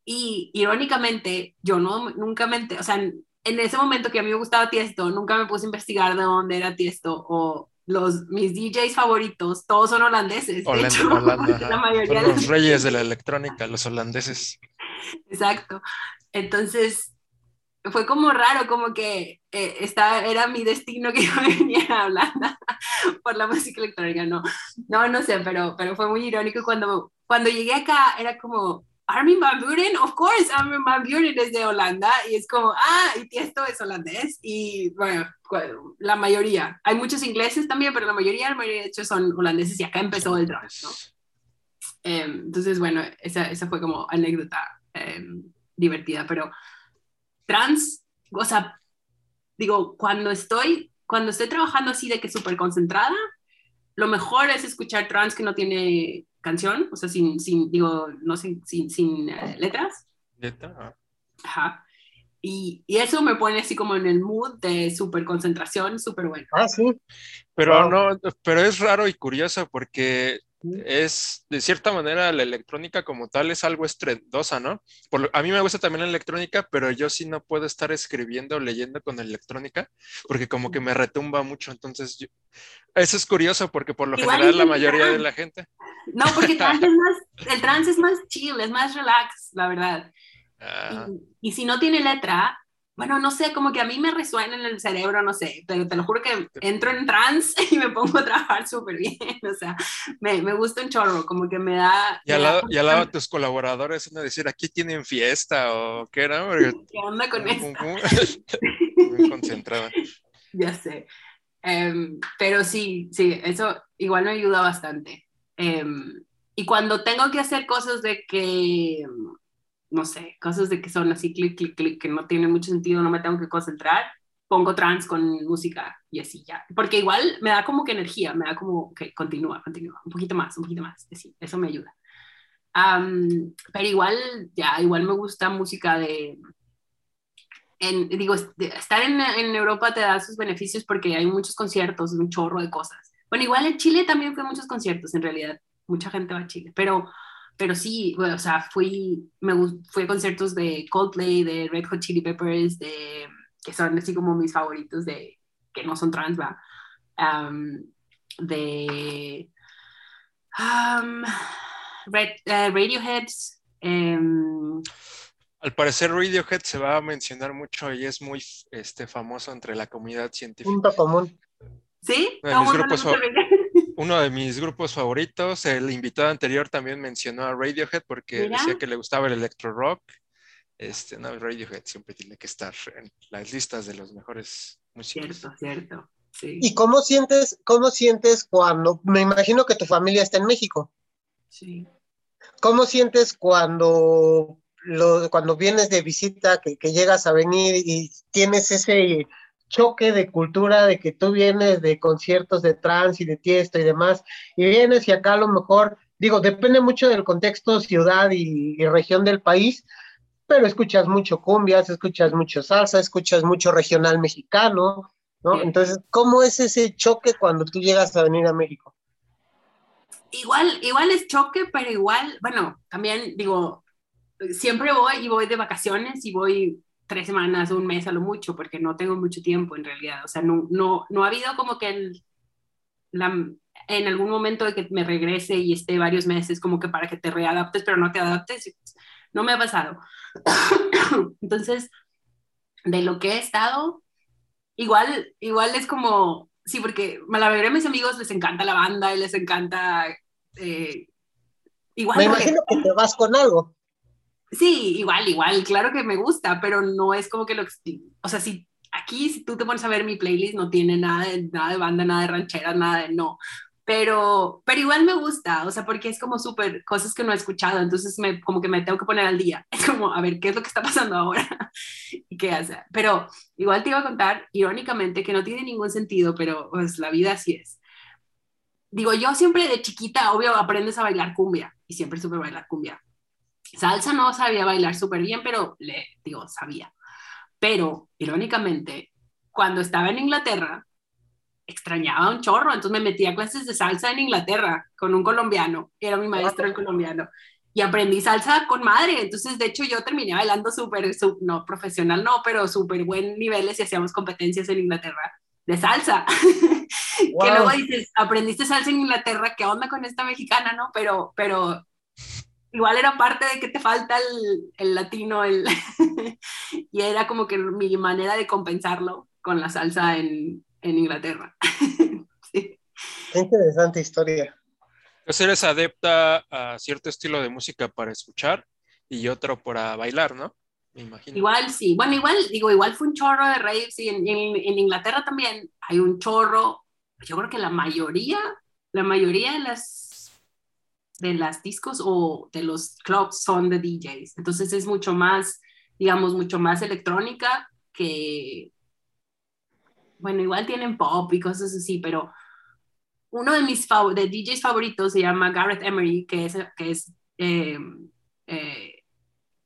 Y irónicamente, yo no, nunca me, o sea, en, ese momento que a mí me gustaba Tiesto, nunca me puse a investigar de dónde era Tiesto o los, mis DJs favoritos, todos son holandeses. de hecho, la mayoría son los reyes de la electrónica, los holandeses. Exacto. Entonces, fue como raro, como que eh, estaba, era mi destino que yo viniera a Holanda por la música electrónica, no, no, no sé, pero, pero fue muy irónico cuando, cuando llegué acá, era como, Armin Van Buren, of course, Armin Van Buren es de Holanda, y es como, ah, y esto es holandés, y bueno, la mayoría, hay muchos ingleses también, pero la mayoría, la mayoría de hecho son holandeses, y acá empezó el trance, ¿no? Em, entonces, bueno, esa, esa fue como anécdota em, divertida, pero trans, o sea, digo, cuando estoy, cuando estoy trabajando así de que súper concentrada, lo mejor es escuchar trans que no tiene canción, o sea, sin, sin digo, no sin, sin, sin eh, letras. Letra. Ajá. Y, y, eso me pone así como en el mood de súper concentración, súper bueno. Ah, sí. Pero no, pero es raro y curioso porque es, de cierta manera, la electrónica como tal es algo estrendosa, ¿no? Por, a mí me gusta también la electrónica, pero yo sí no puedo estar escribiendo o leyendo con electrónica, porque como que me retumba mucho, entonces eso es curioso, porque por lo general la mayoría de la gente... No, porque el trance es más chill, es más relax, la verdad. Ah. Y, y si no tiene letra, bueno, no sé, como que a mí me resuena en el cerebro, no sé, pero te lo juro que entro en trance y me pongo a trabajar súper bien, o sea, me, me, gusta un chorro, como que me da... Y al, lado, y al lado tus colaboradores, van a decir, aquí tienen fiesta o qué era, Porque, ¿qué onda con esto? Muy concentrada. Ya sé, um, pero sí, sí, eso igual me ayuda bastante. Um, y cuando tengo que hacer cosas de que no sé, cosas de que son así clic, clic, clic, que no tienen mucho sentido, no me tengo que concentrar, pongo trans con música y así ya. Porque igual me da como que energía, me da como que continúa, continúa, un poquito más, un poquito más, sí, eso me ayuda. Pero igual, ya, igual me gusta música de... En, digo, estar en, en, Europa te da sus beneficios porque hay muchos conciertos, un chorro de cosas. Bueno, igual en Chile también fue muchos conciertos, en realidad, mucha gente va a Chile, pero pero sí, bueno, o sea, fui, me, fui a conciertos de Coldplay, de Red Hot Chili Peppers, de, que son así como mis favoritos, de, que no son trans, ¿va? Um, de um, Red, uh, Radiohead. Um, Al parecer Radiohead se va a mencionar mucho y es muy este, famoso entre la comunidad científica. Punto común. ¿Sí? Uno de, mis grupos, uno de mis grupos favoritos. El invitado anterior también mencionó a Radiohead porque ¿Mira? decía que le gustaba el electro rock. Este, no, Radiohead siempre tiene que estar en las listas de los mejores músicos. Cierto, cierto. Sí. ¿Y cómo sientes, cómo sientes cuando, me imagino que tu familia está en México? Sí. ¿Cómo sientes cuando, lo, cuando vienes de visita, que, que llegas a venir y tienes ese choque de cultura de que tú vienes de conciertos de trans y de tiesto y demás, y vienes y acá a lo mejor, digo, depende mucho del contexto, ciudad y, y región del país, pero escuchas mucho cumbias, escuchas mucho salsa, escuchas mucho regional mexicano, ¿no? Entonces, ¿cómo es ese choque cuando tú llegas a venir a México? Igual, igual es choque, pero igual, bueno, también digo, siempre voy y voy de vacaciones y voy tres semanas, un mes a lo mucho, porque no tengo mucho tiempo en realidad. O sea, no, no, no ha habido como que el, la, en algún momento de que me regrese y esté varios meses como que para que te readaptes, pero no te adaptes. No me ha pasado. Entonces, de lo que he estado, igual, igual es como, sí, porque a la mayoría de mis amigos les encanta la banda y les encanta... Eh, igual me imagino que te vas con algo. Sí, igual, igual, claro que me gusta, pero no es como que lo... O sea, si aquí, si tú te pones a ver mi playlist, no tiene nada de, nada de banda, nada de ranchera, nada de... No, pero, pero igual me gusta, o sea, porque es como súper cosas que no he escuchado, entonces me, como que me tengo que poner al día. Es como, a ver, ¿qué es lo que está pasando ahora? y qué hace. Pero igual te iba a contar, irónicamente, que no tiene ningún sentido, pero pues la vida así es. Digo, yo siempre de chiquita, obvio, aprendes a bailar cumbia y siempre supe bailar cumbia. Salsa no sabía bailar súper bien, pero le digo, sabía. Pero, irónicamente, cuando estaba en Inglaterra, extrañaba un chorro, entonces me metí a clases de salsa en Inglaterra con un colombiano, era mi maestro el colombiano, y aprendí salsa con madre, entonces de hecho yo terminé bailando súper, no profesional, no, pero súper buen niveles y hacíamos competencias en Inglaterra de salsa. Wow. que luego dices, aprendiste salsa en Inglaterra, ¿qué onda con esta mexicana, no? Pero, pero igual era parte de que te falta el, el latino, el y era como que mi manera de compensarlo con la salsa en, en Inglaterra. sí. Qué interesante historia. Entonces eres adepta a cierto estilo de música para escuchar y otro para bailar, ¿no? Me imagino. Igual sí. Bueno, igual, digo, igual fue un chorro de raves y en, en, en Inglaterra también hay un chorro. Yo creo que la mayoría, la mayoría de las de las discos o de los clubs son de DJs. Entonces es mucho más, digamos, mucho más electrónica que, bueno, igual tienen pop y cosas así, pero uno de mis fav de DJs favoritos se llama Gareth Emery, que es, que es eh, eh,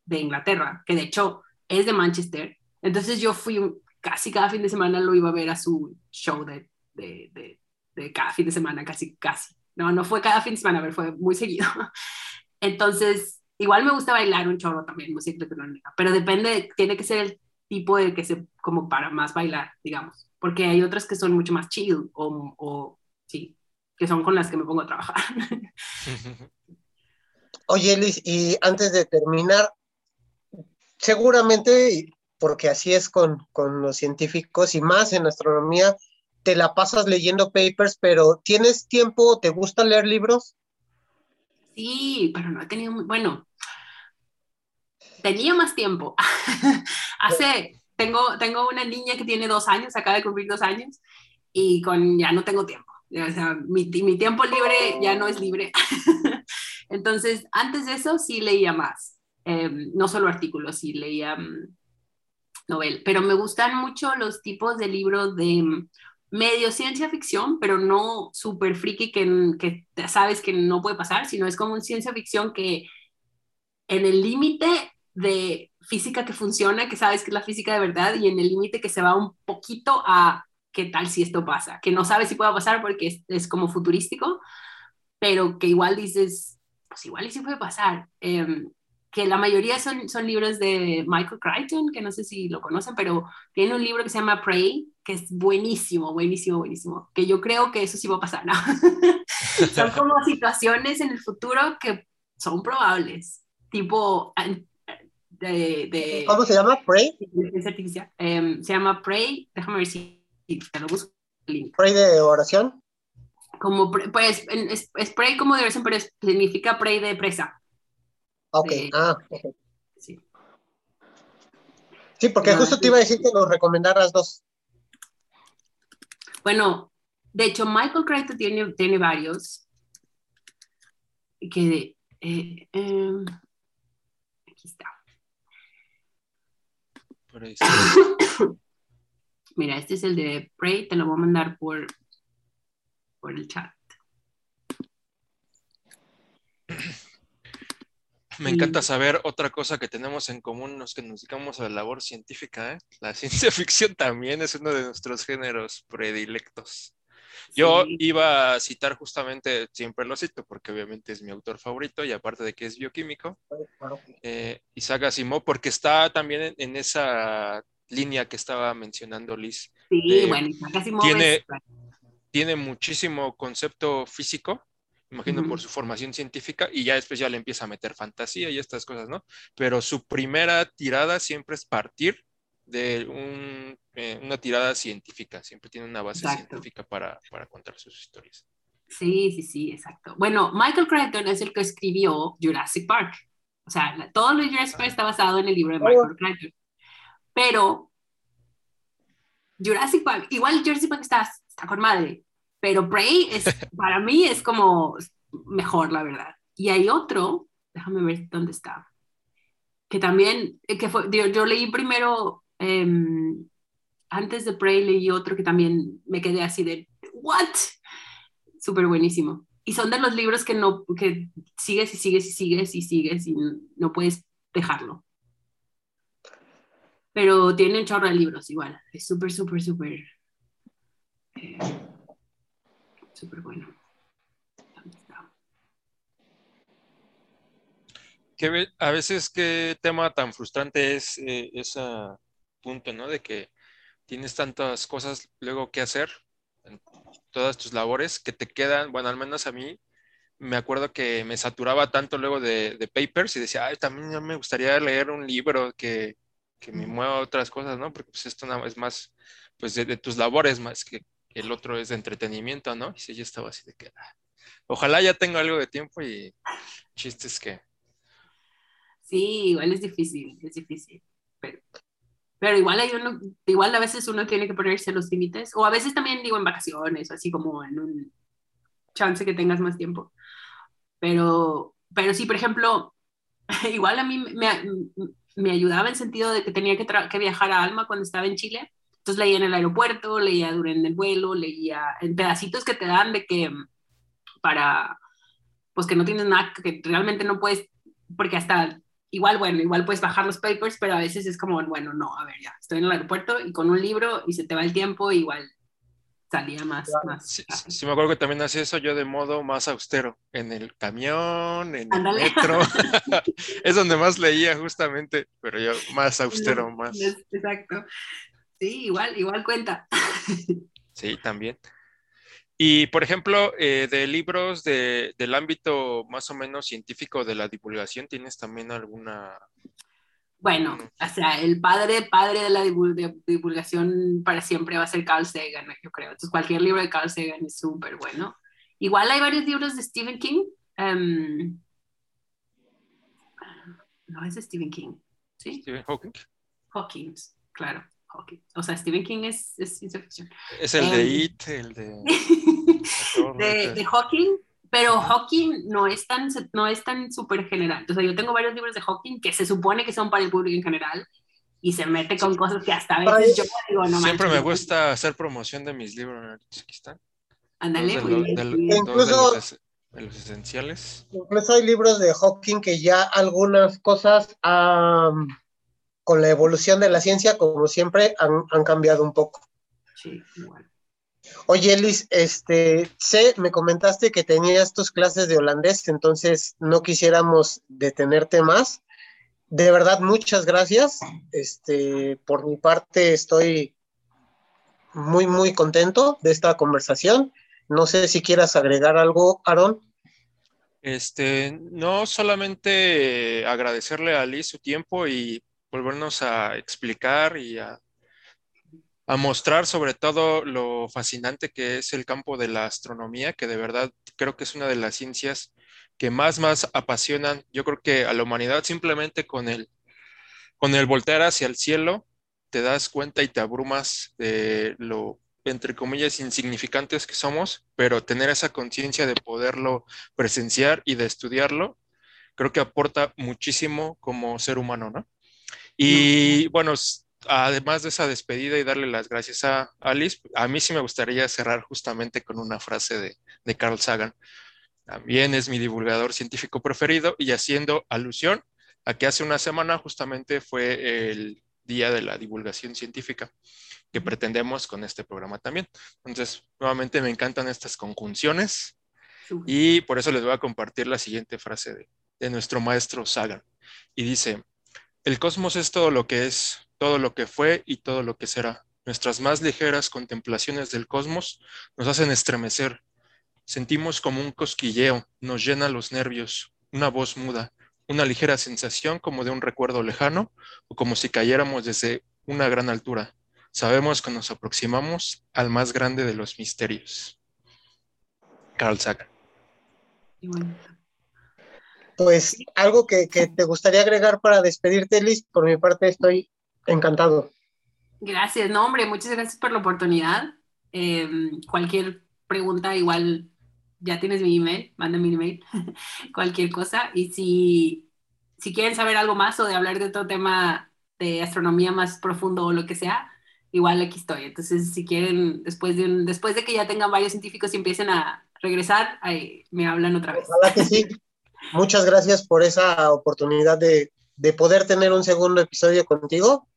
de Inglaterra, que de hecho es de Manchester. Entonces yo fui casi cada fin de semana lo iba a ver a su show de, de, de, de cada fin de semana, casi, casi. No, no fue cada fin de semana, pero fue muy seguido. Entonces, igual me gusta bailar un chorro también, música electrónica, pero depende, tiene que ser el tipo de que se, como para más bailar, digamos, porque hay otras que son mucho más chill o, o sí, que son con las que me pongo a trabajar. Oye, Liz, y antes de terminar, seguramente, porque así es con, con los científicos y más en astronomía, te la pasas leyendo papers, pero ¿tienes tiempo? ¿Te gusta leer libros? Sí, pero no he tenido bueno, tenía más tiempo. Hace, tengo, tengo una niña que tiene dos años, acaba de cumplir dos años, y con ya no tengo tiempo. O sea, mi, mi tiempo libre ya no es libre. Entonces, antes de eso sí leía más. Em, no solo artículos, sí leía um, novel, pero me gustan mucho los tipos de libros de medio ciencia ficción, pero no súper friki que, que sabes que no puede pasar, sino es como un ciencia ficción que en el límite de física que funciona, que sabes que es la física de verdad, y en el límite que se va un poquito a qué tal si esto pasa, que no sabes si pueda pasar porque es, como futurístico, pero que igual dices, pues igual y sí puede pasar. Em, que la mayoría son, son libros de Michael Crichton, que no sé si lo conocen, pero tiene un libro que se llama Prey, que es buenísimo, buenísimo, buenísimo, que yo creo que eso sí va a pasar, ¿no? son como situaciones en el futuro que son probables, tipo de... de ¿Cómo se llama? Prey. Em, se llama Prey, déjame ver si te lo busco. Prey de oración. Como, pues, es, es Prey como de oración, pero significa Prey de presa. Ok, ah, Sí. Sí, porque justo te iba a decir que nos recomendaras dos. Bueno, de hecho, Michael Crichton tiene, tiene varios. Que, eh, em, aquí está. Mira, este es el de Prey, te lo voy a mandar por, por el chat. Me encanta saber otra cosa que tenemos en común los que nos dedicamos a la labor científica. ¿eh? La ciencia ficción también es uno de nuestros géneros predilectos. Yo iba a citar justamente, siempre lo cito porque obviamente es mi autor favorito y aparte de que es bioquímico, eh, Isaac Asimov, porque está también en, esa línea que estaba mencionando Liz. Sí, bueno, Isaac Asimov tiene, tiene muchísimo concepto físico imagino por su formación científica, y ya después ya le empieza a meter fantasía y estas cosas, ¿no? Pero su primera tirada siempre es partir de eh, una tirada científica, siempre tiene una base científica para, contar sus historias. Sí, sí, sí, exacto. Bueno, Michael Crichton es el que escribió Jurassic Park. O sea, todo lo de Jurassic Park está basado en el libro de Michael Crichton. Pero Jurassic Park, igual Jurassic Park está, está con madre, pero Prey es, para mí es como mejor, la verdad. Y hay otro, déjame ver dónde está, que también, eh, que fue, yo, leí primero, em, antes de Prey leí otro que también me quedé así de, ¿what? Súper buenísimo. Y son de los libros que no, que sigues y sigues y sigues y sigues y no puedes dejarlo. Pero tiene un chorro de libros igual. Es súper, súper, súper. Eh, súper bueno. a veces qué tema tan frustrante es eh, ese punto, ¿no? De que tienes tantas cosas luego que hacer en todas tus labores que te quedan, bueno, al menos a mí, me acuerdo que me saturaba tanto luego de, papers y decía, ay, también me gustaría leer un libro que, me mueva otras cosas, ¿no? Porque pues esto es más, pues de tus labores más que el otro es de entretenimiento, ¿no? Y si yo estaba así de que, ah, ojalá ya tenga algo de tiempo y chistes que... Sí, igual es difícil, es difícil. Pero, igual hay uno, igual a veces uno tiene que ponerse los límites, o a veces también digo en vacaciones, así como en un chance que tengas más tiempo. Pero, pero sí, por ejemplo, igual a mí me, me ayudaba en sentido de que tenía que, que viajar a Alma cuando estaba en Chile entonces leía en el aeropuerto, leía durante el vuelo, leía en pedacitos que te dan de que para, pues que no tienes nada, que realmente no puedes, porque hasta igual, bueno, igual puedes bajar los papers, pero a veces es como, bueno, no, a ver, ya, estoy en el aeropuerto y con un libro y se te va el tiempo, igual salía más. más sí, me acuerdo que también hacía eso yo de modo más austero, en el camión, en el metro, es donde más leía justamente, pero yo más austero, más. Exacto. Sí, igual, igual cuenta. Sí, también. Y, por ejemplo, eh, de libros de, del ámbito más o menos científico de la divulgación, ¿tienes también alguna Bueno, o sea, el padre, padre de la divulgación para siempre va a ser Carl Sagan, yo creo. Entonces, cualquier libro de Carl Sagan es súper bueno. Igual hay varios libros de Stephen King. Em, no es de Stephen King, ¿sí? Stephen Hawking. Hawking, claro. Hawking. O sea, Stephen King es, ciencia ficción. Es el de em, It, el de... de, de Hawking pero Hawking no es tan no es tan súper general. O sea, yo tengo varios libros de Hawking que se supone que son para el público en general y se mete con cosas que hasta a veces yo digo, no Siempre me gusta hacer promoción de mis libros. Aquí están. Ándale, incluso de los, esenciales. Incluso hay libros de Hawking que ya algunas cosas con la evolución de la ciencia, como siempre, han, han cambiado un poco. Sí, igual. Oye, Elis, este, sé, me comentaste que tenías tus clases de holandés, entonces no quisiéramos detenerte más. De verdad, muchas gracias. Este, por mi parte, estoy muy, muy contento de esta conversación. No sé si quieras agregar algo, Aaron. Este, no solamente agradecerle a Liz su tiempo y volvernos a explicar y a a mostrar sobre todo lo fascinante que es el campo de la astronomía, que de verdad creo que es una de las ciencias que más, más apasionan, yo creo que a la humanidad simplemente con el, con el voltear hacia el cielo, te das cuenta y te abrumas de lo, entre comillas, insignificantes que somos, pero tener esa conciencia de poderlo presenciar y de estudiarlo, creo que aporta muchísimo como ser humano, ¿no? Y bueno, además de esa despedida y darle las gracias a Alice, a mí sí me gustaría cerrar justamente con una frase de, Carl Sagan. También es mi divulgador científico preferido y haciendo alusión a que hace una semana justamente fue el día de la divulgación científica que pretendemos con este programa también. Entonces, nuevamente me encantan estas conjunciones y por eso les voy a compartir la siguiente frase de, de nuestro maestro Sagan. Y dice, el cosmos es todo lo que es, todo lo que fue y todo lo que será. Nuestras más ligeras contemplaciones del cosmos nos hacen estremecer. Sentimos como un cosquilleo, nos llena los nervios, una voz muda, una ligera sensación como de un recuerdo lejano o como si cayéramos desde una gran altura. Sabemos que nos aproximamos al más grande de los misterios. Carl Sagan. Pues algo que, que, te gustaría agregar para despedirte, Liz, por mi parte estoy Encantado. Gracias, no, hombre, muchas gracias por la oportunidad. Em, cualquier pregunta, igual ya tienes mi email, manda mi email, cualquier cosa. Y si, si quieren saber algo más o de hablar de otro tema de astronomía más profundo o lo que sea, igual aquí estoy. Entonces, si quieren, después de, después de que ya tengan varios científicos y empiecen a regresar, ahí me hablan otra vez. que sí. Muchas gracias por esa oportunidad de, de poder tener un segundo episodio contigo.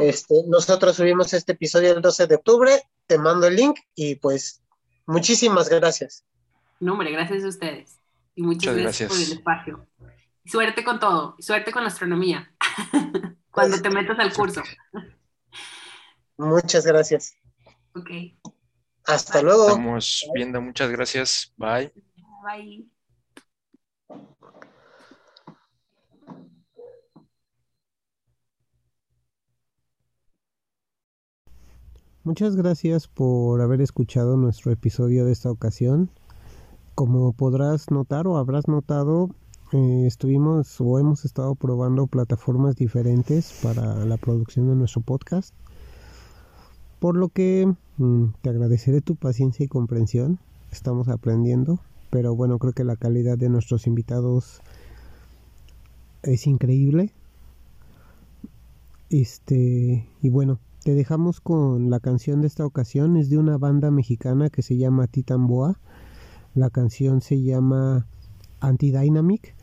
Este, nosotros subimos este episodio el 12 de octubre, te mando el link y pues muchísimas gracias. No, hombre, gracias a ustedes. Y muchas, gracias, por el espacio. suerte con todo, suerte con la astronomía, cuando te metas al curso. Muchas gracias. Ok. Hasta luego. Estamos viendo, muchas gracias. Bye. Bye. Muchas gracias por haber escuchado nuestro episodio de esta ocasión. Como podrás notar o habrás notado, eh, estuvimos o hemos estado probando plataformas diferentes para la producción de nuestro podcast. Por lo que mm, te agradeceré tu paciencia y comprensión. Estamos aprendiendo, pero bueno, creo que la calidad de nuestros invitados es increíble. Este, y bueno, te dejamos con la canción de esta ocasión, es de una banda mexicana que se llama Titan Boa. La canción se llama Anti-Dynamic.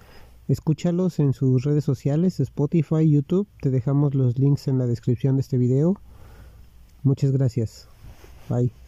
Escúchalos en sus redes sociales, Spotify, YouTube. Te dejamos los links en la descripción de este video. Muchas gracias. Bye.